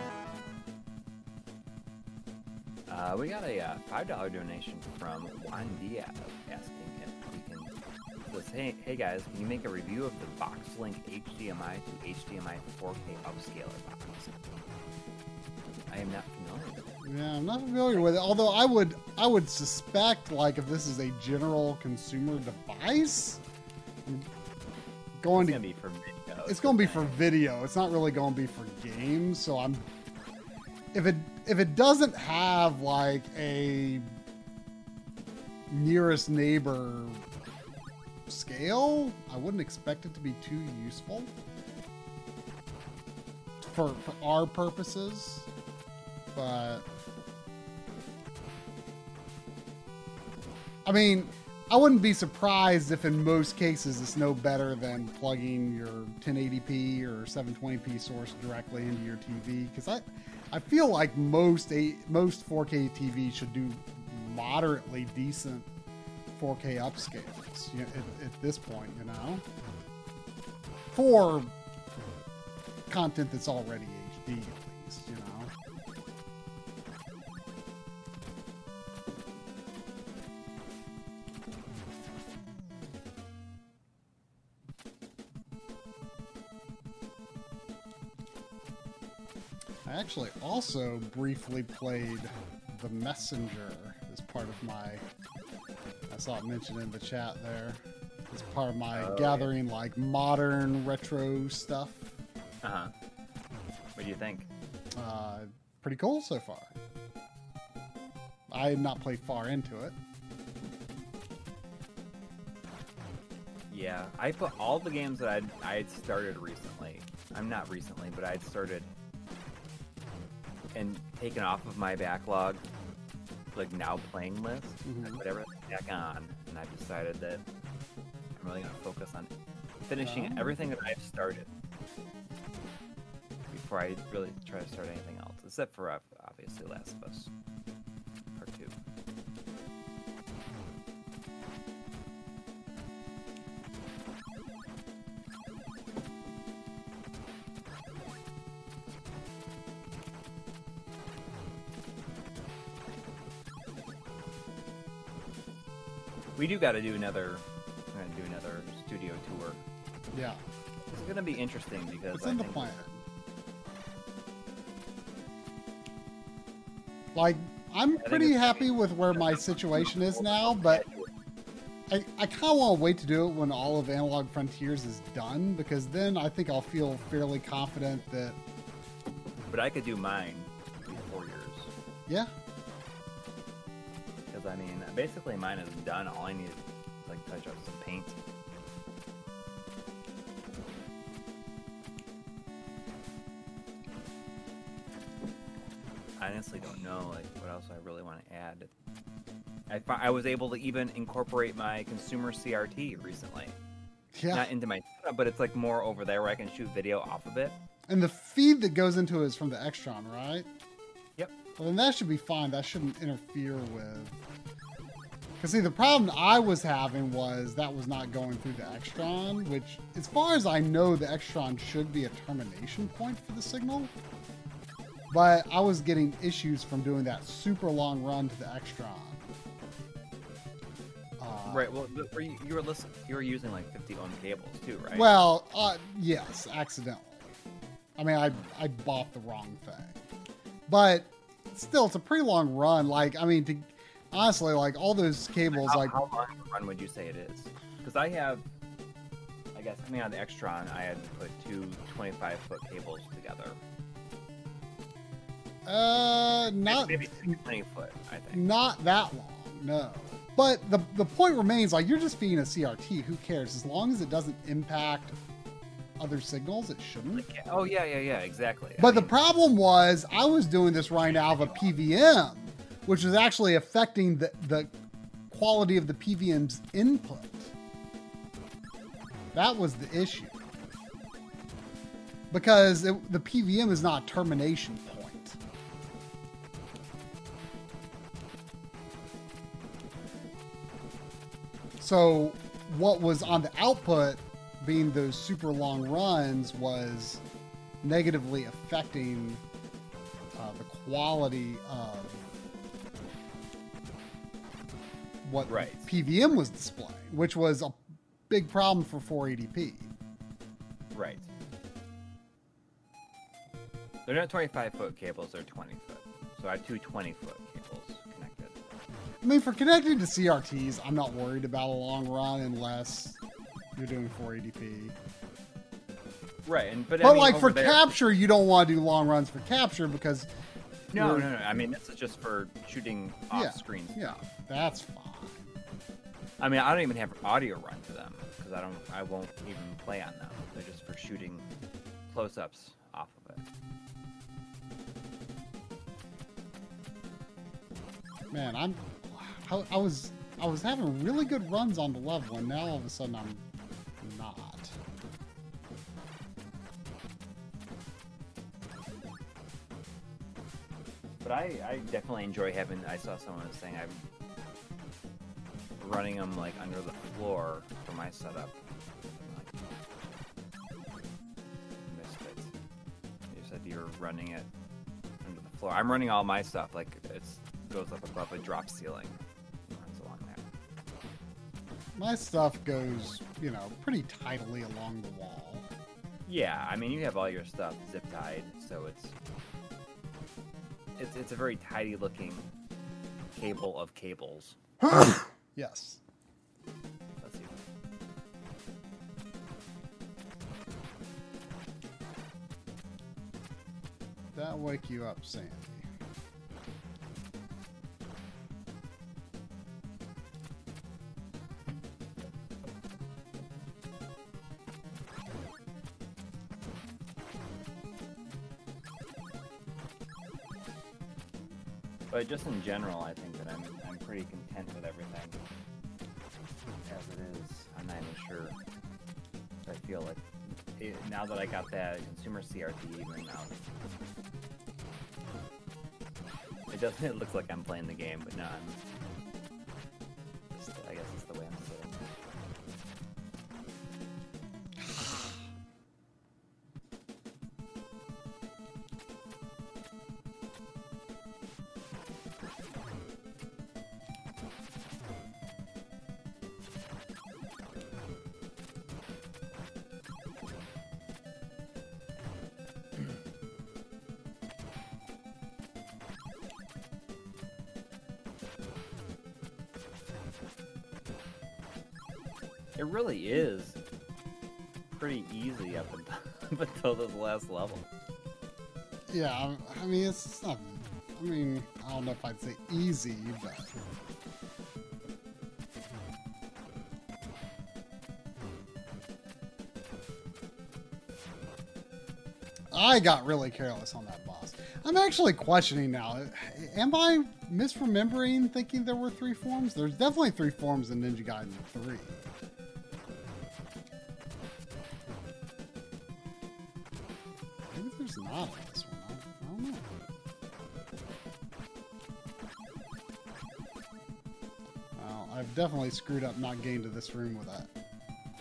Uh, we got a uh, five dollar donation from Juan Diaz asking if we can. Hey, hey guys, can you make a review of the BoxLink HDMI to HDMI 4K upscaler box? I am not familiar with it. Yeah, I'm not familiar with it. Although I would, I would suspect like if this is a general consumer device, going It's to be for video. it's going to be for video. It's not really going to be for games. So I'm if it if it doesn't have like a nearest neighbor scale, I wouldn't expect it to be too useful for for our purposes. But I mean, I wouldn't be surprised if in most cases it's no better than plugging your 1080p or 720p source directly into your TV because I, I feel like most a most 4K TV should do moderately decent 4K upscales you know, at, at this point, you know, for content that's already HD at least, you know. Actually also briefly played The Messenger as part of my. I saw it mentioned in the chat there. As part of my Oh, yeah. gathering like modern retro stuff. Uh huh. What do you think? Uh, pretty cool so far. I had not played far into it. Yeah, I put all the games that I'd I had started recently. I'm not recently, but I'd started and taken off of my backlog, like now playing list. Mhm. put everything back on, and I've decided that I'm really gonna focus on finishing Oh. everything that I've started before I really try to start anything else, except for obviously Last of Us We do got to do another. Do another studio tour. Yeah, It's gonna be interesting because it's I in the plan. Like, I'm pretty happy with where my situation is now, but I, I kind of want to wait to do it when all of Analog Frontiers is done because then I think I'll feel fairly confident that, But I could do mine in four years yeah, because I mean, basically mine is done. All I need is like touch up some paint. I honestly don't know like what else I really want to add. I, I was able to even incorporate my consumer CRT recently, yeah. not into my setup, but it's like more over there where I can shoot video off of it. And the feed that goes into it is from the Extron, right? Yep. Well, then that should be fine. That shouldn't interfere with. Because, see, the problem I was having was that was not going through the Extron, which, as far as I know, the Extron should be a termination point for the signal. But I was getting issues from doing that super long run to the Extron. Uh, Right. Well, you, you were listening, you were using like 50 ohm cables too, right? Well, uh, yes, accidentally. I mean, I I bought the wrong thing, but still, it's a pretty long run. Like, I mean, to honestly, like all those cables, how, like how long of a run would you say it is? Because I have, I guess coming out of the Extron, I had to put two 25 foot cables together. uh, not Maybe 20 foot, I think. not that long, no. But the the point remains, like you're just being a CRT. Who cares? As long as it doesn't impact other signals, it shouldn't. Oh yeah, yeah, yeah, exactly. I But the mean, problem was I was doing this right out of a PVM, which was actually affecting the, the quality of the PVM's input. That was the issue. Because it, the PVM is not a termination point. So, what was on the output, being those super long runs, was negatively affecting uh, the quality of what Right. PVM was displaying, which was a big problem for 480p. right. They're not 25 foot cables; they're 20 foot. So I have two 20 foot cables connected. I mean, for connecting to CRTs, I'm not worried about a long run unless you're doing 480p. Right, and but, I mean, like for there- capture, you don't want to do long runs for capture because no, you're- no, no. I mean, this is just for shooting off Yeah. screen. yeah, that's fine. I mean, I don't even have audio run for them because I don't. I won't even play on them. They're just for shooting close-ups off of it. Man, I'm. I, I was I was having really good runs on the level, and now all of a sudden I'm not. But I, I definitely enjoy having. I saw someone was saying I'm running them like under the floor for my setup. It. You said you're running it under the floor. I'm running all my stuff like it goes up above a drop ceiling. Runs along there. My stuff goes, you know, pretty tidily along the wall. Yeah, I mean you have all your stuff zip tied, so it's it's it's a very tidy looking cable of cables. Yes. Let's see. That wake you up, Sandy. But just in general, I think that I'm I'm pretty content with everything as it is. I'm not even sure. I feel like it, now that I got that consumer CRT even out, it doesn't. It looks like I'm playing the game, but no, I'm. Really is pretty easy up until, up until this last level. Yeah, I, mean, it's, it's not. I mean, I don't know if I'd say easy, but. I got really careless on that boss. I'm actually questioning now. Am I misremembering thinking there were three forms? There's definitely three forms in Ninja Gaiden 3. Definitely screwed up not getting to this room with that.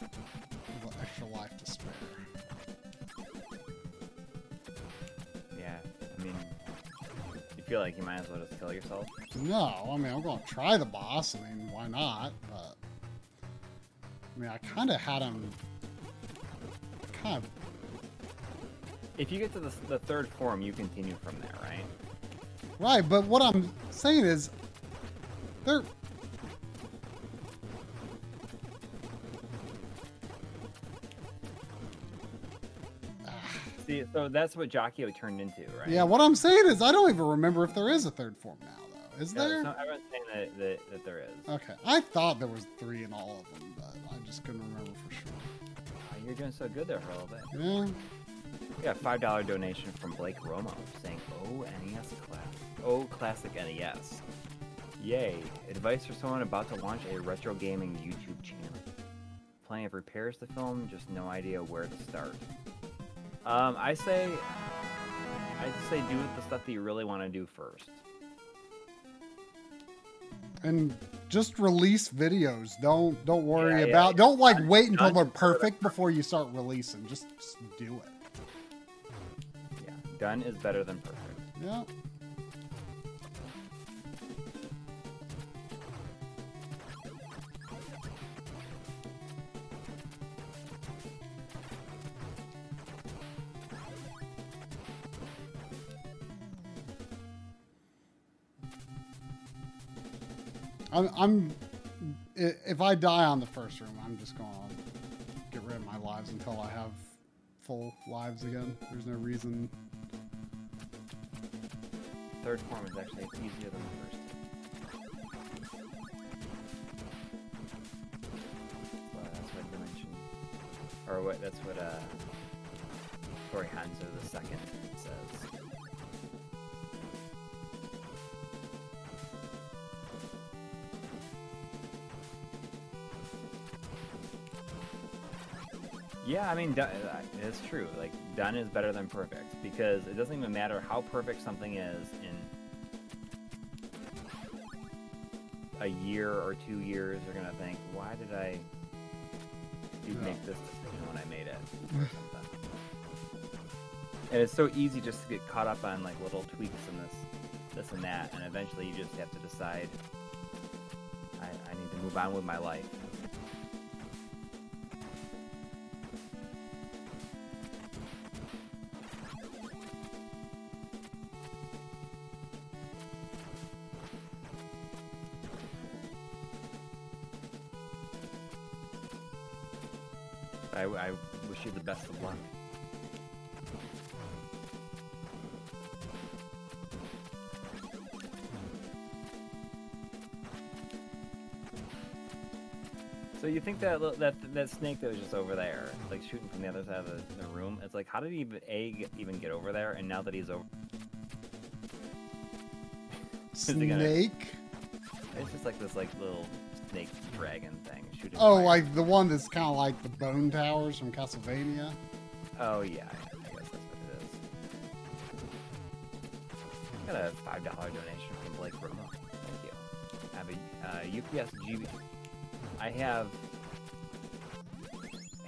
With an extra life to spare. Yeah, I mean, you feel like you might as well just kill yourself. No, I mean, I'm to try the boss. I mean, why not? But, I mean, I kind of had him. Kind of. If you get to the, the third form, you continue from there, right? Right, but what I'm saying is. They're. So that's what Jaquio turned into, right? Yeah, what I'm saying is, I don't even remember if there is a third form now, though. Is there? No, everyone's saying that, that, that there is. Okay, I thought there was three in all of them, but I just couldn't remember for sure. Oh, you're doing so good there for a little bit. Yeah, We got a five dollar donation from Blake Romo saying, "Oh NES class, oh classic NES, yay! Advice for someone about to launch a retro gaming YouTube channel. Plenty of repairs to film, just no idea where to start. Um, I say, I say do the stuff that you really want to do first. and just release videos. Don't don't worry Yeah, yeah, about. yeah. Don't like wait until Done. they're perfect before you start releasing. Just, just do it. Yeah, done is better than perfect. Yeah. I'm, I'm if I die on the first room, I'm just to get rid of my lives until I have full lives again. There's no reason. Third form is actually easier than the first. Or what? That's what uh, Tori Hanzo the second Yeah, I mean, do- uh, it's true. Like, done is better than perfect because it doesn't even matter how perfect something is in a year or two years. They're gonna think, "Why did I make this decision when I made it?" And it's so easy just to get caught up on like little tweaks and this, this and that, and eventually you just have to decide. I, I need to move on with my life. You the best of luck. So you think that that that snake that was just over there, like shooting from the other side of the, the room? It's like, how did he even a get, even get over there? And now that he's over, he gonna- Snake. it's just like this like little snake dragon shooting. Oh, fire. like the one that's kind of like the bone towers from Castlevania. Oh yeah, I guess that's what it is. Got a five dollar donation from Blake Romo. Thank you. I have a uh, IPS GB. I have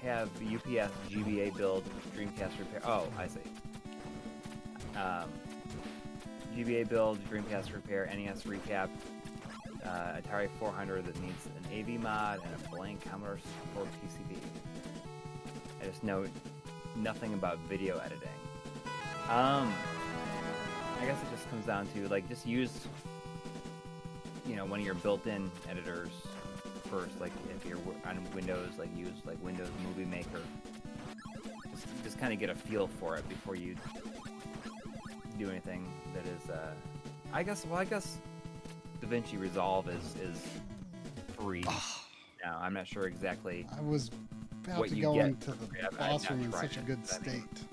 have IPS GBA build Dreamcast repair. Oh, I see. Um, GBA build Dreamcast repair NES recap. Uh, Atari 400 that needs an AV mod and a blank Commodore 64 PCB. I just know nothing about video editing. Um, I guess it just comes down to like just use, you know, one of your built-in editors first. Like if you're on Windows, like use like Windows Movie Maker. Just, just kind of get a feel for it before you do anything that is. Uh, I guess. Well, I guess DaVinci Resolve is is free now. I'm not sure exactly. I was about What to you go get into the for. I've- I've boss not room in tried such a it, good but I mean- state.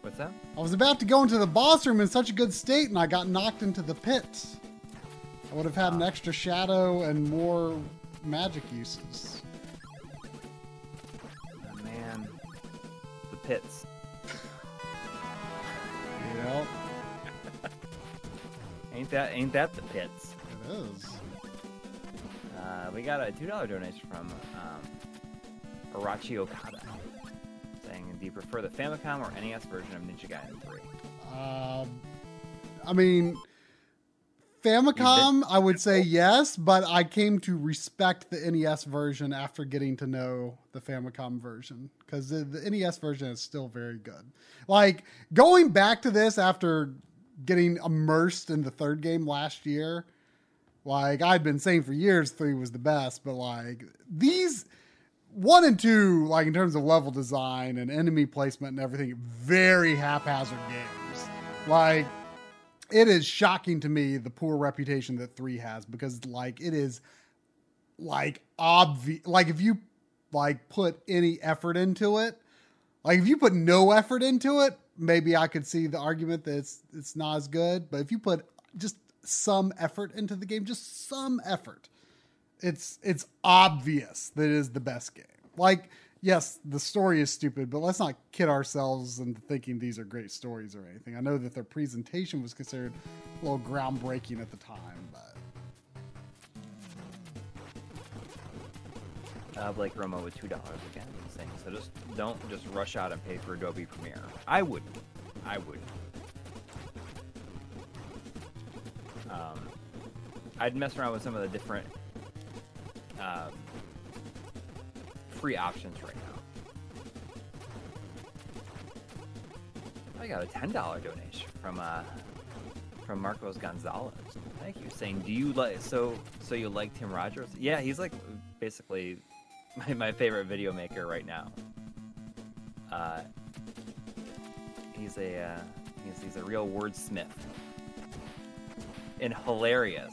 What's that? I was about to go into the boss room in such a good state, and I got knocked into the pit. I would have had an Ah. extra shadow and more magic uses. Ain't that the pits? it is. Uh, we got a two dollar donation from um, Arachi Okada, saying, "Do you prefer the Famicom or NES version of Ninja Gaiden 3?" Um, I mean, Famicom, I would say yes, but I came to respect the NES version after getting to know the Famicom version because the, the NES version is still very good. Like going back to this after getting immersed in the third game last year, like I'd been saying for years, three was the best, but like these one and two, like in terms of level design and enemy placement and everything, very haphazard games. Like it is shocking to me the poor reputation that three has because like it is like obvious. Like if you like put any effort into it, like if you put no effort into it, maybe I could see the argument that it's it's not as good. But if you put just some effort into the game, just some effort, it's it's obvious that it is the best game. Like, yes, the story is stupid, but let's not kid ourselves into thinking these are great stories or anything. I know that their presentation was considered a little groundbreaking at the time, but Uh, Blake Romo with two dollars again, saying, "So just don't just rush out and pay for Adobe Premiere." I wouldn't. I wouldn't. Um, I'd mess around with some of the different um, free options right now. I got a ten dollar donation from uh, from Marcos Gonzalez. Thank you. Saying, do you like so so you like Tim Rogers? Yeah, he's like basically my, my favorite video maker right now. Uh, he's a uh, he's, he's a real wordsmith and hilarious.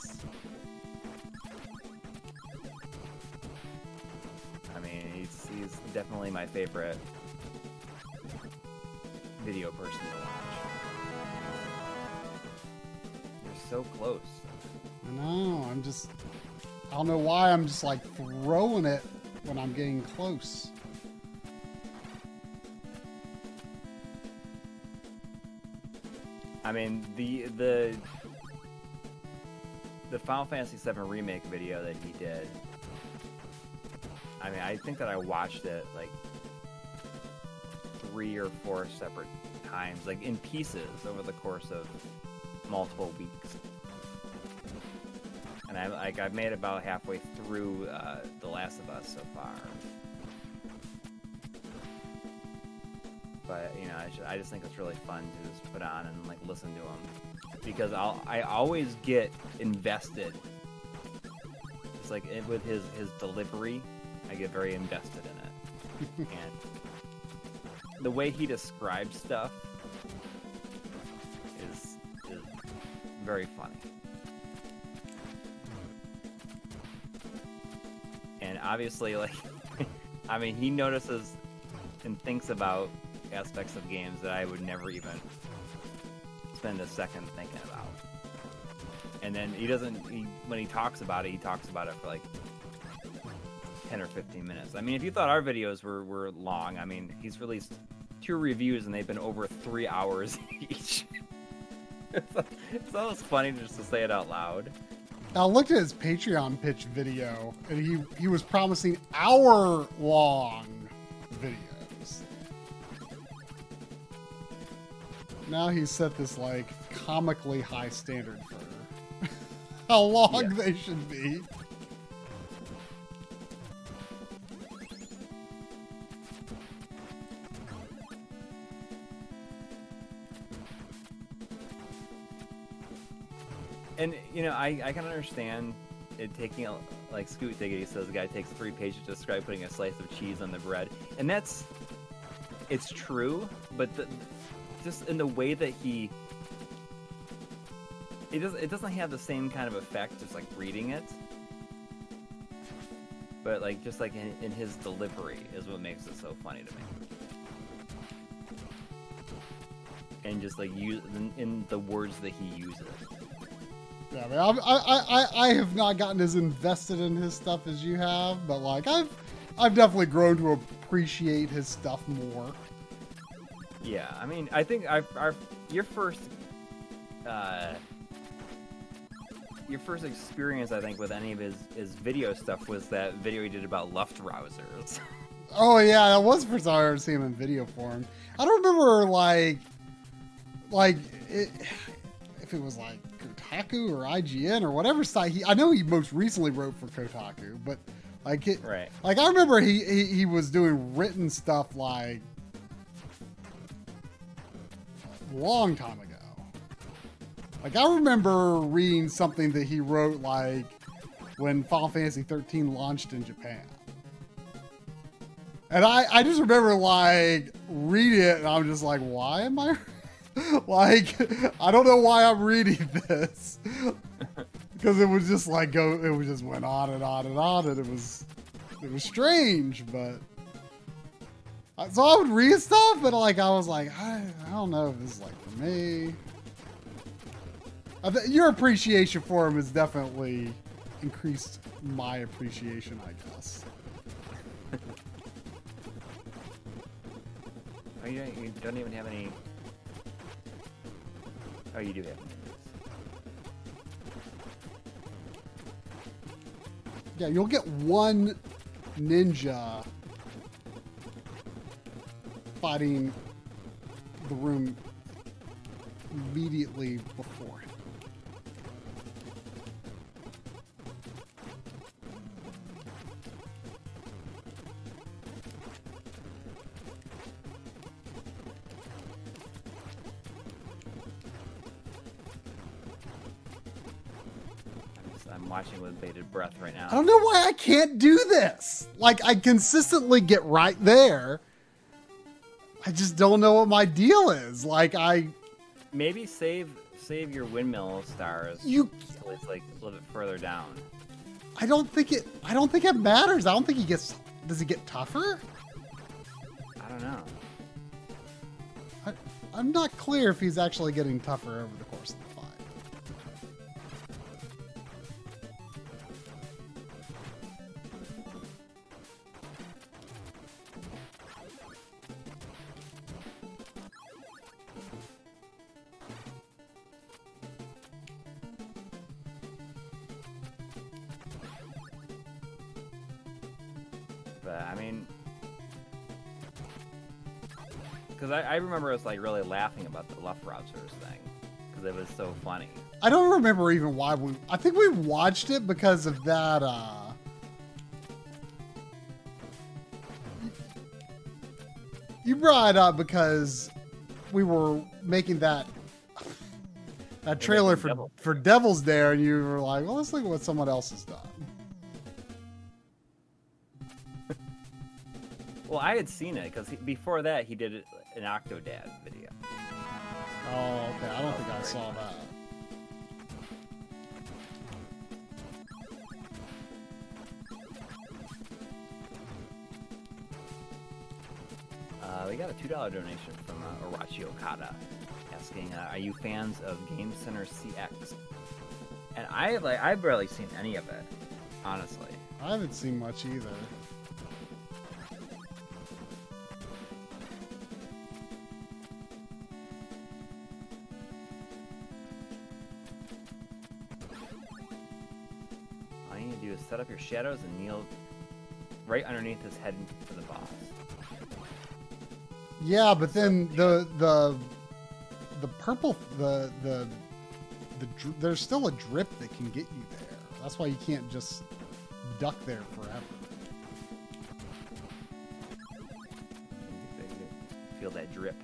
I mean, he's he's definitely my favorite video person to watch. You're so close. I know. I'm just. I don't know why I'm just like throwing it when I'm getting close. I mean the the the Final Fantasy VII remake video that he did. I mean, I think that I watched it like three or four separate times, like in pieces over the course of multiple weeks. And I like I've made about halfway through uh, The Last of Us so far. But you know, I, just, I just think it's really fun to just put on and like listen to him because I'll I always get invested. It's like it, with his his delivery, I get very invested in it, and the way he describes stuff is is very funny. Obviously, like, I mean, he notices and thinks about aspects of games that I would never even spend a second thinking about. And then he doesn't, he, when he talks about it, he talks about it for like 10 or 15 minutes. I mean, if you thought our videos were, were long, I mean, he's released two reviews and they've been over three hours each. it's, almost funny just to say it out loud. I looked at his Patreon pitch video, and he he was promising hour long videos. Now he's set this like comically high standard for how long Yeah. they should be. You know I, I can understand it taking a, like Scoot Diggity says, the guy takes three pages to describe putting a slice of cheese on the bread, and that's it's true, but the, just in the way that he it doesn't it doesn't have the same kind of effect just like reading it. But like just like in, in his delivery is what makes it so funny to me. And just like use in, in the words that he uses Yeah, I, I'm- I, I, I, I have not gotten as invested in his stuff as you have, but like I've, I've definitely grown to appreciate his stuff more. yeah i mean i think our, our your first uh your first experience i think with any of his his video stuff was that video he did about luftrausers Oh yeah, that was first time I ever seen him in video form. I don't remember like, like it, if it was like Kotaku or IGN or whatever site he. I know he most recently wrote for Kotaku, but like it, right like I remember he, he he was doing written stuff like a long time ago. Like I remember reading something that he wrote like when Final Fantasy 13 launched in Japan. And I, I just remember like reading it and I'm just like, why am I like I don't know why I'm reading this. because it was just like go it was just went on and on and on and it was it was strange, but so I would read stuff, but like I was like, I, I don't know if this is like for me. I th- your appreciation for him has definitely increased my appreciation, I guess. Oh, you don't, you don't even have any. Oh, you do have. Yeah, you'll get one ninja fighting the room immediately before. Watching with bated breath right now. I don't know why I can't do this. Like I consistently get right there. I just don't know what my deal is. Like I Maybe save save your windmill stars you until it's like a little bit further down. I don't think it I don't think it matters. I don't think he gets does he get tougher? I don't know. I, I'm not clear if he's actually getting tougher over the because I, I remember us like really laughing about the Luftrausers thing because it was so funny. I don't remember even why we. I think we watched it because of that. uh You brought it up because we were making that that trailer for Devil. for Devil's Dare, and you were like, "Well, let's look at what someone else has done." Well, I had seen it because before that he did an Octodad video. Oh, okay. I don't think I saw that. Uh, we got a two dollar donation from uh, Arachi Okada, asking, uh, "Are you fans of Game Center CX?" And I like I've barely seen any of it, honestly. I haven't seen much either. Set up your shadows and kneel right underneath his head for the boss. Yeah, but then the the the purple the the the there's still a drip that can get you there. That's why you can't just duck there forever. Feel that drip.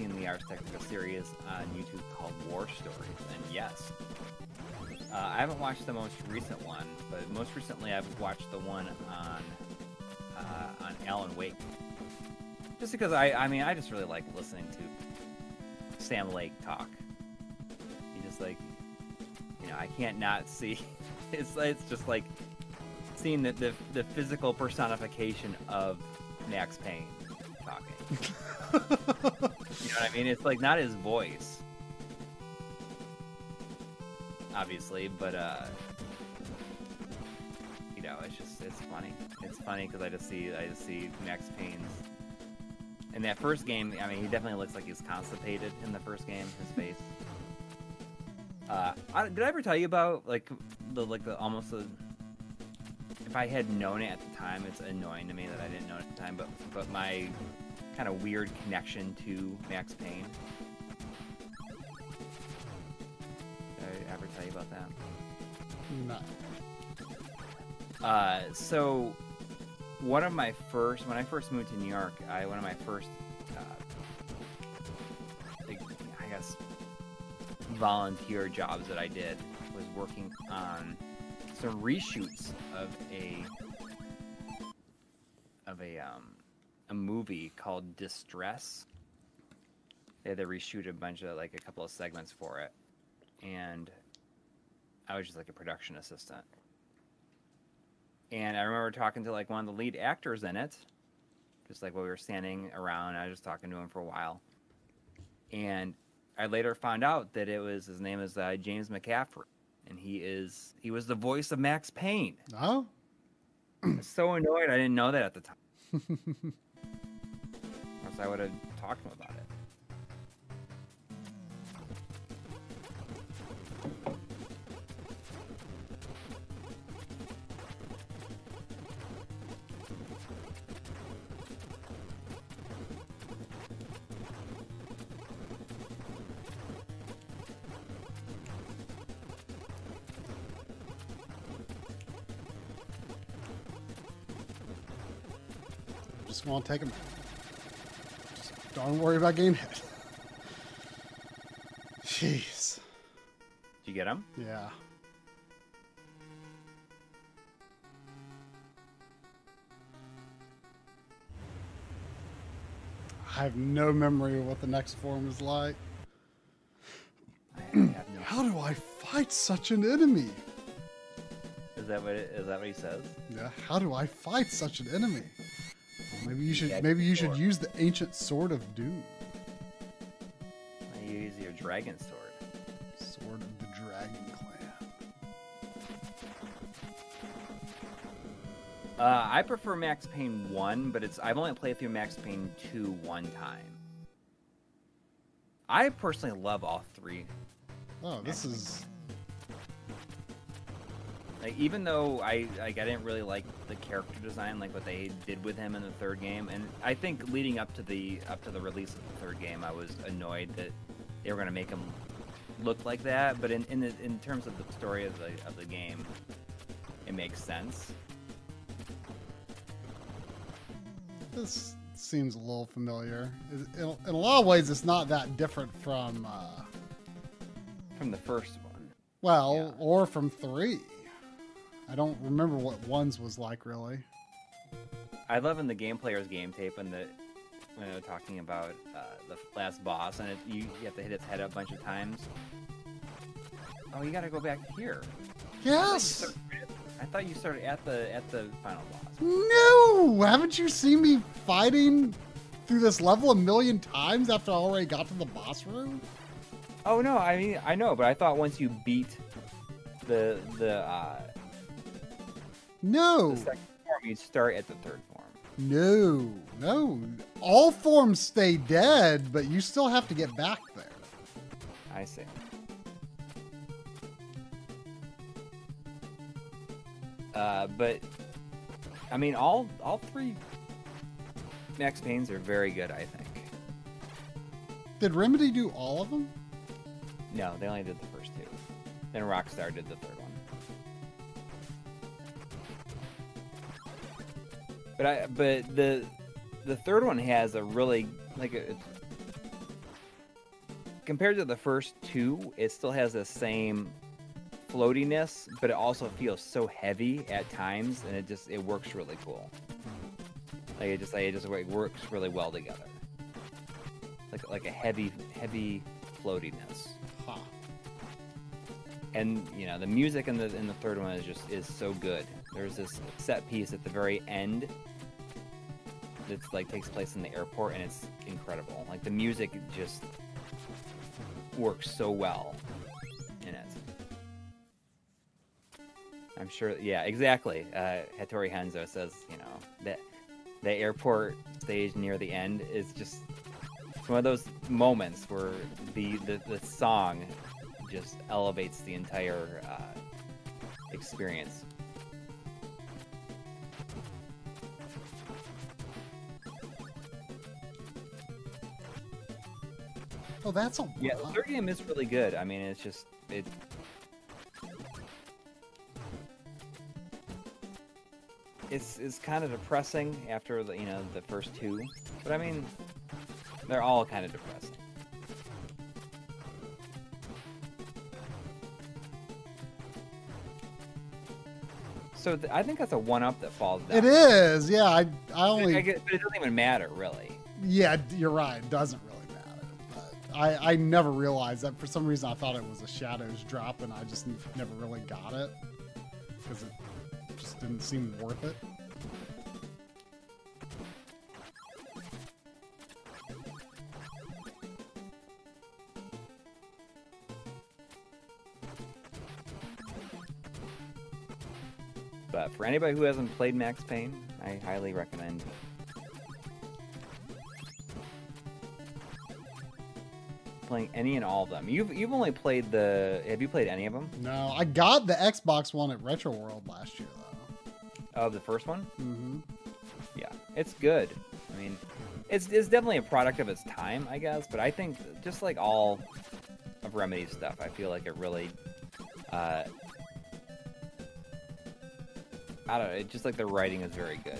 Seen the Ars Technica series on YouTube called War Stories? And yes. Uh, I haven't watched the most recent one, but most recently I've watched the one on uh, on Alan Wake. Just because I, I mean, I just really like listening to Sam Lake talk. He just like, you know, I can't not see. It's it's just like seeing the the, the physical personification of Max Payne talking. you know what I mean? It's like not his voice, obviously, but uh, you know, it's just it's funny. It's funny because I just see I just see Max Payne's. In that first game, I mean, he definitely looks like he's constipated in the first game. His face. Uh, I, did I ever tell you about like the like the almost the if I had known it at the time, it's annoying to me that I didn't know it at the time. But but my kind of weird connection to Max Payne. Did I ever tell you about that? No. Uh, so one of my first when I first moved to New York, I one of my first, uh, like, I guess, volunteer jobs that I did was working on some reshoots of a movie called Distress. They had to reshoot a bunch of like a couple of segments for it, and I was just like a production assistant. And I remember talking to like one of the lead actors in it, just like while we were standing around. I was just talking to him for a while, and I later found out that it was his name is uh, James McCaffrey, and he is he was the voice of Max Payne. Oh, I was so annoyed I didn't know that at the time. I would have talked to him about it. Just want to take them. Don't worry about getting hit. Jeez. Did you get him? Yeah. I have no memory of what the next form is like. No. How do I fight such an enemy? Is that what it, is that what he says? Yeah, how do I fight such an enemy? Maybe you should maybe you should use the ancient sword of doom. You use your dragon sword. Sword of the Dragon Clan. Uh, I prefer Max Payne one, but it's I've only played through Max Payne two one time. I personally love all three. Oh, this is Like even though I like I didn't really like the character design, like what they did with him in the third game, and I think leading up to the up to the release of the third game, I was annoyed that they were gonna make him look like that. But in in, the, in terms of the story of the of the game, it makes sense. this seems a little familiar. In, in- a lot of ways, it's not that different from uh, From the first one, well, Yeah. or from three. I don't remember what ones was like really. I love in the game player's game tape and the when they were talking about uh, the last boss, and it, you, you have to hit its head a bunch of times. Oh, you got to go back here. Yes. I thought you started at the at the final boss. No, haven't you seen me fighting through this level a million times after I already got to the boss room? Oh no, I mean I know, but I thought once you beat the the uh, No, the second form, you start at the third form. no, no. All forms stay dead, but you still have to get back there. I see. Uh, but I mean, all all three Max Paynes are very good. I think. Did Remedy do all of them? No, they only did the first two. Then Rockstar did the third But I but the the third one has a really like a, compared to the first two, it still has the same floatiness, but it also feels so heavy at times, and it just it works really cool. Like it just like it just like, works really well together. Like like a heavy heavy floatiness. Huh. and you know the music in the in the third one is just is so good. There's this set piece at the very end that's like takes place in the airport, and it's incredible. Like the music just works so well in it. I'm sure. Yeah, exactly. Uh, Hattori Hanzo says, you know, that the airport stage near the end is just one of those moments where the the, the song just elevates the entire uh, experience. Oh, that's a Yeah, the third game is really good. I mean, it's just it. It's it's kind of depressing after the you know the first two, but I mean, they're all kind of depressing. So th- I think that's a one up that falls down. It is. Yeah, I I I only get- but it doesn't even matter really. Yeah, you're right. It doesn't really matter. But I, I never realized that. For some reason, I thought it was a Shadows drop, and I just never really got it because it just didn't seem worth it. But for anybody who hasn't played Max Payne, I highly recommend. Playing any and all of them. You've you've only played the. Have you played any of them? No, I got the Xbox One at Retro World last year, though. Of the first one? Mm-hmm. Yeah, it's good. I mean, it's it's definitely a product of its time, I guess. But I think just like all of Remedy's stuff, I feel like it really. Uh, I don't know. Just like the writing is very good.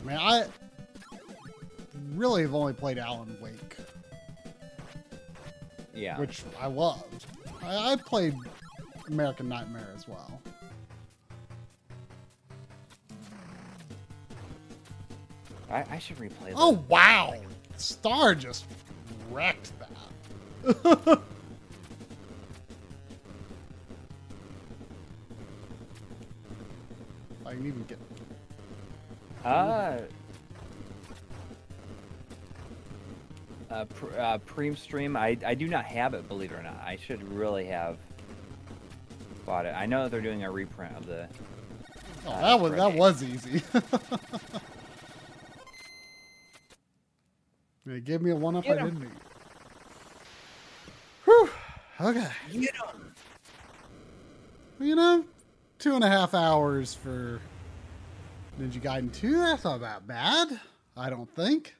I mean, I really have only played Alan Wake, Yeah. which I loved. I, I played American Nightmare as well. I, I should replay. That. Oh wow! Star just wrecked that. I can even get. Uh, uh, pr- uh, Preem Stream. I, I do not have it, believe it or not. I should really have bought it. I know they're doing a reprint of the. Oh, Uh, that was that was easy. It gave me a one up I didn't need. Whew. Okay. You know. You know, two and a half hours for Ninja Gaiden 2. That's not that bad. I don't think.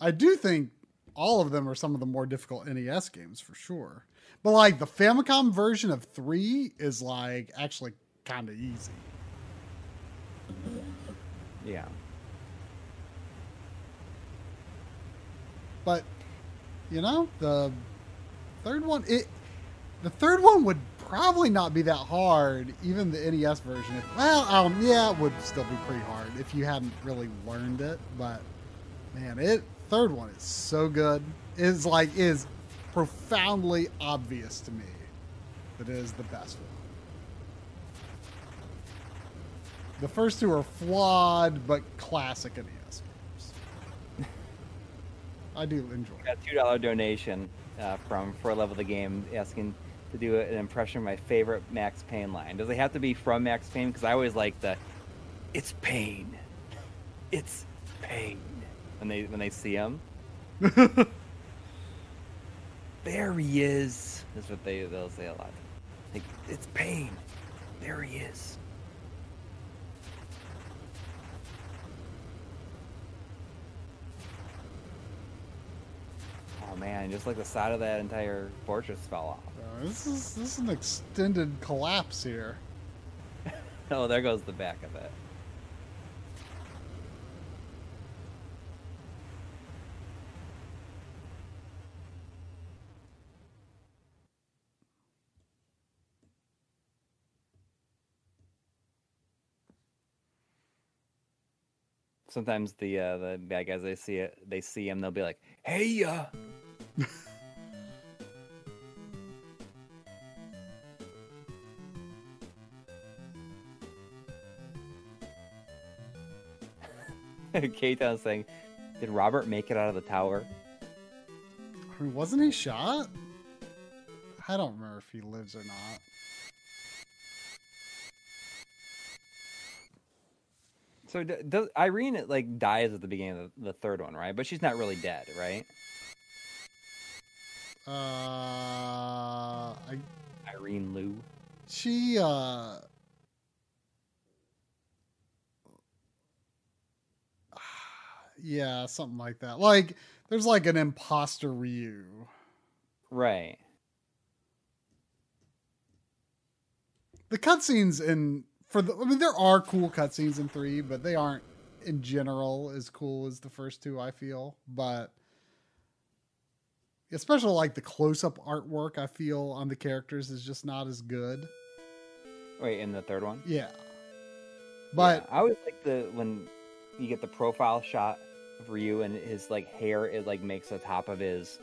I do think all of them are some of the more difficult NES games for sure. But like the Famicom version of 3 is like actually kind of easy. Yeah. But you know, the third one it the third one would probably not be that hard, even the NES version. If, well, um, yeah, it would still be pretty hard if you hadn't really learned it. But man, it third one is so good. Is like is profoundly obvious to me that it is the best one. The first two are flawed but classic NES games. I do enjoy. Got two dollar donation uh, from for love of the game asking to do an impression of my favorite Max Payne line. Does it have to be from Max Payne? Because I always like the, it's pain, it's pain when they when they see him. there he is. That's what they they'll say a lot. Like it's pain. There he is. Oh man, just like the side of that entire fortress fell off. Uh, this is this is an extended collapse here. Oh, there goes the back of it. Sometimes the uh, the bad guys they see it, they see him, they'll be like, "Hey, uh." K-Town saying, "Did Robert make it out of the tower?" Wasn't he shot? I don't remember if he lives or not. So d- does Irene like dies at the beginning of the, the third one, right? But she's not really dead, right? Uh, I, Irene Lew. she uh, yeah, something like that. Like, there's like an imposter Ryu. Right. The cutscenes in for the I mean, there are cool cutscenes in three, but they aren't in general as cool as the first two. I feel, but especially like the close-up artwork, I feel on the characters is just not as good. Wait, in the third one. Yeah, but Yeah, I always like the when you get the profile shot of Ryu and his like hair it like makes the top of his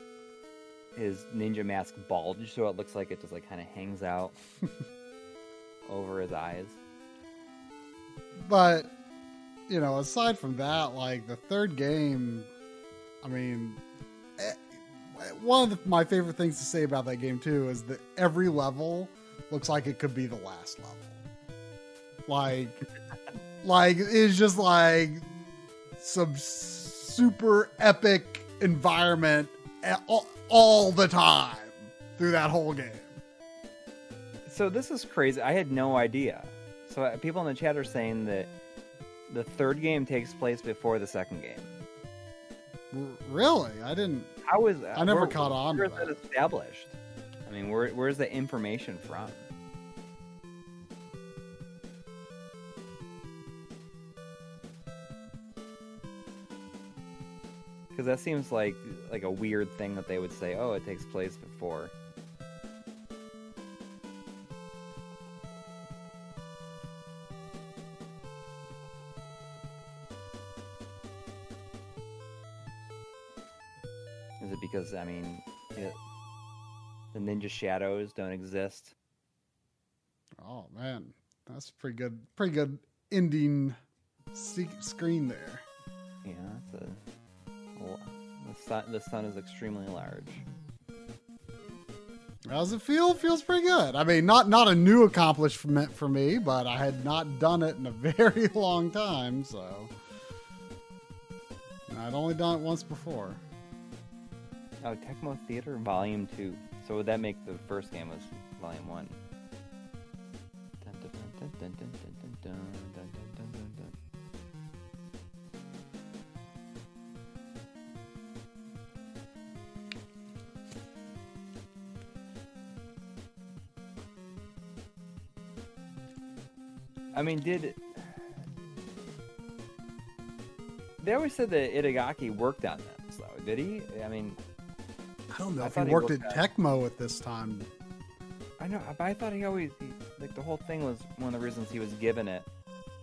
his ninja mask bulge so it looks like it just like kind of hangs out over his eyes. But you know, aside from that, like the third game, I mean, eh, one of my favorite things to say about that game too is that every level looks like it could be the last level. Like, like it's just like some super epic environment all, all the time through that whole game. So this is crazy. I had no idea. So uh, people in the chat are saying that the third game takes place before the second game. Really, I didn't. How is I never caught on Where is that that. established? I mean, where where's the information from? Because that seems like like a weird thing that they would say. Oh, it takes place before. Because I mean, it, the ninja shadows don't exist? Oh man, that's pretty good. Pretty good ending screen there. Yeah, it's a. well, The sun, the sun is extremely large. How's it feel? Feels pretty good. I mean, not not a new accomplishment for me, but I had not done it in a very long time, so And I'd only done it once before. Oh, Tecmo Theater Volume 2. So would that make the first game was Volume 1? I mean, did they always said that Itagaki worked on them? Though did he? I mean, don't know I if he thought he worked worked at on- Tecmo at this time. I know, but I thought he always he, like the whole thing was one of the reasons he was given it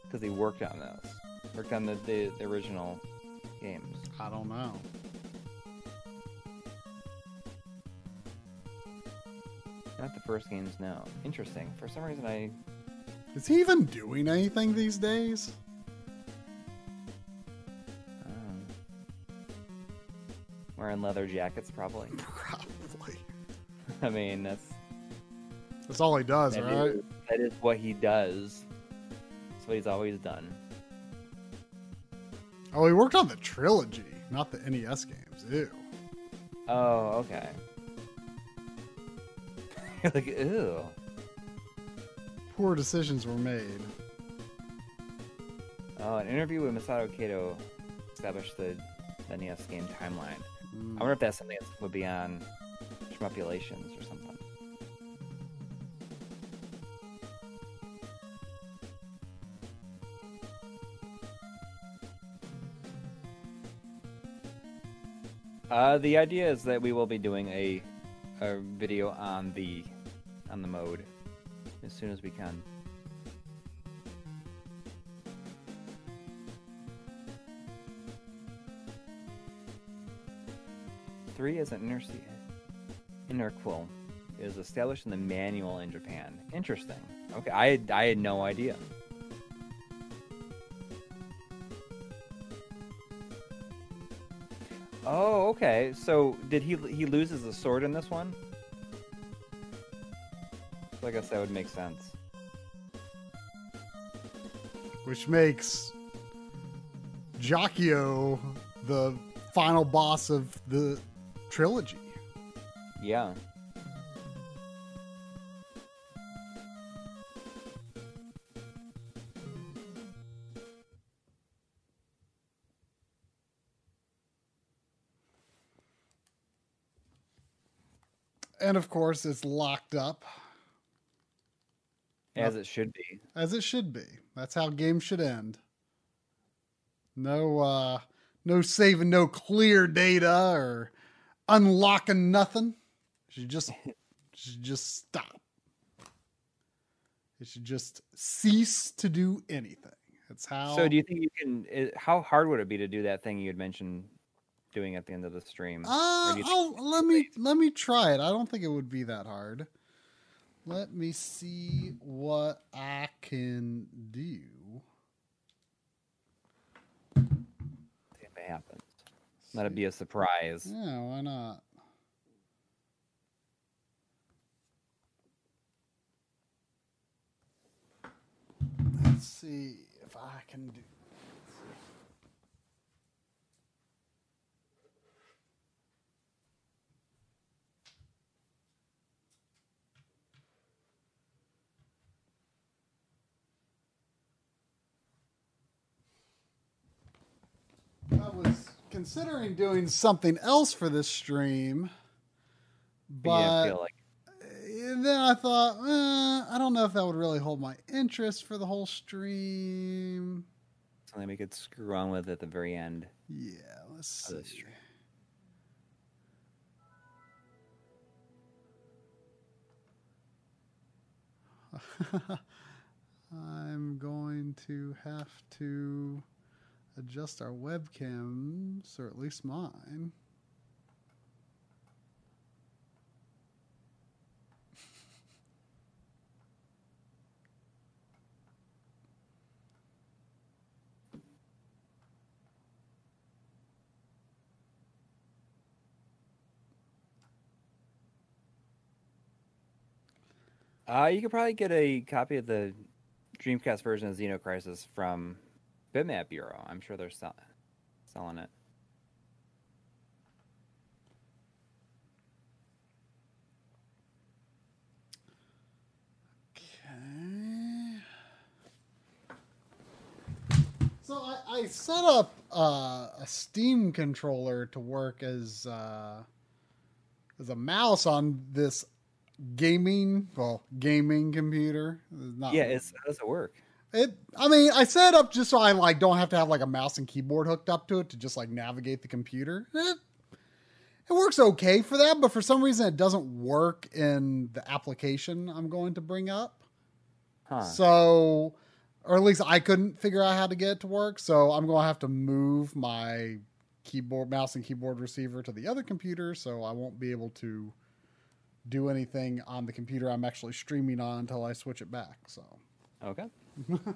because he worked on those, worked on the, the, the original games. I don't know. Not the first games, no. Interesting. For some reason, I Is he even doing anything these days? Wearing leather jackets probably. Probably. I mean, that's That's all he does, that right? is- that is what he does. That's what he's always done. Oh, he worked on the trilogy, not the NES games. Ew. Oh, okay. Like, ew. Poor decisions were made. Oh, an interview with Masato Kato established the NES game timeline. Mm. I wonder if that's something that would be on manipulations or something. Uh, the idea is that we will be doing a, a video on the on the mode as soon as we can. Three is an inner interquel is established in the manual in Japan. Interesting. Okay, I had, I had no idea. Oh, okay. So did he he loses the sword in this one? So I guess that would make sense. Which makes Jaquio the final boss of the trilogy. Yeah. And of course, it's locked up. As it should be. As it should be. That's how games should end. No uh no saving no clear data or unlocking nothing. Should just should just stop. It should just cease to do anything. That's how So do you think you can how hard would it be to do that thing you had mentioned doing at the end of the stream? Uh, let me let me try it. I don't think it would be that hard. Let me see what I can do. If it happens, let it be a surprise. Yeah, why not? Let's see if I can do. I was considering doing something else for this stream, But like then I thought, eh, I don't know if that would really hold my interest for the whole stream. something we could screw on with at the very end. Yeah, let's see. I'm going to have to adjust our webcams, or at least mine. Uh, you could probably get a copy of the Dreamcast version of Xenocrisis from Bitmap Bureau. I'm sure they're sell- selling it. Okay. So I, I set up uh, a Steam controller to work as uh, as a mouse on this gaming well gaming computer. Not yeah, it's, how does it work? It. I mean, I set it up just so I like don't have to have like a mouse and keyboard hooked up to it to just like navigate the computer. It, it works okay for that, but for some reason it doesn't work in the application I'm going to bring up. Huh. So, or at least I couldn't figure out how to get it to work. So I'm going to have to move my keyboard, mouse, and keyboard receiver to the other computer. So I won't be able to do anything on the computer I'm actually streaming on until I switch it back. So, Okay. I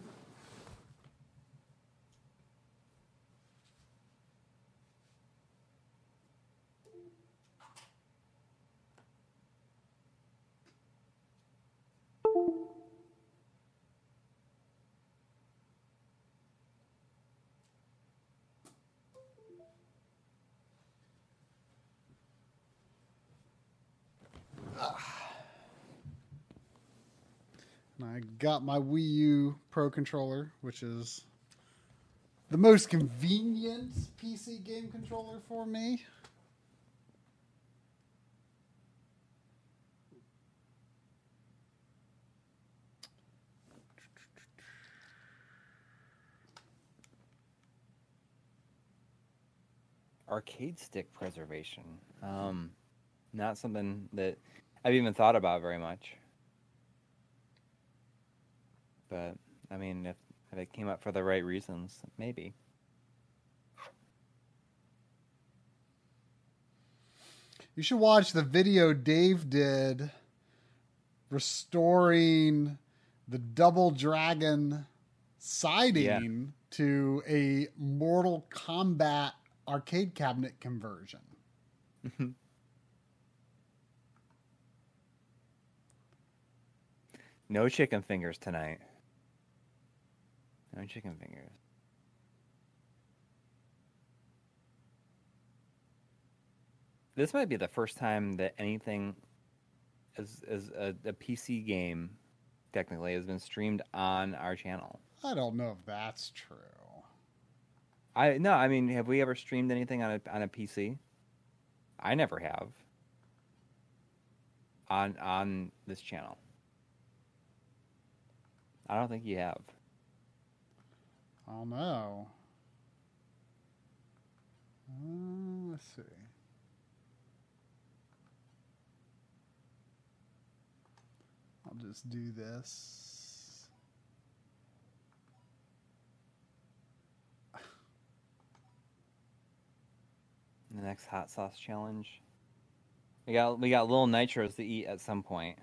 got my Wii U Pro controller, which is the most convenient PC game controller for me. arcade stick preservation. Um, not something that I've even thought about very much. But I mean, if, if it came up for the right reasons, maybe. You should watch the video Dave did restoring the Double Dragon siding to a Mortal Kombat arcade cabinet conversion. Mm-hmm. no chicken fingers tonight. No chicken fingers. This might be the first time that anything as as a, a PC game technically has been streamed on our channel. I don't know if that's true. I no, I mean, have we ever streamed anything on a on a PC? I never have. On on this channel. I don't think you have. I don't know. Uh, let's see. I'll just do this. The next hot sauce challenge. We got we got little nitros to eat at some point.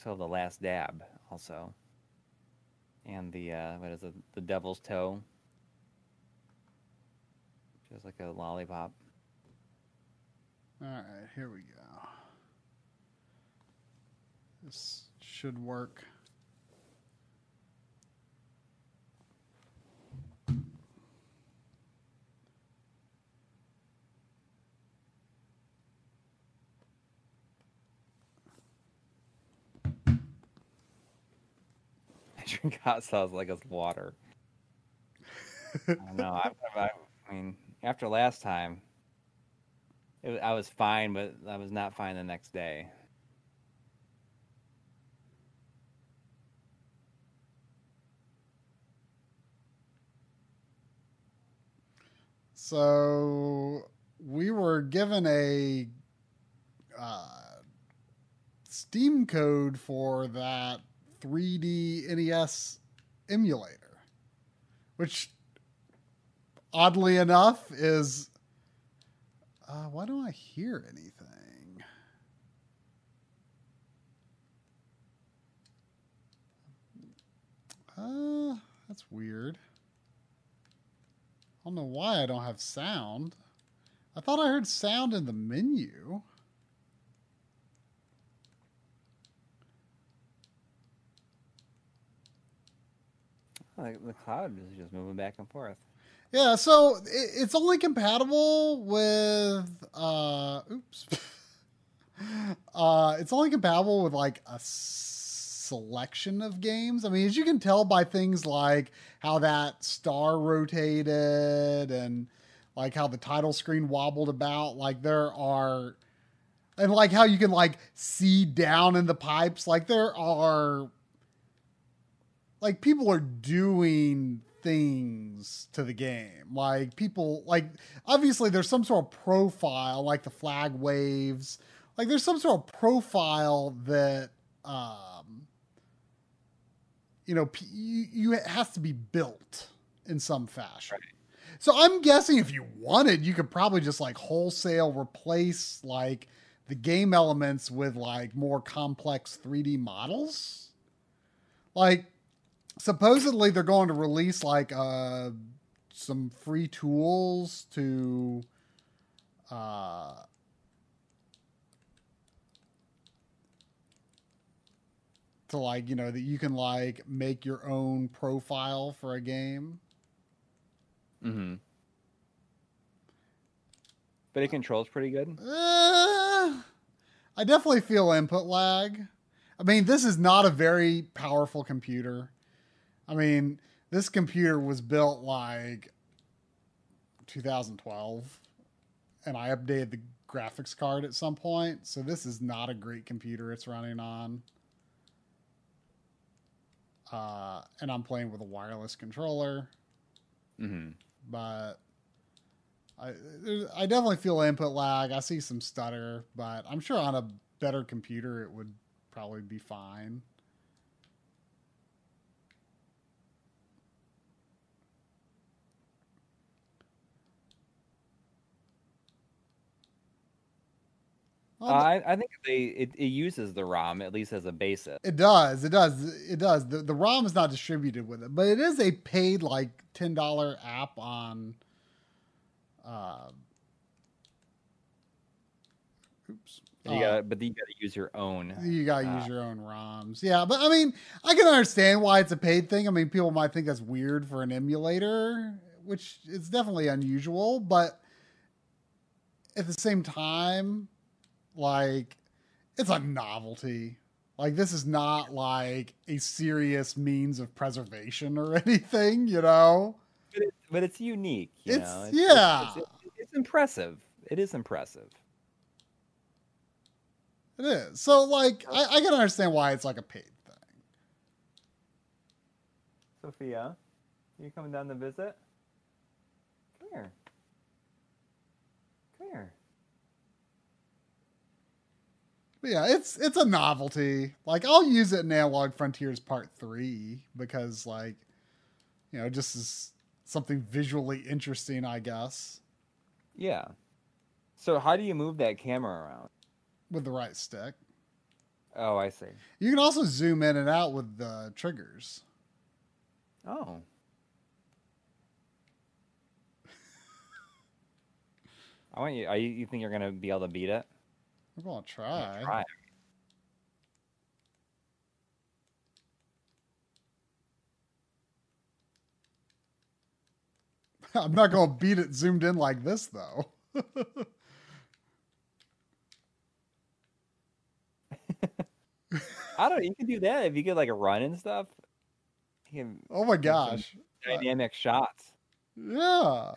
Still the last dab also. And the uh what is it? The devil's toe. Just like a lollipop. All right, here we go. This should work. I drink hot sauce like it's water. I don't know. I, I, I mean, after last time, it, I was fine, but I was not fine the next day. So we were given a uh, Steam code for that 3D NES emulator, which oddly enough is. Uh, why don't I hear anything? Uh, that's weird. I don't know why I don't have sound. I thought I heard sound in the menu. The cloud is just moving back and forth. Yeah, so it's only compatible with uh oops. uh it's only compatible with like a selection of games. I mean, as you can tell by things like how that star rotated and like how the title screen wobbled about, like there are and like how you can like see down in the pipes, like there are like people are doing things to the game. Like people like obviously there's some sort of profile like the flag waves. Like there's some sort of profile that um you know p- you, you it has to be built in some fashion. So I'm guessing if you wanted, you could probably just like wholesale replace like the game elements with like more complex 3D models. Like supposedly they're going to release like uh some free tools to uh to like you know that you can like make your own profile for a game Mm-hmm. But it controls pretty good. Uh, I definitely feel input lag. I mean, this is not a very powerful computer. I mean, this computer was built like 2012 and I updated the graphics card at some point. So this is not a great computer it's running on. Uh, and I'm playing with a wireless controller, hmm but I I definitely feel input lag. I see some stutter, but I'm sure on a better computer it would probably be fine. Well, I, I think they it, it uses the ROM at least as a basis. It does. It does. It does. The the ROM is not distributed with it, but it is a paid like ten dollar app on. Uh, oops. You Uh, gotta, but you got to use your own. you gotta uh, use your own ROMs. Yeah, but I mean, I can understand why it's a paid thing. I mean, people might think that's weird for an emulator, which is definitely unusual, but at the same time, like it's a novelty. Like this is not like a serious means of preservation or anything, you know? but, it, but it's unique. You It's- know? yeah. it's, it's impressive. It is impressive. It is. So like I, I can understand why it's like a paid thing. Sophia, you coming down to visit? Come here. Come here. But yeah, it's it's a novelty. Like I'll use it in Analog Frontiers Part Three because like, you know, just as something visually interesting, I guess, Yeah. So how do you move that camera around? with the right stick. Oh, I see. You can also zoom in and out with the triggers. Oh. I want you. Are you, you think you're gonna be able to beat it? I'm gonna try. Try. I'm not gonna beat it zoomed in like this though. I don't. know. You can do that if you get like a run and stuff. Oh my gosh. dynamic shots. Yeah.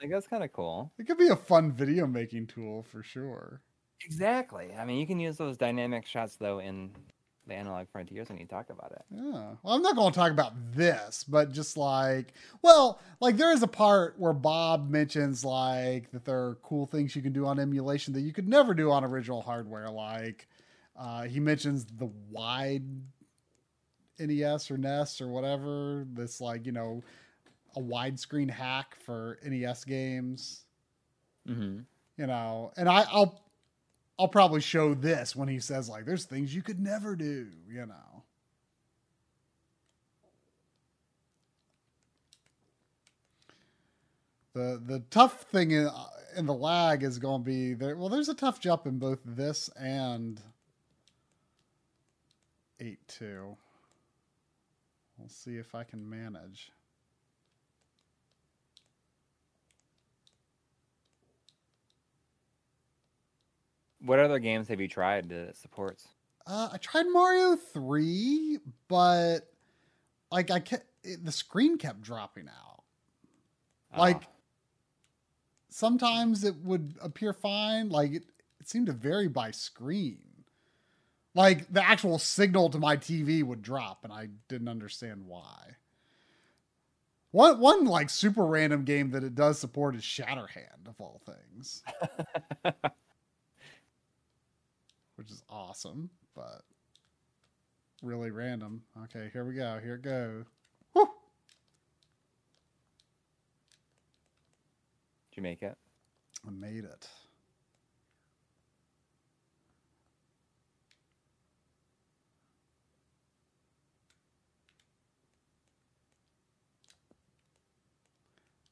Like that's kind of cool. It could be a fun video making tool for sure. Exactly. I mean, you can use those dynamic shots though in the analog frontiers when you talk about it. Yeah. Well, I'm not going to talk about this, but just like, well, like there is a part where Bob mentions like that there are cool things you can do on emulation that you could never do on original hardware. Like, uh, he mentions the wide NES or NES or whatever. This like, you know, a widescreen hack for NES games. Mm-hmm. You know, and I, I'll I'll probably show this when he says like there's things you could never do, you know. The the tough thing in, uh, in the lag is going to be there. Well, there's a tough jump in both this and eight two. We'll see if I can manage. What other games have you tried that it supports? Uh, I tried Mario three, but like I kept it, the screen kept dropping out. Like Oh. sometimes it would appear fine. Like it, it seemed to vary by screen. Like the actual signal to my TV would drop, and I didn't understand why. One one like super random game that it does support is Shatterhand of all things, which is awesome, but really random. Okay, here we go. Here it goes. Woo! Did you make it? I made it.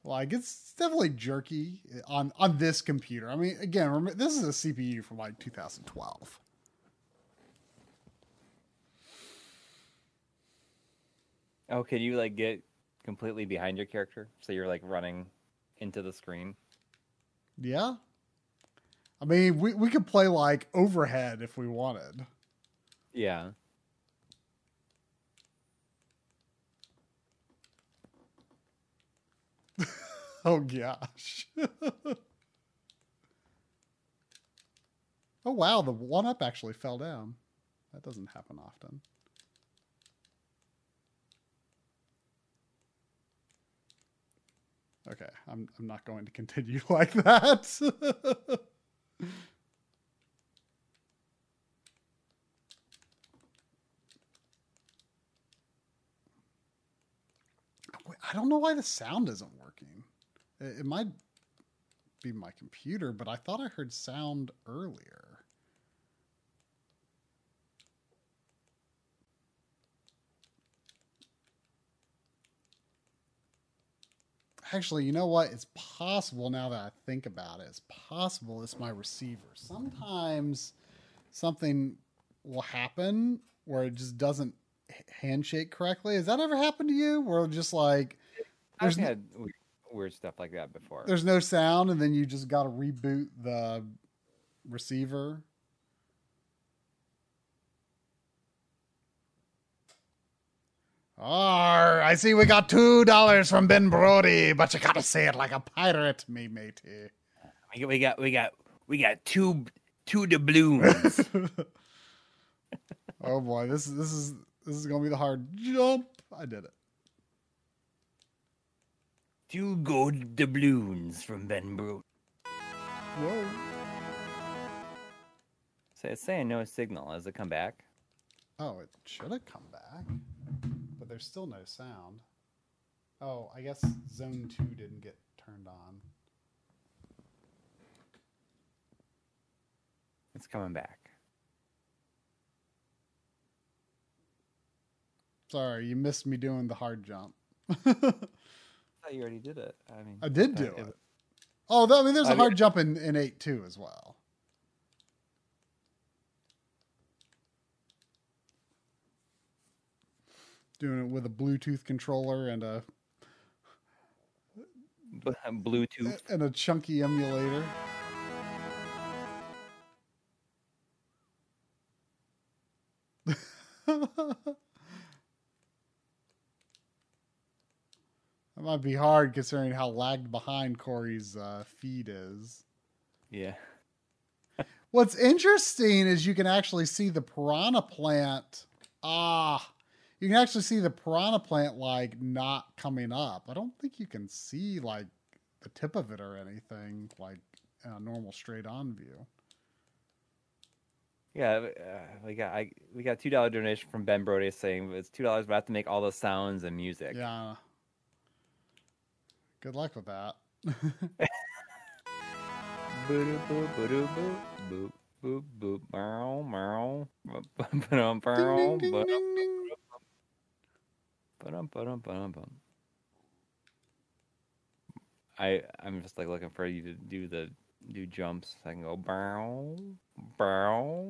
Like it's definitely jerky on on this computer. I mean, again, remember, this is a CPU from like 2012. Oh, could you like get completely behind your character so you're like running into the screen? Yeah. I mean, we we could play like overhead if we wanted. Yeah. Oh gosh. Oh wow, the one up actually fell down. That doesn't happen often. Okay, I'm I'm not going to continue like that. I don't know why the sound isn't working. It, might be my computer, but I thought I heard sound earlier. Actually, you know what? It's possible now that I think about it. It's possible it's my receiver. Sometimes something will happen where it just doesn't handshake correctly. Has that ever happened to you? Where just like I've had weird stuff like that before. there's no sound and then you just got to reboot the receiver. Arr, I see we got two dollars from Ben Brody, but you gotta say it like a pirate, me matey. We got we got we got we got two two doubloons. oh boy, this is this is this is gonna be the hard jump. I did it. Two gold doubloons from Ben Brode. Whoa. So it's saying no signal. Has it come back? Oh, it should have come back, but there's still no sound. Oh, I guess zone two didn't get turned on. It's coming back. Sorry, you missed me doing the hard jump. I thought you already did it. I mean, I did do it- it. Oh, I mean, there's I a hard jump in, in 8 too as well. Doing it with a Bluetooth controller and a Bluetooth. and a chunky emulator. That might be hard considering how lagged behind Coury's uh, feed is. Yeah. What's interesting is you can actually see the piranha plant. Ah, you can actually see the piranha plant like not coming up. I don't think you can see like the tip of it or anything like in a normal straight on view. Yeah, uh, we got I we got two dollar donation from Ben Brody saying it's two dollars, but I have to make all the sounds and music. Yeah. Good luck with that. I I'm just like looking for you to do the do jumps. I can go bow, bow.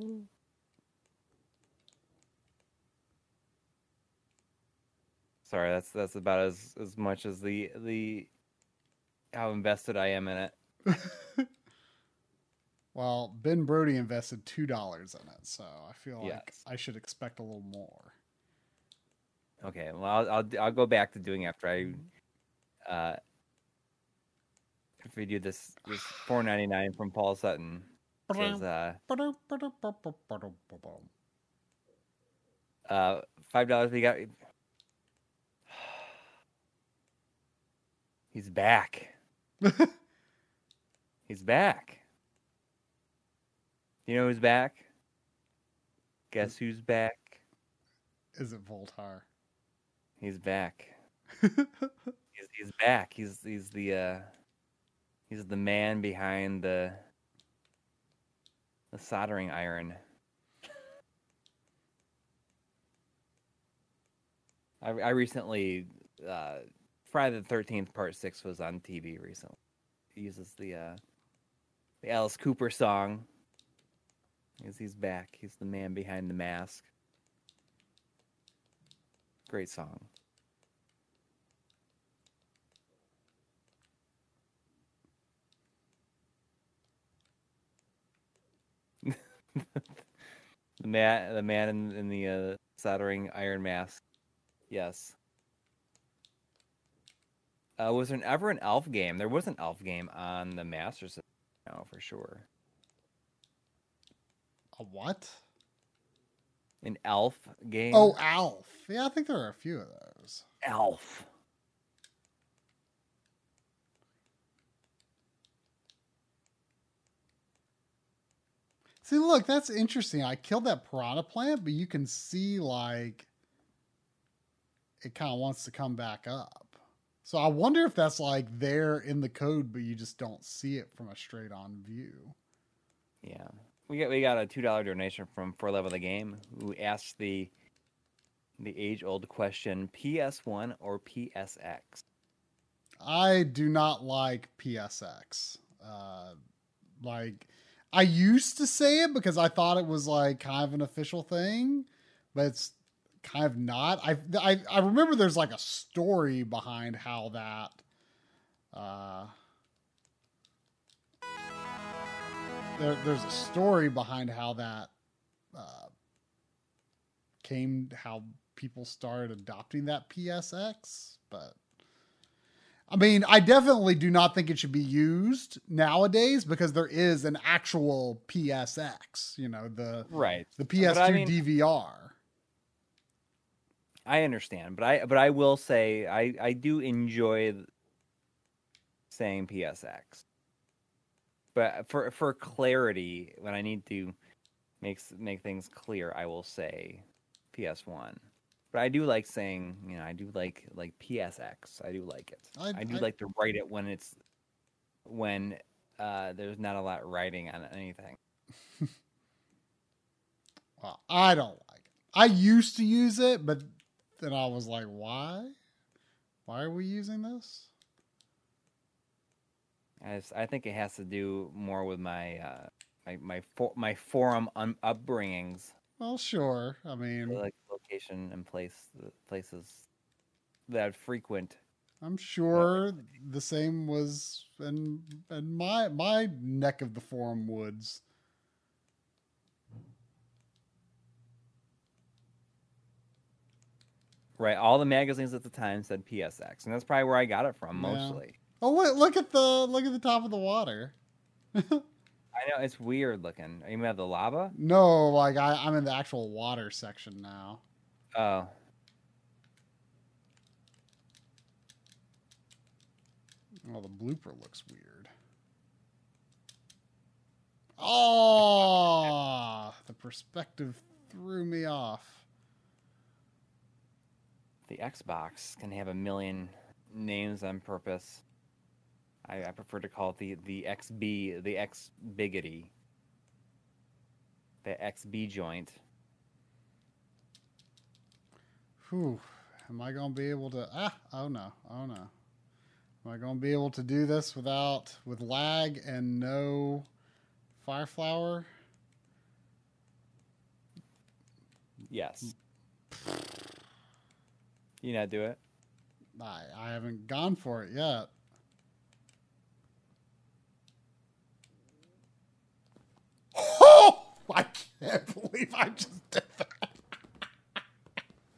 Sorry, that's that's about as as much as the the how invested I am in it. Well, Ben Brody invested two dollars in it, so I feel like I should expect a little more. Okay, well, I'll I'll, I'll go back to doing after I, uh, if we do this this four ninety nine from Paul Sutton says uh uh five dollars we got. He's back. He's back. You know who's back? Guess who's back? Is it Voltar? He's back. he's, he's back. He's he's the uh he's the man behind the the soldering iron. I I recently uh Friday the thirteenth part six was on TV recently. He uses the uh the Alice Cooper song. He's back. He's the man behind the mask. Great song. the man, the man in, in the uh, soldering iron mask. Yes. Uh, was there ever an elf game? There was an elf game on the Master System now for sure. A what? An Elf game. Oh, elf. Yeah, I think there are a few of those. Elf. See, look, that's interesting. I killed that piranha plant, but you can see like it kind of wants to come back up. So I wonder if that's like there in the code, but you just don't see it from a straight on view. Yeah. We got we got a two dollar donation from For Love of the Game who asked the the age old question PS one or PSX? I do not like PSX. Uh, like I used to say it because I thought it was like kind of an official thing, but it's kind of not. I I, I remember there's like a story behind how that. Uh, there, there's a story behind how that uh, came, how people started adopting that PSX, but I mean, I definitely do not think it should be used nowadays because there is an actual PSX, you know, the Right. the PS2 I mean- DVR. I understand, but I but I will say I I do enjoy saying PSX. But for for clarity, when I need to make make things clear, I will say PS1. But I do like saying, you know, I do like like PSX. I do like it. I- I, do I- like to write it when it's when uh, there's not a lot writing on anything. Well, I don't like it. I used to use it, but then I was like, why? Why are we using this? I, just, I think it has to do more with my uh, my my for, my forum un- upbringings, Well, sure. I mean, like location and place the places that I frequent. I'm sure the same was in in my my neck of the forum woods. Right, all the magazines at the time said PSX, and that's probably where I got it from Yeah. mostly. Oh, look, look at the look at the top of the water. I know it's weird looking. You have the lava? No, like I, I'm in the actual water section now. Oh, Oh, the blooper looks weird. Oh, the perspective threw me off. The Xbox can have a million names on purpose. I, I prefer to call it the the XB, the X biggity, the XB joint. Whew. Am I going to be able to? Ah, oh no, oh no. Am I going to be able to do this without with lag and no fireflower? Yes. You not do it? I, I haven't gone for it yet. Oh, I can't believe I just did that.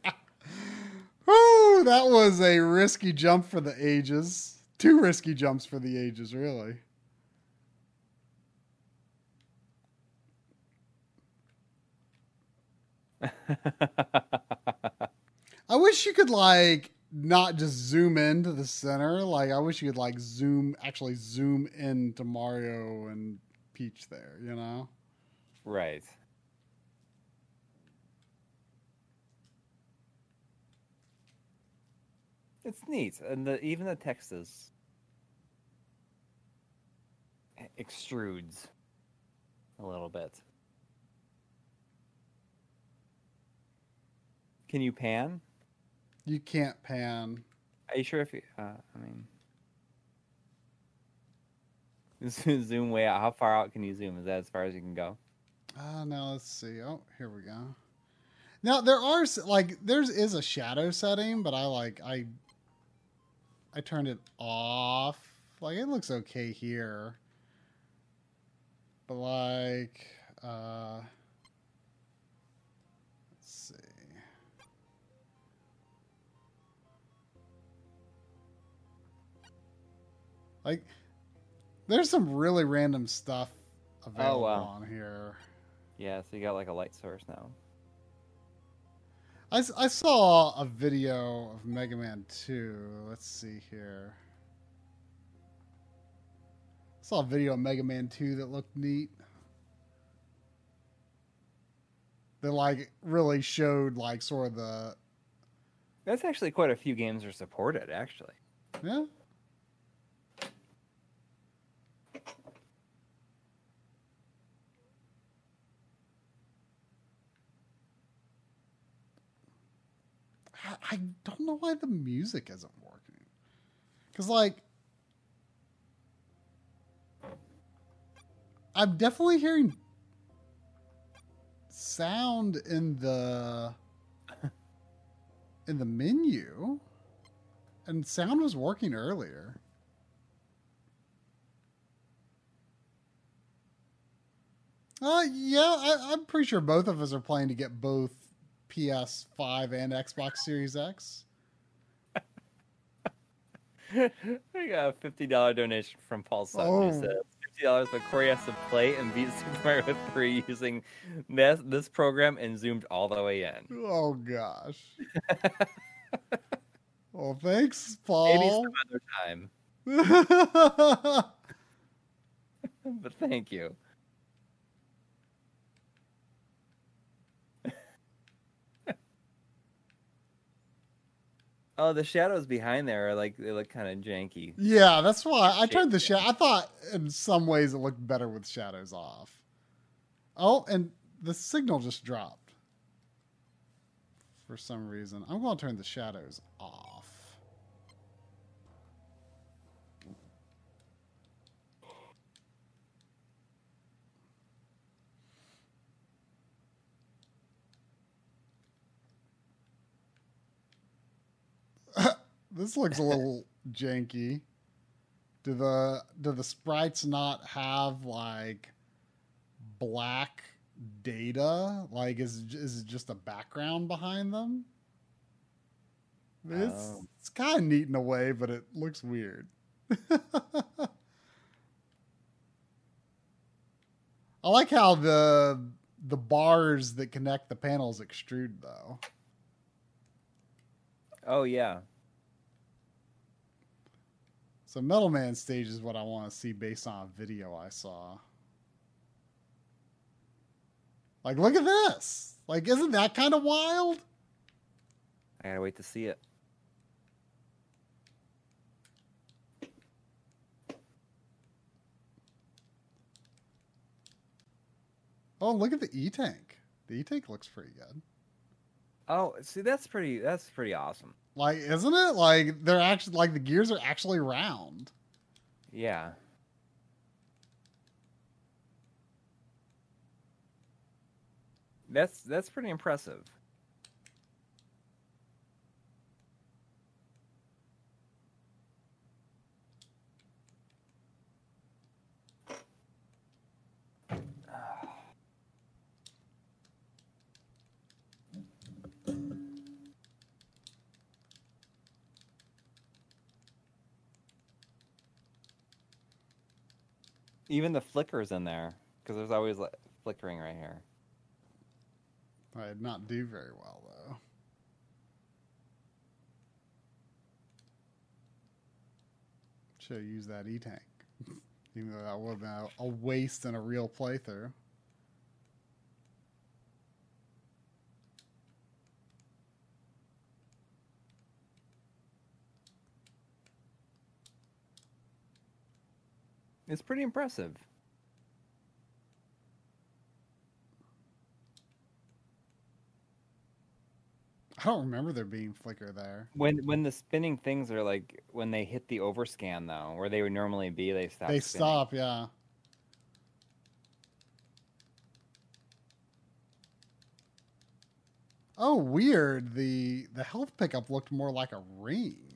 Ooh, that was a risky jump for the ages. Two risky jumps for the ages, really. Wish you could like not just zoom into the center. Like I wish you could like zoom actually zoom into Mario and Peach there, you know? right. It's neat, and the even the text is extrudes a little bit. Can you pan? You can't pan. Are you sure if you? Uh, I mean, zoom way out. How far out can you zoom? Is that as far as you can go? Uh now let's see. Oh, here we go. Now there are s- like there's is a shadow setting, but I like I I turned it off. Like it looks okay here. But like uh Like there's some really random stuff available wow. on here. Yeah, so you got like a light source now. I, I saw a video of Mega Man 2. Let's see here. I saw a video of Mega Man 2 that looked neat. That like really showed like sort of the That's actually quite a few games are supported, actually. yeah. I, don't know why the music isn't working. Cause like I'm definitely hearing sound in the in the menu. And sound was working earlier. Uh yeah, I, I'm pretty sure both of us are playing to get both PS5 and Xbox Series X. we got a fifty dollar donation from Paul Sutton. He Oh. says fifty dollars, but Coury has to play and beat Super Mario 3 using this, this program and zoomed all the way in. Oh gosh. well, thanks, Maybe Paul. some other time, but thank you. Oh, the shadows behind there are like they look kind of janky. yeah, that's why I turned the shadow. I thought in some ways it looked better with shadows off. Oh, and the signal just dropped for some reason. I'm going to turn the shadows off. This looks a little janky. Do the do the sprites not have like black data? Like is is it just a background behind them? It's Oh. it's kind of neat in a way, but it looks weird. I like how the the bars that connect the panels extrude though. Oh yeah, So Metal Man stage is what I want to see based on a video I saw. Like, look at this! Like, isn't that kind of wild? I gotta wait to see it. Oh, look at the E tank. The E tank looks pretty good. Oh, see, that's pretty. That's pretty awesome. Like, isn't it? Like, they're actually like the gears are actually round. Yeah. That's that's pretty impressive. Even the flickers in there, because there's always like, flickering right here. I did not do very well though. Should have used that E tank. Even though that would have been a, a waste in a real playthrough. It's pretty impressive. I don't remember there being flicker there. When when the spinning things are like when they hit the overscan though, where they would normally be, they stop. they spinning. stop, yeah. Oh, weird. The the health pickup looked more like a ring.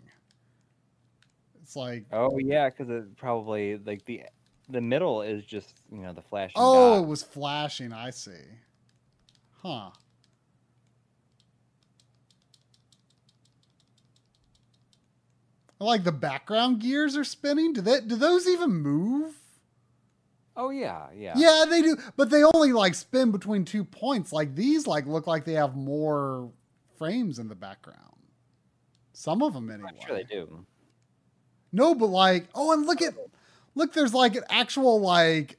It's like Oh yeah, because it probably like the the middle is just you know the flashing. Oh, dot. it was flashing. I see. Huh. Like the background gears are spinning. Do that? Do those even move? Oh yeah, yeah. Yeah, they do, but they only like spin between two points. Like these, like look like they have more frames in the background. Some of them anyway. I'm sure they do. No, but like, oh, and look at, look, there's like an actual like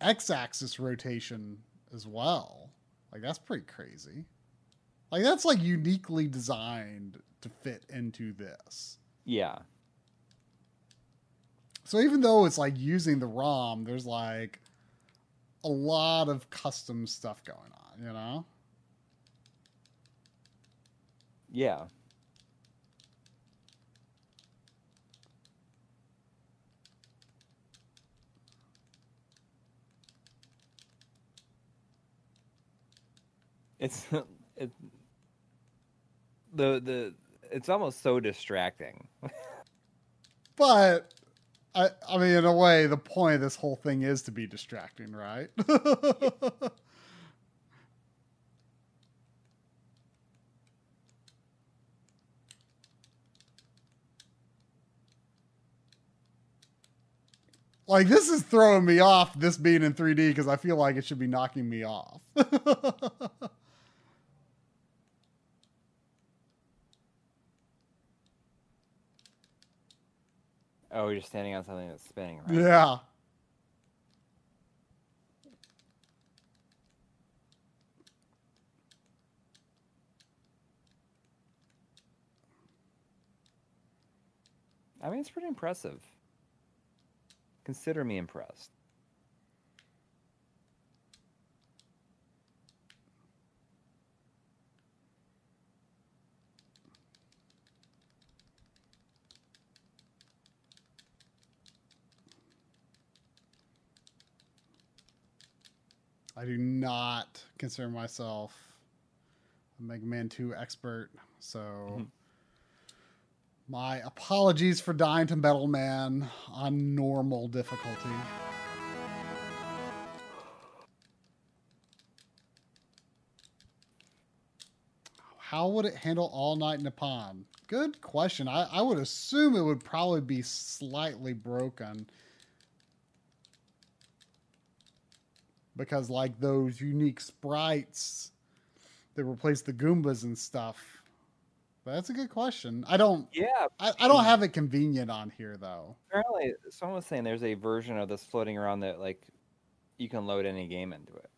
x-axis rotation as well. Like that's pretty crazy. Like that's like uniquely designed to fit into this. Yeah. So even though it's like using the ROM, there's like a lot of custom stuff going on, you know? Yeah. It's it the the it's almost so distracting. But I I mean in a way the point of this whole thing is to be distracting, right? like this is throwing me off this being in 3D because I feel like it should be knocking me off. oh, you're standing on something that's spinning, right? yeah. I mean, it's pretty impressive. Consider me impressed. I do not consider myself a Mega Man 2 expert, so Mhm. my apologies for dying to Metal Man on normal difficulty. How would it handle All Night Nippon? Good question. I, I would assume it would probably be slightly broken. Because like those unique sprites that replace the Goombas and stuff. But that's a good question. I don't Yeah, I, I don't have it convenient on here though. apparently someone was saying there's a version of this floating around that like you can load any game into it.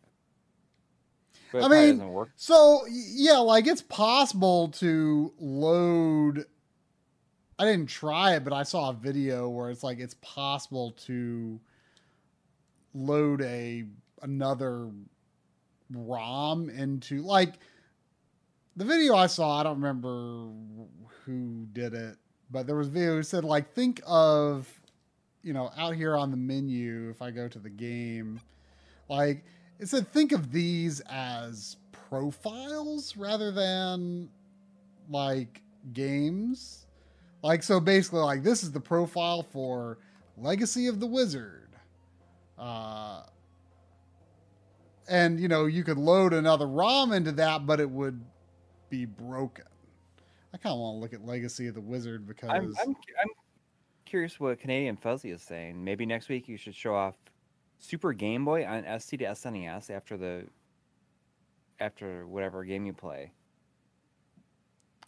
But I mean, work. So yeah, like it's possible to load I didn't try it, but I saw a video where it's like it's possible to load a another ROM into like the video I saw, I don't remember who did it, but there was a video who said like think of you know, out here on the menu if I go to the game, like it said think of these as profiles rather than like games. Like so basically like this is the profile for Legacy of the Wizard. Uh and you know, you could load another ROM into that, but it would be broken. I kind of want to look at Legacy of the Wizard because I'm, I'm I'm curious what Canadian Fuzzy is saying. Maybe next week you should show off Super Game Boy on SD2SNES after the after whatever game you play.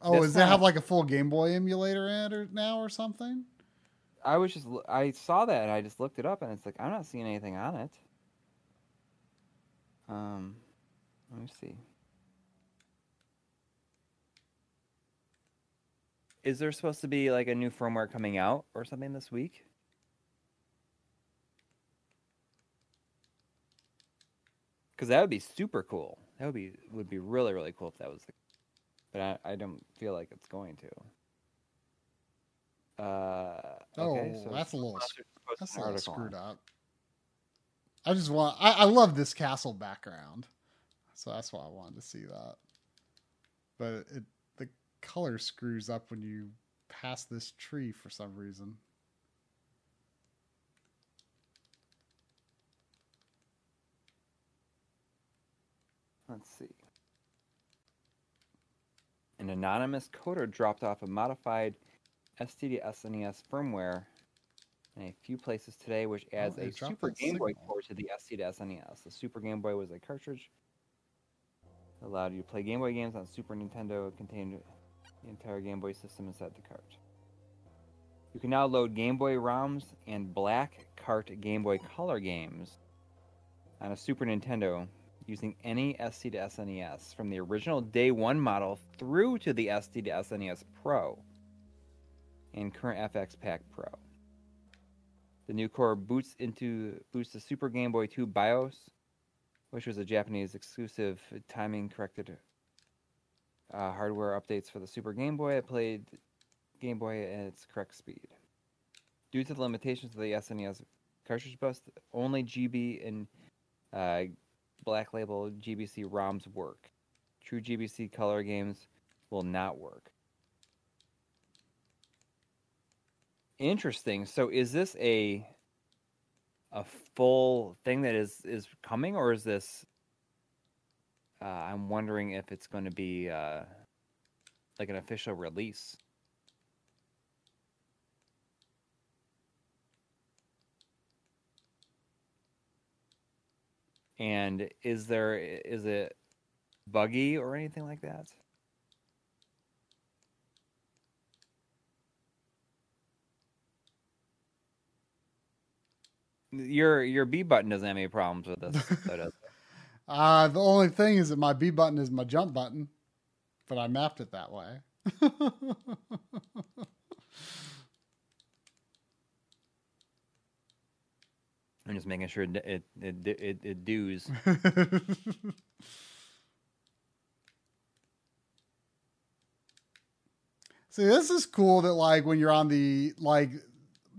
oh, that's does that have like a full Game Boy emulator in it or, now or something? I was just I saw that and I just looked it up and it's like I'm not seeing anything on it. Um, let me see. Is there supposed to be like a new firmware coming out or something this week? Because that would be super cool. That would be would be really really cool if that was the. But I, I don't feel like it's going to. Uh, okay, Oh, so that's a little That's a little screwed up. I just want. I, I love this castle background, so that's why I wanted to see that. But it the color screws up when you pass this tree for some reason. Let's see. An anonymous coder dropped off a modified SD2SNES firmware in a few places today, which adds Oh, a Super Game Boy port to the SD2SNES. The Super Game Boy was a cartridge that allowed you to play Game Boy games on Super Nintendo. It contained the entire Game Boy system inside the cart. You can now load Game Boy ROMs and Black Cart Game Boy Color games on a Super Nintendo using any SD2SNES from the original day one model through to the SD2SNES Pro and current FXPAK PRO. The new core boots into boots the Super Game Boy 2 BIOS, which was a Japanese exclusive timing corrected uh, hardware updates for the Super Game Boy. It played Game Boy at its correct speed. Due to the limitations of the SNES cartridge bus, only GB and uh, Black Label GBC ROMs work. True GBC color games will not work. Interesting. So is this a a full thing that is is coming or is this uh, I'm wondering if it's going to be uh, like an official release. And is there is it buggy or anything like that? Your your B button doesn't have any problems with this, does? Uh, the only thing is that my B button is my jump button, but I mapped it that way. I'm just making sure it it it, it, it does. See, this is cool that like when you're on the like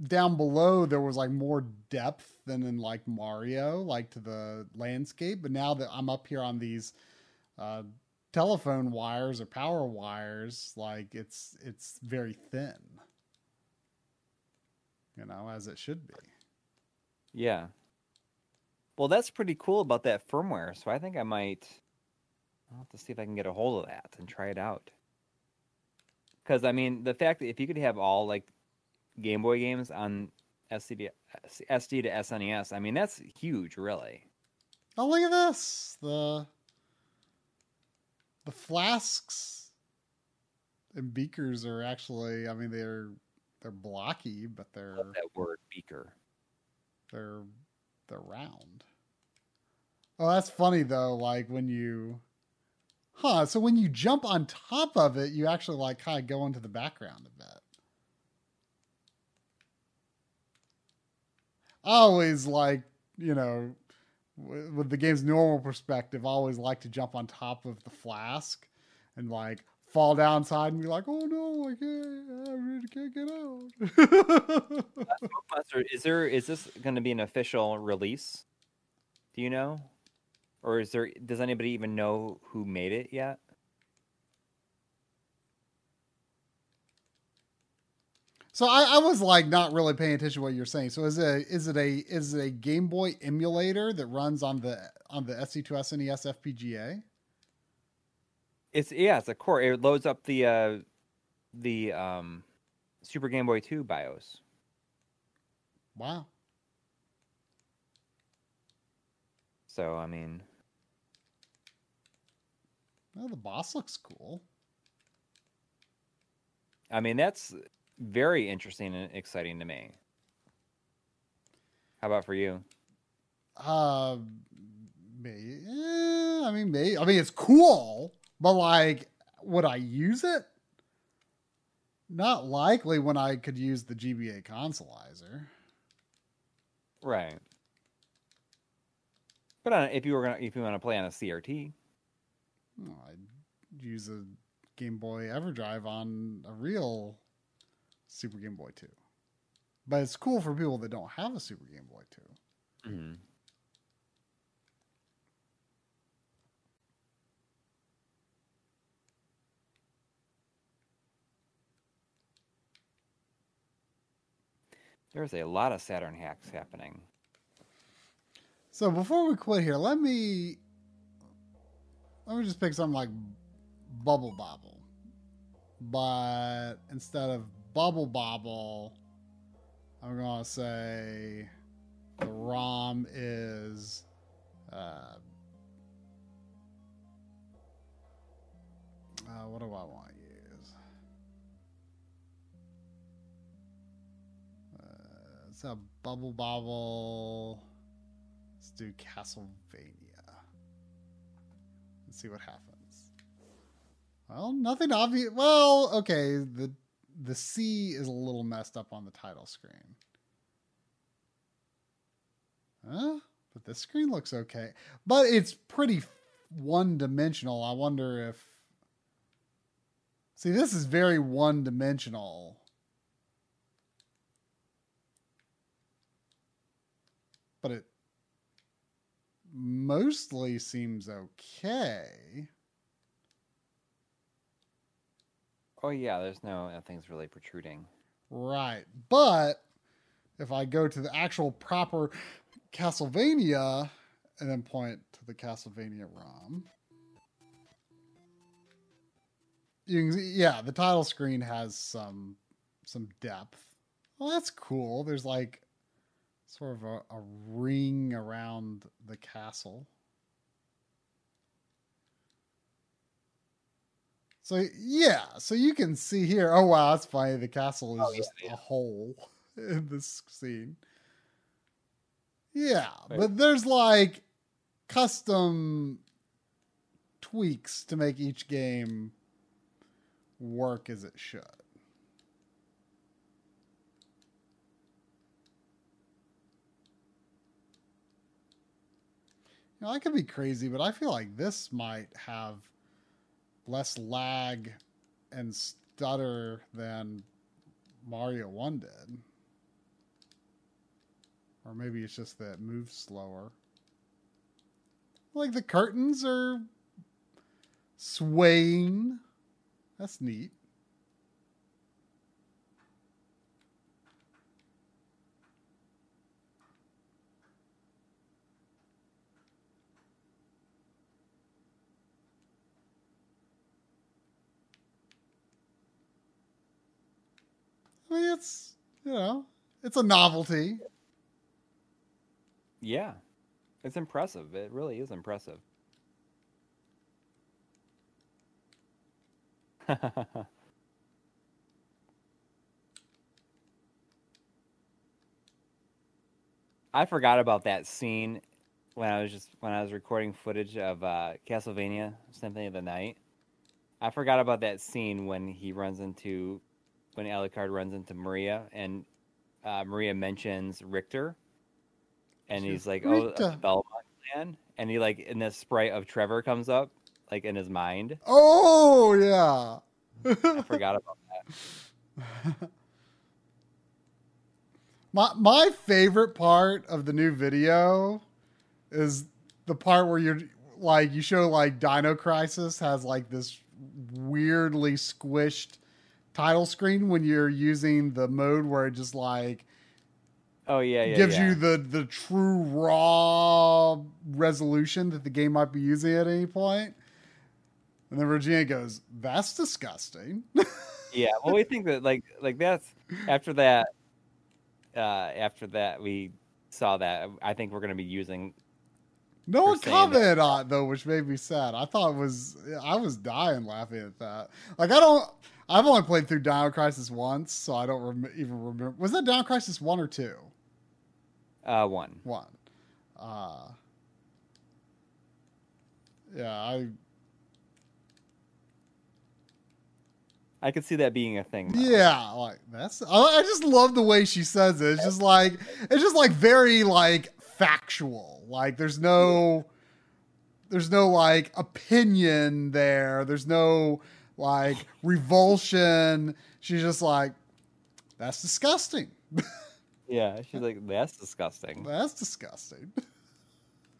down below there was like more depth than in like Mario, like to the landscape. But now that I'm up here on these uh, telephone wires or power wires, like it's it's very thin. You know, as it should be. Yeah. Well, that's pretty cool about that firmware. So I think I might. I'll have to see if I can get a hold of that and try it out. Because I mean, the fact that if you could have all like Game Boy games on SD to, SD2SNES, I mean that's huge, really. Oh, look at this. The the flasks and beakers are actually I mean they're they're blocky, but they're Love that word, beaker. they're they're round. Oh, that's funny though, like when you Huh, so when you jump on top of it, you actually like kind of go into the background a bit. I always like, you know, with the game's normal perspective, I always like to jump on top of the flask and like fall downside and be like, "Oh no, I can't, I really can't get out." Is there is this going to be an official release? Do you know, or is there? Does anybody even know who made it yet? So I, I was like not really paying attention to what you're saying. So is it is it a is it a Game Boy emulator that runs on the on the SD2SNES FPGA? It's yeah, it's a core. It loads up the uh, the um, Super Game Boy Two BIOS. Wow. So I mean, Well, the boss looks cool. I mean that's very interesting and exciting to me. How about for you? Uh, maybe. I mean, maybe. I mean, it's cool, but like, would I use it? Not likely when I could use the GBA consolizer. Right. But uh, if you were gonna, if you want to play on a CRT, No, I'd use a Game Boy EverDrive on a real Super Game Boy 2. But it's cool for people that don't have a Super Game Boy 2. Mhm. there's a lot of Saturn hacks happening. So before we quit here, let me let me just pick something like Bubble Bobble. But instead of Bubble Bobble, I'm gonna say the ROM is uh, uh, what do I want to use? Uh, it's a bubble bobble. Let's do Castlevania. Let's see what happens. Well, nothing obvious. Well, okay, the the C is a little messed up on the title screen. Huh? But this screen looks okay. But it's pretty one dimensional. I wonder if. See, this is very one dimensional. But it mostly seems okay. Oh yeah, there's no nothing's really protruding. Right. But if I go to the actual proper Castlevania and then point to the Castlevania ROM, you can see, yeah, the title screen has some some depth. Well, that's cool. There's like sort of a, a ring around the castle. So yeah, so you can see here. Oh wow, that's funny. The castle is Oh, yeah, just yeah. a hole in this scene. Yeah, Right. but there's like custom tweaks to make each game work as it should. You know, I could be crazy, but I feel like this might have less lag and stutter than Mario 1 did. Or maybe it's just that it moves slower. Like the curtains are swaying. That's neat. I mean, it's, you know, it's a novelty. Yeah, it's impressive. It really is impressive. I forgot about that scene when I was just when I was recording footage of uh, Castlevania Symphony of the Night. I forgot about that scene when he runs into when Alucard runs into Maria and uh, Maria mentions Richter, and he's like, "Oh, Richter. a Belmont clan," and he like, and this sprite of Trevor comes up like in his mind. Oh, yeah. I forgot about that. My my favorite part of the new video is the part where you're like you show like Dino Crisis has like this weirdly squished title screen when you're using the mode where it just like Oh yeah, yeah, gives yeah. you the the true raw resolution that the game might be using at any point. And then Regina goes, "That's disgusting." Yeah, well, we think that like like that's after that. Uh, after that, we saw that. I think we're gonna be using. No one commented on it though, which made me sad. I thought it was I was dying laughing at that. Like I don't, I've only played through Dino Crisis once, so I don't rem- even remember. Was that Dino Crisis one or two? Uh, one. One. Uh, yeah, I I could see that being a thing. though. yeah, like that's. I, I just love the way she says it. It's just like it's just like very like factual. Like there's no there's no like opinion there. There's no like revulsion. She's just like that's disgusting. Yeah, she's like, that's disgusting. That's disgusting.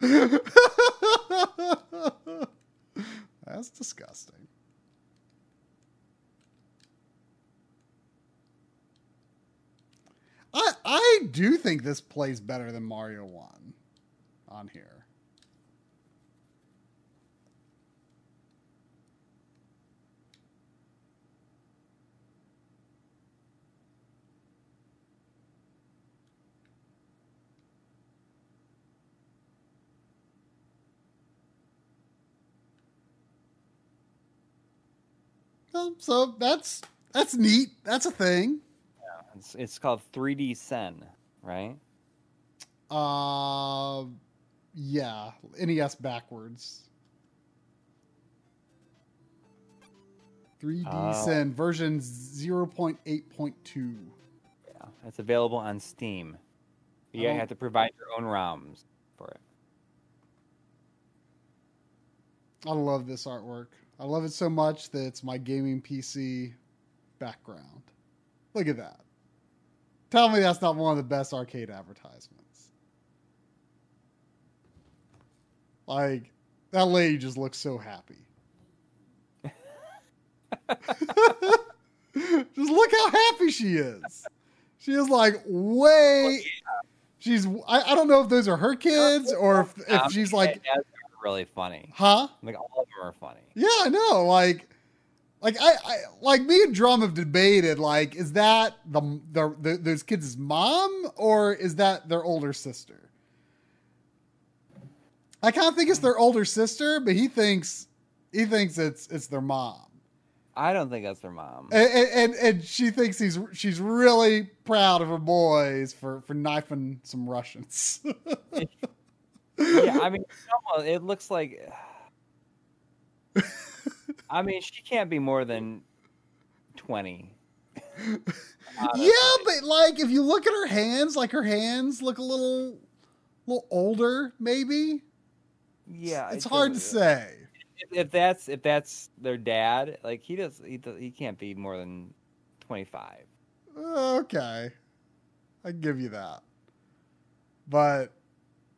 That's disgusting. I I do think this plays better than Mario 1 on here. Um, so that's that's neat. That's a thing. It's, it's called 3DSen, right? Uh, yeah, NES backwards. 3D Oh. Sen version 0.8.2. Yeah, it's available on Steam. You have to provide your own ROMs for it. I love this artwork. I love it so much that it's my gaming PC background. Look at that. Tell me that's not one of the best arcade advertisements. Like, that lady just looks so happy. just look how happy she is. She is like way. She's. I, I don't know if those are her kids or if, if she's like, really funny. huh? Like all of them are funny. Yeah, I know. Like, like I, I like me and Drum have debated. Like, is that the, the, the those kids' mom or is that their older sister? I kind of think it's their older sister, but he thinks he thinks it's it's their mom, I don't think that's their mom. and and, and, she thinks he's she's really proud of her boys for for knifing some Russians. yeah, I mean, it looks like. I mean, she can't be more than twenty. Yeah, but like if you look at her hands, like her hands look a little, little older, maybe. Yeah, it's it hard to say. If, if that's if that's their dad, like he does, he he can't be more than twenty five. Okay, I give you that. But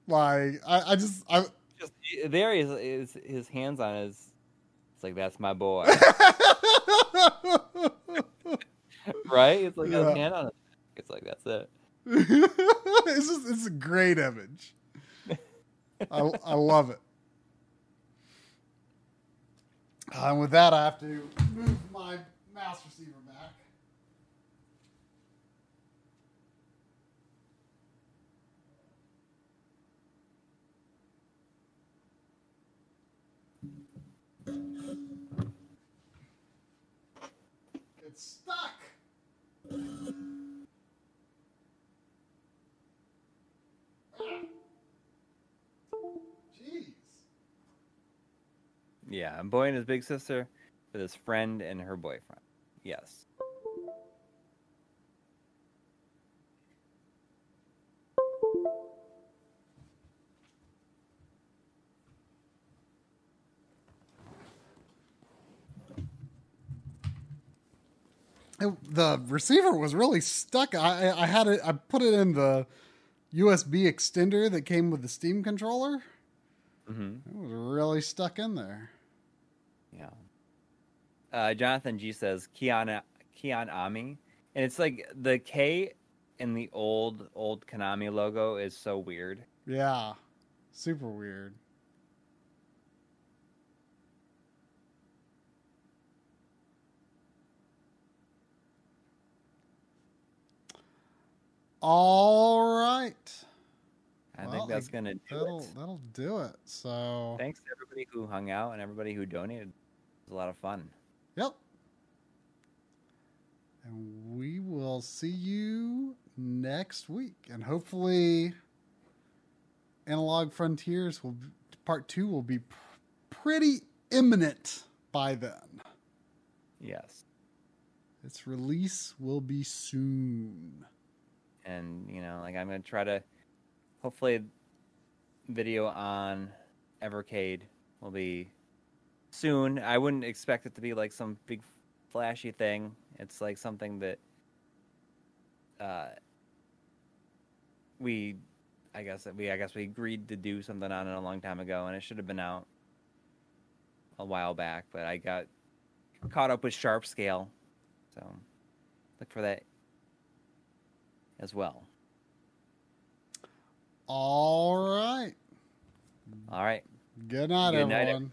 like, I, I just, I. Just there is is his hands on his. It's like that's my boy, right? It's like Yeah. his hand on his. It's like that's it. it's just, it's a great image. I, I love it. Uh, and with that, I have to move my mouse receiver back. It's stuck. Jeez. Yeah, boy and his big sister with his friend and her boyfriend. Yes. It- the receiver was really stuck. I, I had it. I put it in the USB extender that came with the Steam controller. hmm It was really stuck in there. Yeah. Uh, Jonathan G says Kiana Kian Ami, and it's like the K in the old old Konami logo is so weird. Yeah, super weird. All right. I Well, think that's gonna do That'll it. that'll do it. So Thanks to everybody who hung out and everybody who donated. It was a lot of fun. Yep. And we will see you next week. And hopefully, Analog Frontiers will part two will be pr- pretty imminent by then. Yes. Its release will be soon. And you know like i'm gonna try to hopefully video on evercade will be soon. I wouldn't expect it to be like some big flashy thing. It's like something that uh we i guess we i guess we agreed to do something on it a long time ago and it should have been out a while back but i got caught up with Sharpscale. So look for that as well All right. all right Good night, Good night, everyone.